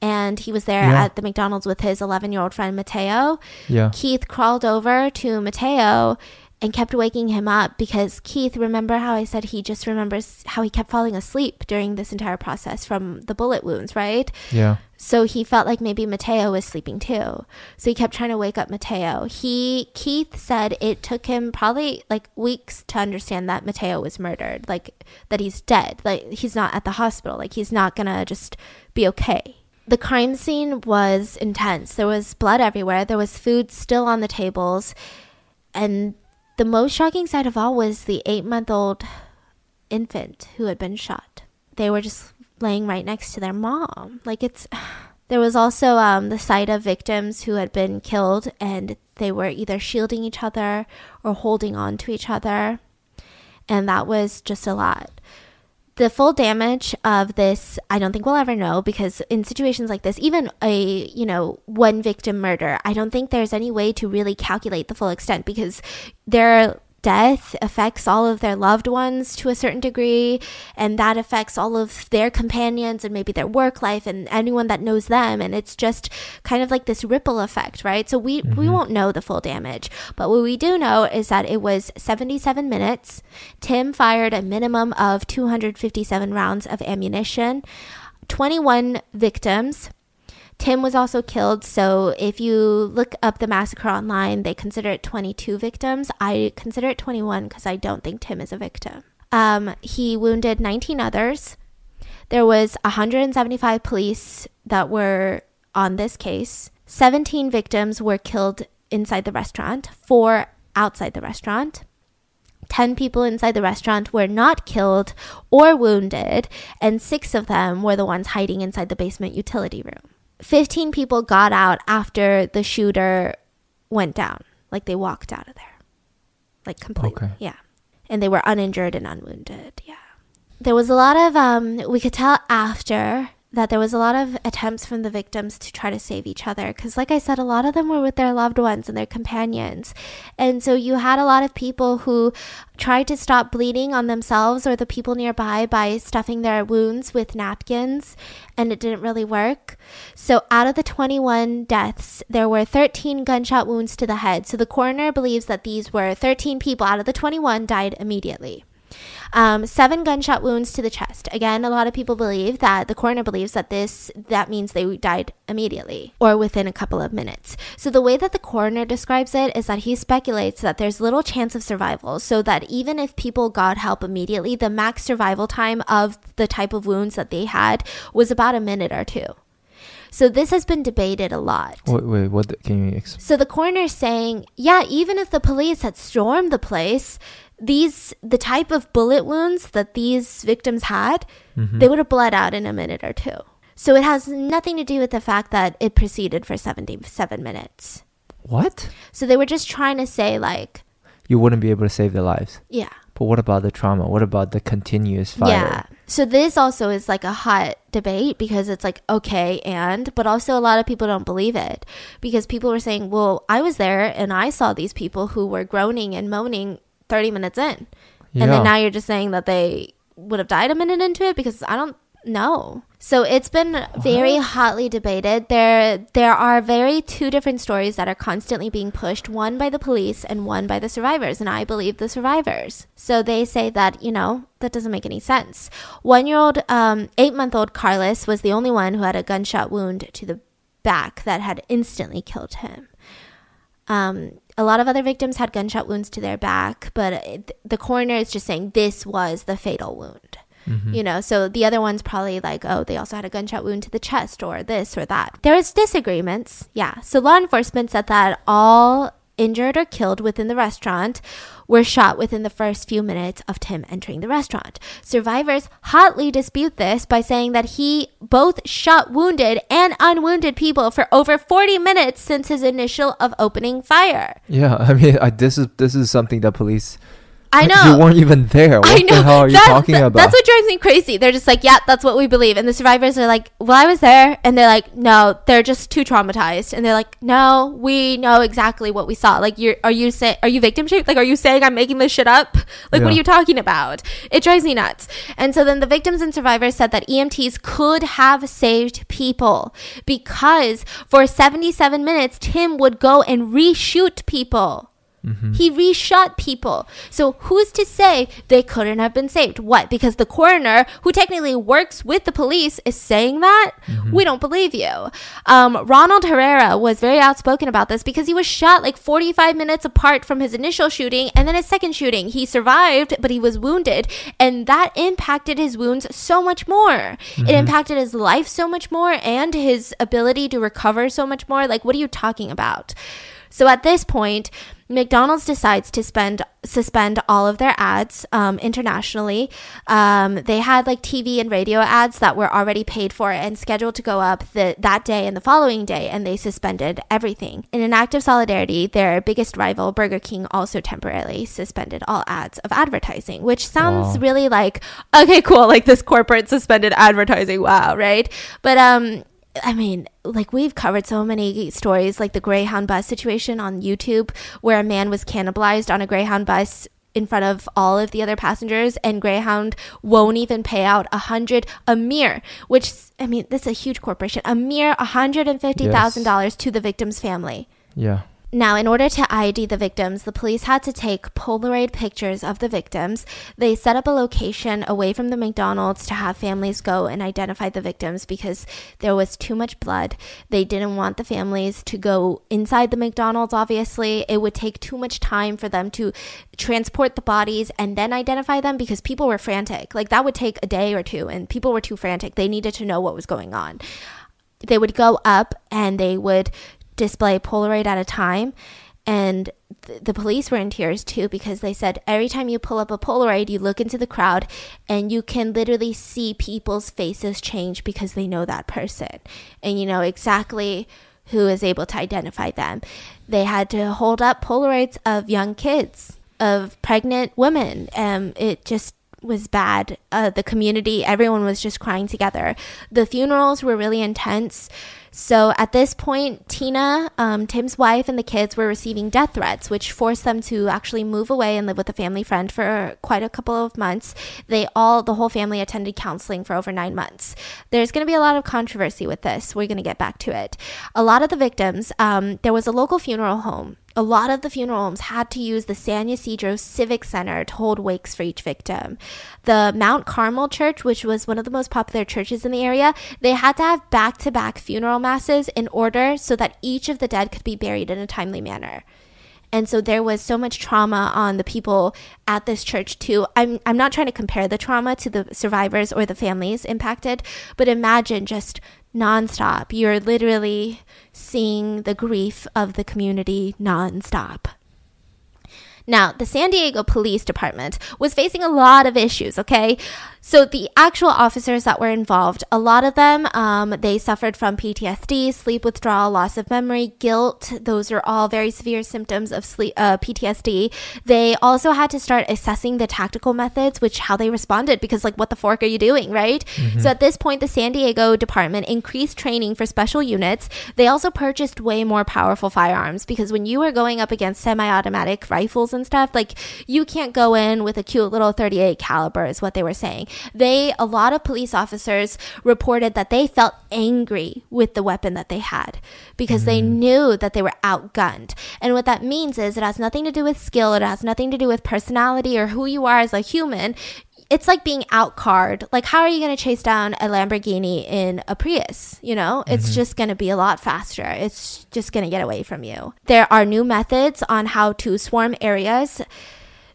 B: And he was there
A: Yeah.
B: at the McDonald's with his 11 year old friend Mateo.
A: Yeah.
B: Keith crawled over to Mateo and kept waking him up because Keith, remember how I said he just remembers how he kept falling asleep during this entire process from the bullet wounds, right?
A: Yeah.
B: So he felt like maybe Mateo was sleeping too. So he kept trying to wake up Mateo. He Keith said it took him probably like weeks to understand that Mateo was murdered, like that he's dead, like he's not at the hospital, like he's not gonna just be okay. The crime scene was intense. There was blood everywhere. There was food still on the tables, and the most shocking sight of all was the eight month old infant who had been shot. They were just laying right next to their mom. Like it's. There was also um, the sight of victims who had been killed and they were either shielding each other or holding on to each other. And that was just a lot. The full damage of this, I don't think we'll ever know because in situations like this, even a, you know, one victim murder, I don't think there's any way to really calculate the full extent because there death affects all of their loved ones to a certain degree and that affects all of their companions and maybe their work life and anyone that knows them. And it's just kind of like this ripple effect right? So we mm-hmm. we won't know the full damage but what we do know is that it was 77 minutes. Tim fired a minimum of 257 rounds of ammunition. 21 victims Tim was also killed. So if you look up the massacre online, they consider it 22 victims. I consider it 21 because I don't think Tim is a victim. Um, he wounded 19 others. There was 175 police that were on this case. 17 victims were killed inside the restaurant, four outside the restaurant. 10 people inside the restaurant were not killed or wounded, and six of them were the ones hiding inside the basement utility room. 15 people got out after the shooter went down. Like they walked out of there. Like completely. Okay. Yeah. And they were uninjured and unwounded. Yeah. There was a lot of, um, we could tell after that there was a lot of attempts from the victims to try to save each other because like i said a lot of them were with their loved ones and their companions. And so you had a lot of people who tried to stop bleeding on themselves or the people nearby by stuffing their wounds with napkins and it didn't really work. So out of the 21 deaths there were 13 gunshot wounds to the head. So the coroner believes that these were 13 people out of the 21 died immediately um, seven gunshot wounds to the chest. Again, a lot of people believe that the coroner believes that this that means they died immediately or within a couple of minutes. So the way that the coroner describes it is that he speculates that there's little chance of survival, so that even if people got help immediately, the max survival time of the type of wounds that they had was about a minute or two. So this has been debated a lot.
A: Wait, wait what can you explain?
B: So the coroner is saying, yeah, even if the police had stormed the place, these the type of bullet wounds that these victims had, mm-hmm. they would have bled out in a minute or two. So it has nothing to do with the fact that it proceeded for 77 minutes.
A: What?
B: So they were just trying to say like
A: you wouldn't be able to save their lives.
B: Yeah.
A: But what about the trauma? What about the continuous fire? Yeah.
B: So this also is like a hot debate because it's like okay and but also a lot of people don't believe it because people were saying, "Well, I was there and I saw these people who were groaning and moaning 30 minutes in. Yeah. And then now you're just saying that they would have died a minute into it because I don't know. So it's been very hotly debated. There there are very two different stories that are constantly being pushed, one by the police and one by the survivors, and I believe the survivors. So they say that, you know, that doesn't make any sense. 1-year-old um 8-month-old Carlos was the only one who had a gunshot wound to the back that had instantly killed him. Um, a lot of other victims had gunshot wounds to their back, but it, the coroner is just saying this was the fatal wound. Mm-hmm. You know, so the other one's probably like, oh, they also had a gunshot wound to the chest or this or that. There is disagreements. Yeah. So law enforcement said that all injured or killed within the restaurant were shot within the first few minutes of Tim entering the restaurant. Survivors hotly dispute this by saying that he both shot wounded and unwounded people for over 40 minutes since his initial of opening fire.
A: Yeah, I mean, I, this is this is something that police
B: I know.
A: You weren't even there. What I know. the hell are you talking about?
B: That's what drives me crazy. They're just like, yeah, that's what we believe. And the survivors are like, well, I was there. And they're like, no, they're just too traumatized. And they're like, no, we know exactly what we saw. Like, you're, are you saying, are you victim shaped? Like, are you saying I'm making this shit up? Like, yeah. what are you talking about? It drives me nuts. And so then the victims and survivors said that EMTs could have saved people because for 77 minutes, Tim would go and reshoot people Mm-hmm. He reshot people. So who's to say they couldn't have been saved? What? Because the coroner, who technically works with the police, is saying that? Mm-hmm. We don't believe you. Um, Ronald Herrera was very outspoken about this because he was shot like 45 minutes apart from his initial shooting and then his second shooting. He survived, but he was wounded. And that impacted his wounds so much more. It mm-hmm. impacted his life so much more and his ability to recover so much more. Like, what are you talking about? So at this point, McDonald's decides to spend suspend all of their ads um, internationally. Um, they had like TV and radio ads that were already paid for and scheduled to go up the, that day and the following day, and they suspended everything. In an act of solidarity, their biggest rival, Burger King, also temporarily suspended all ads of advertising, which sounds
A: Wow.
B: really like okay, cool, like this corporate suspended advertising. Wow, right? But um, I mean, like we've covered so many stories, like the Greyhound bus situation on YouTube, where a man was cannibalized on a Greyhound bus in front of all of the other passengers, and Greyhound won't even pay out a hundred a mere, which I mean, this is a huge corporation, a mere a hundred and fifty thousand dollars to the victim's family.
A: Yeah.
B: Now, in order to ID the victims, the police had to take Polaroid pictures of the victims. They set up a location away from the McDonald's to have families go and identify the victims because there was too much blood. They didn't want the families to go inside the McDonald's, obviously. It would take too much time for them to transport the bodies and then identify them because people were frantic. Like, that would take a day or two, and people were too frantic. They needed to know what was going on they would go up and they would display Polaroid at a time. And th- the police were in tears too because they said every time you pull up a Polaroid, you look into the crowd and you can literally see people's faces change because they know that person and you know exactly who is able to identify them. They had to hold up Polaroids of young kids, of pregnant women. Um, it just was bad. Uh, the community, everyone was just crying together. The funerals were really intense. So at this point, Tina, um, Tim's wife, and the kids were receiving death threats, which forced them to actually move away and live with a family friend for quite a couple of months. They all, the whole family, attended counseling for over nine months. There's going to be a lot of controversy with this. We're going to get back to it. A lot of the victims, um, there was a local funeral home a lot of the funeral homes had to use the San Ysidro Civic Center to hold wakes for each victim. The Mount Carmel Church, which was one of the most popular churches in the area, they had to have back to back funeral masses in order so that each of the dead could be buried in a timely manner. And so there was so much trauma on the people at this church too. I'm I'm not trying to compare the trauma to the survivors or the families impacted, but imagine just nonstop. You're literally seeing the grief of the community nonstop. Now, the San Diego Police Department was facing a lot of issues, okay? So, the actual officers that were involved, a lot of them, um, they suffered from PTSD, sleep withdrawal, loss of memory, guilt. Those are all very severe symptoms of sleep, uh, PTSD. They also had to start assessing the tactical methods, which how they responded, because, like, what the fork are you doing, right? So, at this point, the San Diego Department increased training for special units. They also purchased way more powerful firearms because when you are going up against semi automatic rifles and stuff, like, you can't go in with a cute little 38 caliber, is what they were saying. They, a lot of police officers reported that they felt angry with the weapon that they had because they mm. knew that they were outgunned. And what that means is it has nothing to do with skill, it has nothing to do with personality or who you are as a human. It's like being outcarred. Like, how are you going to chase down a Lamborghini in a Prius? You know, it's mm-hmm. just going to be a lot faster. It's just going to get away from you. There are new methods on how to swarm areas.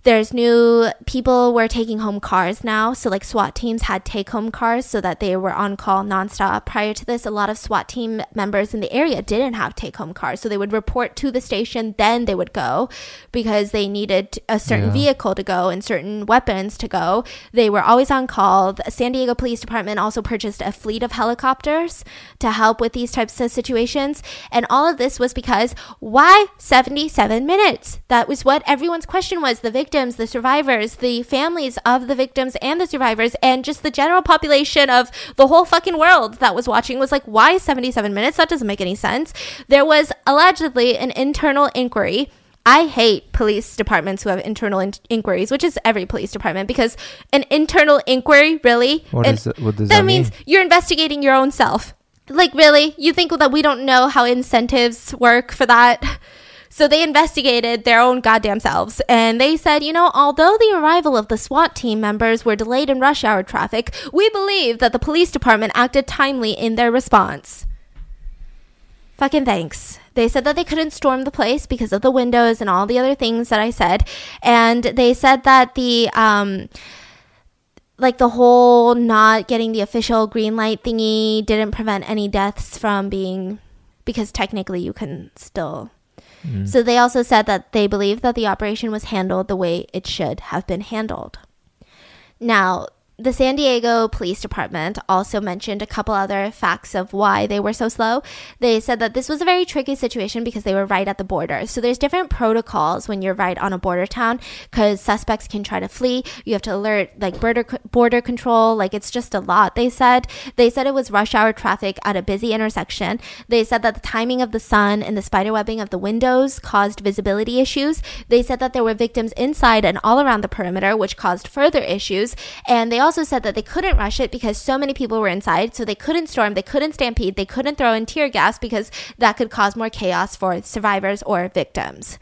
B: There's new people were taking home cars now. So, like SWAT teams had take home cars so that they were on call nonstop. Prior to this, a lot of SWAT team members in the area didn't have take home cars. So, they would report to the station, then they would go because they needed a certain
A: Yeah.
B: vehicle to go and certain weapons to go. They were always on call. The San Diego Police Department also purchased a fleet of helicopters to help with these types of situations. And all of this was because why 77 minutes? That was what everyone's question was the victims, the survivors, the families of the victims and the survivors, and just the general population of the whole fucking world that was watching was like, why 77 minutes? That doesn't make any sense. There was allegedly an internal inquiry. I hate police departments who have internal in- inquiries, which is every police department, because an internal inquiry, really?
A: What is it- what does
B: that
A: that
B: means
A: mean?
B: you're investigating your own self. Like, really? You think that we don't know how incentives work for that? So they investigated their own goddamn selves and they said, you know, although the arrival of the SWAT team members were delayed in rush hour traffic, we believe that the police department acted timely in their response. Fucking thanks. They said that they couldn't storm the place because of the windows and all the other things that I said. And they said that the, um, like the whole not getting the official green light thingy didn't prevent any deaths from being because technically you can still mm. so they also said that they believe that the operation was handled the way it should have been handled now the San Diego Police Department also mentioned a couple other facts of why they were so slow. They said that this was a very tricky situation because they were right at the border. So there's different protocols when you're right on a border town because suspects can try to flee. You have to alert like border border control. Like it's just a lot. They said they said it was rush hour traffic at a busy intersection. They said that the timing of the sun and the spiderwebbing of the windows caused visibility issues. They said that there were victims inside and all around the perimeter, which caused further issues. And they also said that they couldn't rush it because so many people were inside. So they couldn't storm, they couldn't stampede, they couldn't throw in tear gas because that could cause more chaos for survivors or victims.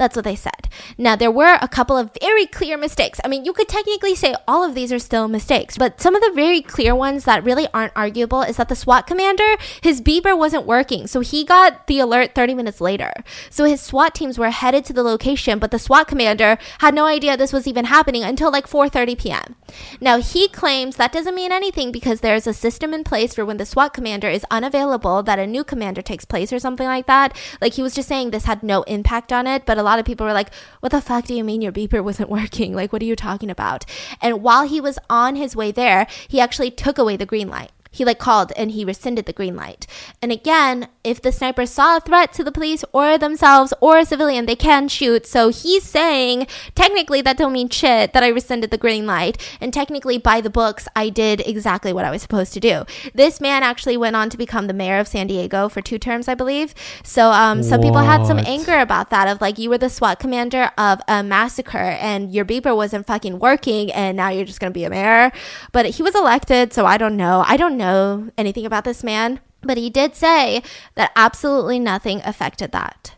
B: That's what they said. Now, there were a couple of very clear mistakes. I mean, you could technically say all of these are still mistakes, but some of the very clear ones that really aren't arguable is that the SWAT commander, his beeper wasn't working. So he got the alert 30 minutes later. So his SWAT teams were headed to the location, but the SWAT commander had no idea this was even happening until like 4:30 p.m. Now, he claims that doesn't mean anything because there's a system in place for when the SWAT commander is unavailable that a new commander takes place or something like that. Like he was just saying this had no impact on it, but a lot of people were like, What the fuck do you mean your beeper wasn't working? Like, what are you talking about? And while he was on his way there, he actually took away the green light he like called and he rescinded the green light. And again, if the sniper saw a threat to the police or themselves or a civilian, they can shoot. So he's saying, technically, that don't mean shit that I rescinded the green light. And technically, by the books, I did exactly what I was supposed to do. This man actually went on to become the mayor of San Diego for two terms, I believe. So um, some what? people had some anger about that of like, you were the SWAT commander of a massacre and your beeper wasn't fucking working and now you're just going to be a mayor. But he was elected, so I don't know. I don't know anything about this man, but he did say that absolutely nothing affected that.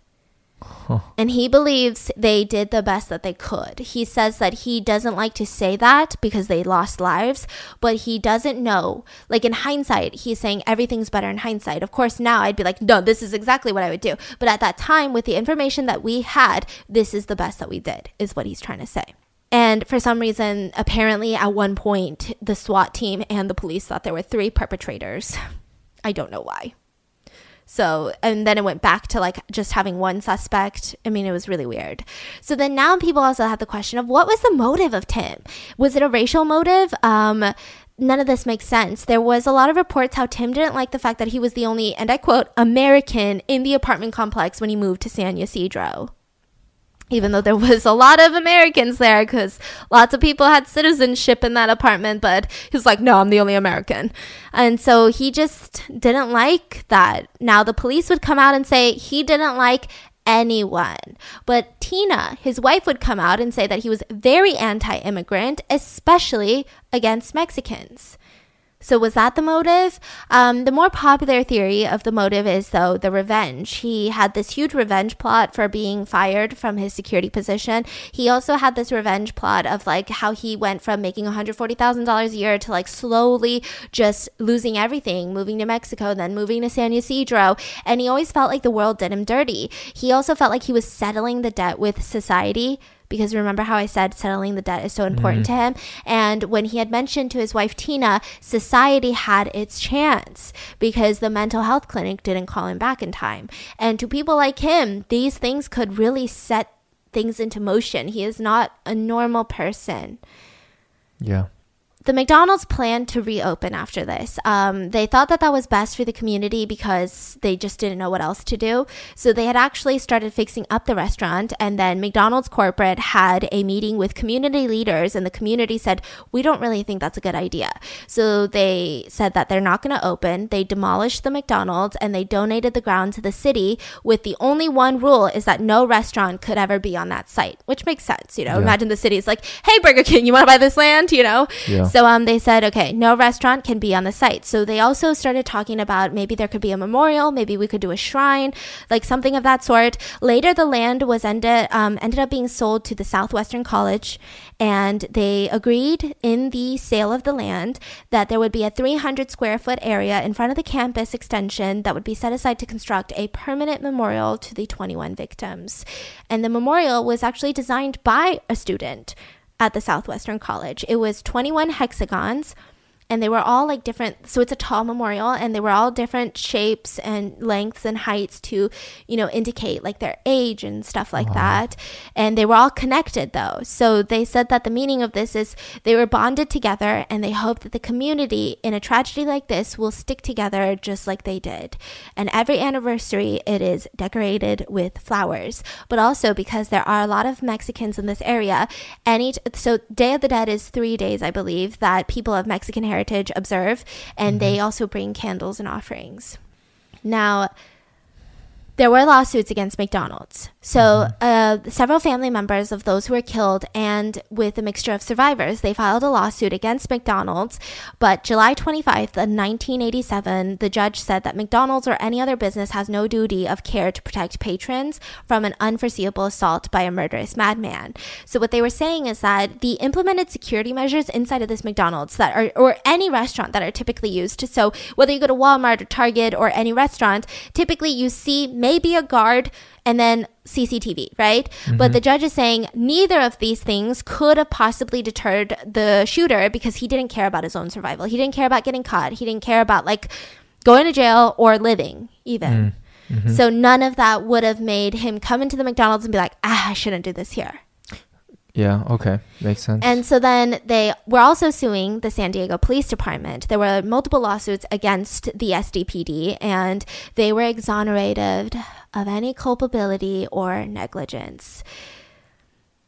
B: Huh. And he believes they did the best that they could. He says that he doesn't like to say that because they lost lives, but he doesn't know. Like in hindsight, he's saying everything's better in hindsight. Of course, now I'd be like, no, this is exactly what I would do. But at that time, with the information that we had, this is the best that we did, is what he's trying to say. And for some reason, apparently at one point, the SWAT team and the police thought there were three perpetrators. I don't know why. So, and then it went back to like just having one suspect. I mean, it was really weird. So then now people also have the question of what was the motive of Tim? Was it a racial motive? Um, none of this makes sense. There was a lot of reports how Tim didn't like the fact that he was the only, and I quote, American in the apartment complex when he moved to San Ysidro even though there was a lot of Americans there because lots of people had citizenship in that apartment, but he was like, no, I'm the only American. And so he just didn't like that. Now the police would come out and say he didn't like anyone. But Tina, his wife, would come out and say that he was very anti immigrant, especially against Mexicans. So, was that the motive? Um, the more popular theory of the motive is, though, the revenge. He had this huge revenge plot for being fired from his security position. He also had this revenge plot of like how he went from making $140,000 a year to like slowly just losing everything, moving to Mexico, then moving to San Ysidro. And he always felt like the world did him dirty. He also felt like he was settling the debt with society because remember how I said settling the debt is so important mm-hmm. to him? And when he had mentioned to his wife Tina, society had its chance because the mental health clinic didn't call him back in time. And to people like him, these things could really set things into motion. He is not a normal person.
A: Yeah
B: the McDonald's planned to reopen after this. Um, they thought that that was best for the community because they just didn't know what else to do. So they had actually started fixing up the restaurant, and then McDonald's corporate had a meeting with community leaders, and the community said, We don't really think that's a good idea. So they said that they're not going to open. They demolished the McDonald's and they donated the ground to the city, with the only one rule is that no restaurant could ever be on that site, which makes sense. You know, yeah. imagine the city is like, Hey, Burger King, you want to buy this land? You know? Yeah. So um, they said, okay, no restaurant can be on the site. So they also started talking about maybe there could be a memorial, maybe we could do a shrine, like something of that sort. Later, the land was ended um, ended up being sold to the Southwestern College, and they agreed in the sale of the land that there would be a 300 square foot area in front of the campus extension that would be set aside to construct a permanent memorial to the 21 victims. And the memorial was actually designed by a student at the Southwestern College. It was 21 hexagons and they were all like different so it's a tall memorial and they were all different shapes and lengths and heights to you know indicate like their age and stuff like uh-huh. that. And they were all connected though. So they said that the meaning of this is they were bonded together and they hope that the community in a tragedy like this will stick together just like they did. And every anniversary it is decorated with flowers. But also because there are a lot of mexicans in this area any so day of the dead is three days i believe that people of mexican heritage Heritage observe, and they mm-hmm. also bring candles and offerings. Now, there were lawsuits against McDonald's. So, uh, several family members of those who were killed and with a mixture of survivors, they filed a lawsuit against McDonald's. But July 25th, 1987, the judge said that McDonald's or any other business has no duty of care to protect patrons from an unforeseeable assault by a murderous madman. So, what they were saying is that the implemented security measures inside of this McDonald's that are, or any restaurant that are typically used. So, whether you go to Walmart or Target or any restaurant, typically you see maybe a guard and then CCTV, right? But mm-hmm. the judge is saying neither of these things could have possibly deterred the shooter because he didn't care about his own survival. He didn't care about getting caught. He didn't care about like going to jail or living even. Mm. Mm-hmm. So none of that would have made him come into the McDonald's and be like, ah, I shouldn't do this here.
A: Yeah. Okay. Makes sense.
B: And so then they were also suing the San Diego Police Department. There were multiple lawsuits against the SDPD, and they were exonerated of any culpability or negligence.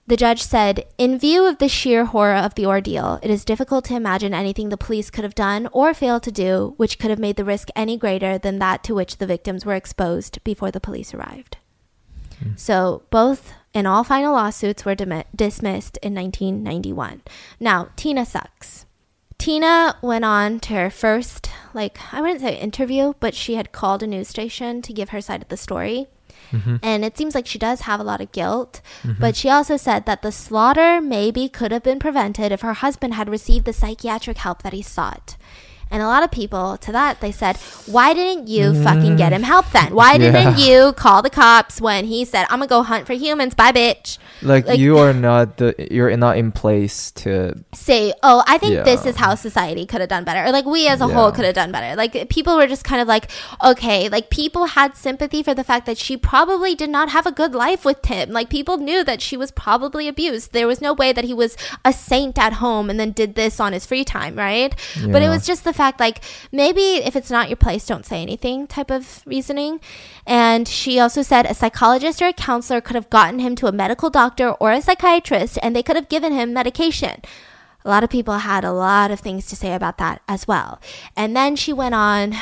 B: The judge said, In view of the sheer horror of the ordeal, it is difficult to imagine anything the police could have done or failed to do which could have made the risk any greater than that to which the victims were exposed before the police arrived. Hmm. So both and all final lawsuits were dimi- dismissed in 1991. Now, Tina sucks. Tina went on to her first, like, I wouldn't say interview, but she had called a news station to give her side of the story. Mm-hmm. And it seems like she does have a lot of guilt. Mm-hmm. But she also said that the slaughter maybe could have been prevented if her husband had received the psychiatric help that he sought. And a lot of people to that they said, "Why didn't you fucking get him mm. help then? Why didn't you call the cops when he said, "I'm gonna go hunt for humans"? Bye, bitch."
A: like,
B: like-
A: you are not the you're not in place to
B: say, "Oh, I think this is how society could have done better," or like we as a whole could have done better. Like people were just kind of like, "Okay," like people had sympathy for the fact that she probably did not have a good life with Tim. Like people knew that she was probably abused. There was no way that he was a saint at home and then did this on his free time, right? But it was just the fact, like maybe if it's not your place, don't say anything type of reasoning. And she also said a psychologist or a counselor could have gotten him to a medical doctor or a psychiatrist, and they could have given him medication. A lot of people had a lot of things to say about that as well. And then she went on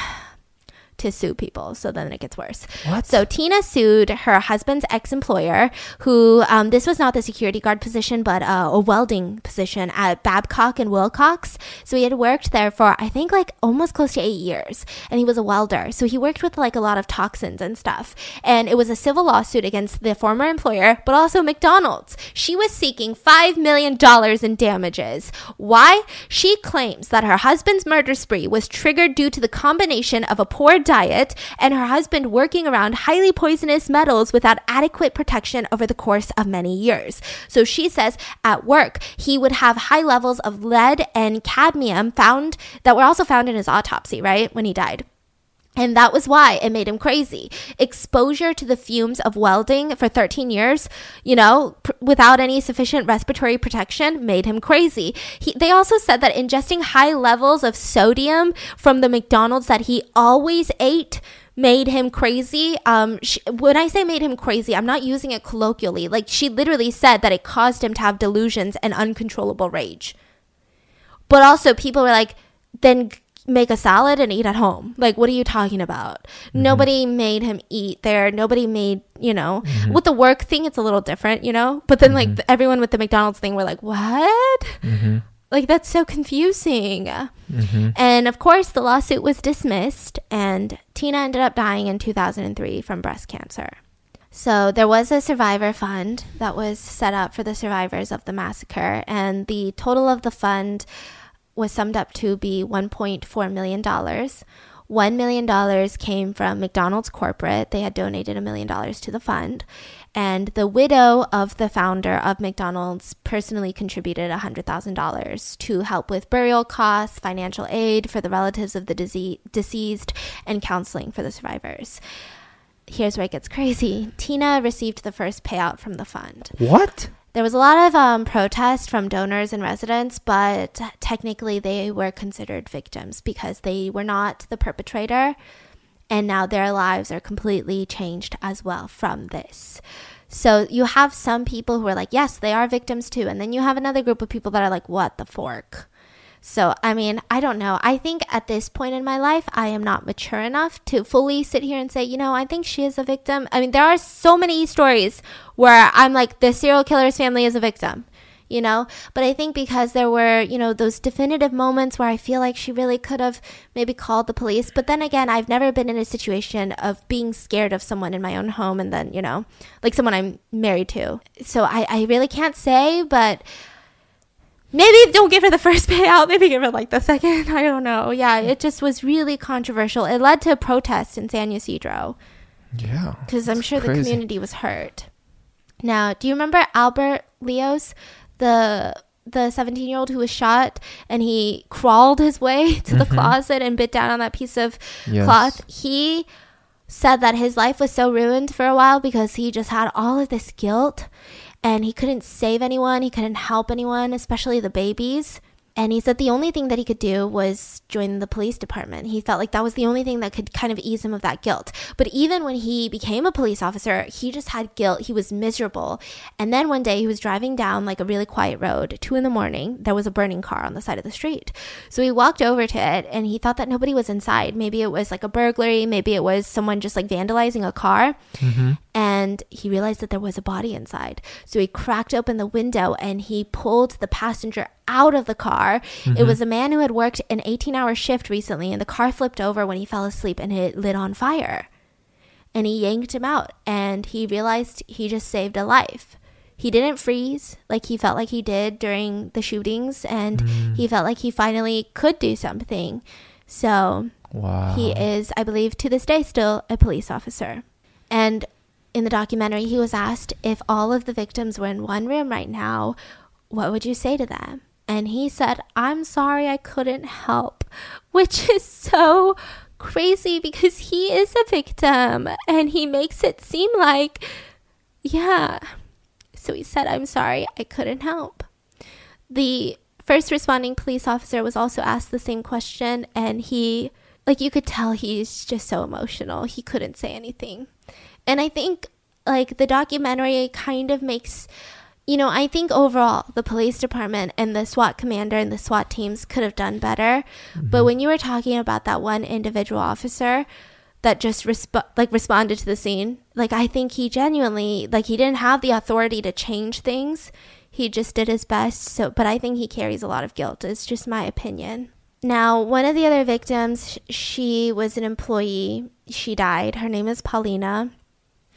B: to sue people. So then it gets worse.
A: What?
B: So Tina sued her husband's ex-employer, who um, this was not the security guard position, but uh, a welding position at Babcock and Wilcox. So he had worked there for I think like almost close to eight years, and he was a welder. So he worked with like a lot of toxins and stuff. And it was a civil lawsuit against the former employer, but also McDonald's. She was seeking five million dollars in damages. Why? She claims that her husband's murder spree was triggered due to the combination of a poor diet and her husband working around highly poisonous metals without adequate protection over the course of many years. So she says at work, he would have high levels of lead and cadmium found that were also found in his autopsy, right? When he died. And that was why it made him crazy. Exposure to the fumes of welding for 13 years, you know, pr- without any sufficient respiratory protection, made him crazy. He, they also said that ingesting high levels of sodium from the McDonald's that he always ate made him crazy. Um, sh when I say made him crazy, I'm not using it colloquially. Like she literally said that it caused him to have delusions and uncontrollable rage. But also, people were like, then make a salad and eat at home. Like, what are you talking about? Mm-hmm. Nobody made him eat there. Nobody made, you know, mm-hmm. with the work thing, it's a little different, you know? But then, like, mm-hmm. the- everyone with the McDonald's thing were like, what? Like, that's so confusing.
A: Mm-hmm.
B: And of course, the lawsuit was dismissed, and Tina ended up dying in 2003 from breast cancer. So there was a survivor fund that was set up for the survivors of the massacre, and the total of the fund was summed up to be $1.4 million. $1 million came from McDonald's corporate. They had donated a million dollars to the fund. And the widow of the founder of McDonald's personally contributed $100,000 to help with burial costs, financial aid for the relatives of the deceased, and counseling for the survivors. Here's where it gets crazy. Tina received the first payout from the fund.
A: What?
B: There was a lot of um, protest from donors and residents, but technically they were considered victims because they were not the perpetrator, and now their lives are completely changed as well from this. So you have some people who are like, yes, they are victims too, and then you have another group of people that are like, what the fork? So, I mean, I don't know. I think at this point in my life, I am not mature enough to fully sit here and say, you know, I think she is a victim. I mean, there are so many stories where I'm like, the serial killer's family is a victim, you know? But I think because there were, you know, those definitive moments where I feel like she really could have maybe called the police. But then again, I've never been in a situation of being scared of someone in my own home and then, you know, like someone I'm married to. So I, I really can't say, but maybe don't give her the first payout maybe give her like the second i don't know. Yeah it just was really controversial. It led to protests in san ysidro.
A: Yeah.
B: because i'm sure the community was hurt. Now do you remember albert leos the the 17 year old who was shot and he crawled his way to the
A: Mhm.
B: closet and bit down on that piece of
A: Yes.
B: cloth? He said that his life was so ruined for a while because he just had all of this guilt and he couldn't save anyone, he couldn't help anyone, especially the babies. And he said the only thing that he could do was join the police department. He felt like that was the only thing that could kind of ease him of that guilt. But even when he became a police officer, he just had guilt. He was miserable. And then one day he was driving down like a really quiet road, two in the morning. There was a burning car on the side of the street. So he walked over to it and he thought that nobody was inside. Maybe it was like a burglary, maybe it was someone just like vandalizing a car
A: Mm-hmm.
B: and he realized that there was a body inside. So he cracked open the window and he pulled the passenger out of the car. It mm-hmm. was a man who had worked an 18 hour shift recently, and the car flipped over when he fell asleep and it lit on fire. And he yanked him out, and he realized he just saved a life. He didn't freeze like he felt like he did during the shootings, and mm. he felt like he finally could do something. So
A: Wow.
B: he is, I believe, to this day still a police officer. And in the documentary, he was asked if all of the victims were in one room right now, what would you say to them? And he said, I'm sorry I couldn't help, which is so crazy because he is a victim and he makes it seem like, yeah. So he said, I'm sorry I couldn't help. The first responding police officer was also asked the same question, and he, like, you could tell he's just so emotional. He couldn't say anything. And I think, like, the documentary kind of makes, you know, I think overall the police department and the SWAT commander and the SWAT teams could have done better. But mm-hmm. when you were talking about that one individual officer, that just resp- like responded to the scene like i think he genuinely like he didn't have the authority to change things. He just did his best. So but i think he carries a lot of guilt it's just my opinion. Now one of the other victims she was an employee. She died. Her name is paulina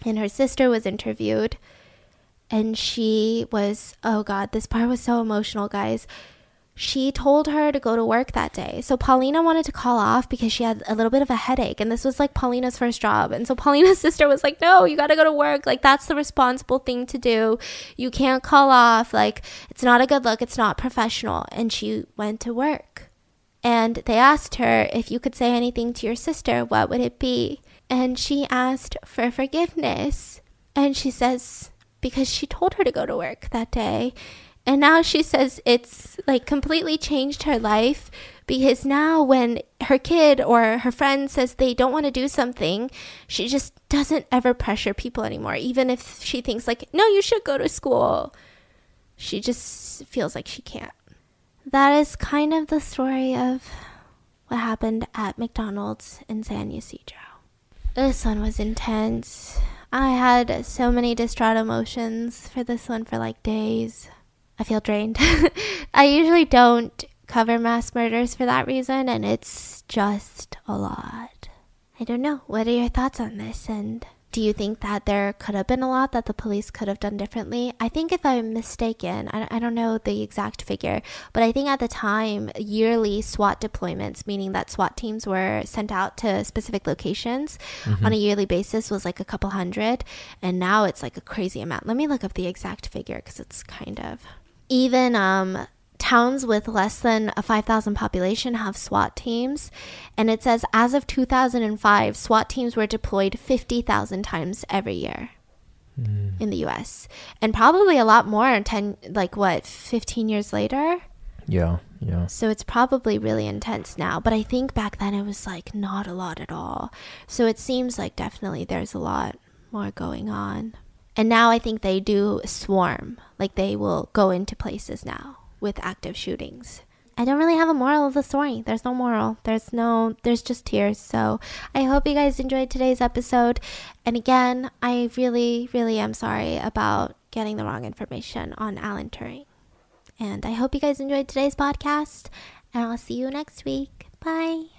B: and her sister was interviewed and she was oh god this part was so emotional guys she told her to go to work that day. So Paulina wanted to call off because she had a little bit of a headache and this was like Paulina's first job. And so Paulina's sister was like, "No, you got to go to work. Like that's the responsible thing to do. You can't call off. Like it's not a good look. It's not professional." And she went to work. And they asked her if you could say anything to your sister, what would it be? And she asked for forgiveness. And she says because she told her to go to work that day. And now she says it's like completely changed her life because now when her kid or her friend says they don't want to do something, she just doesn't ever pressure people anymore. Even if she thinks like, no, you should go to school. She just feels like she can't. That is kind of the story of what happened at McDonald's in San Ysidro. This one was intense. I had so many distraught emotions for this one for like days. I feel drained. I usually don't cover mass murders for that reason, and it's just a lot. I don't know. What are your thoughts on this? And do you think that there could have been a lot that the police could have done differently? I think, if I'm mistaken, I, I don't know the exact figure, but I think at the time, yearly SWAT deployments, meaning that SWAT teams were sent out to specific locations mm-hmm. on a yearly basis, was like a couple hundred. And now it's like a crazy amount. Let me look up the exact figure because it's kind of. Even um, towns with less than a 5,000 population have SWAT teams. And it says as of 2005, SWAT teams were deployed 50,000 times every year mm. in the US. And probably a lot more 10 like what, 15 years later?
A: Yeah, yeah.
B: So it's probably really intense now, but I think back then it was like not a lot at all. So it seems like definitely there's a lot more going on. And now I think they do swarm, like they will go into places now with active shootings. I don't really have a moral of the story. There's no moral. There's no, there's just tears. So I hope you guys enjoyed today's episode. And again, I really, really am sorry about getting the wrong information on Alan Turing. And I hope you guys enjoyed today's podcast. And I'll see you next week. Bye.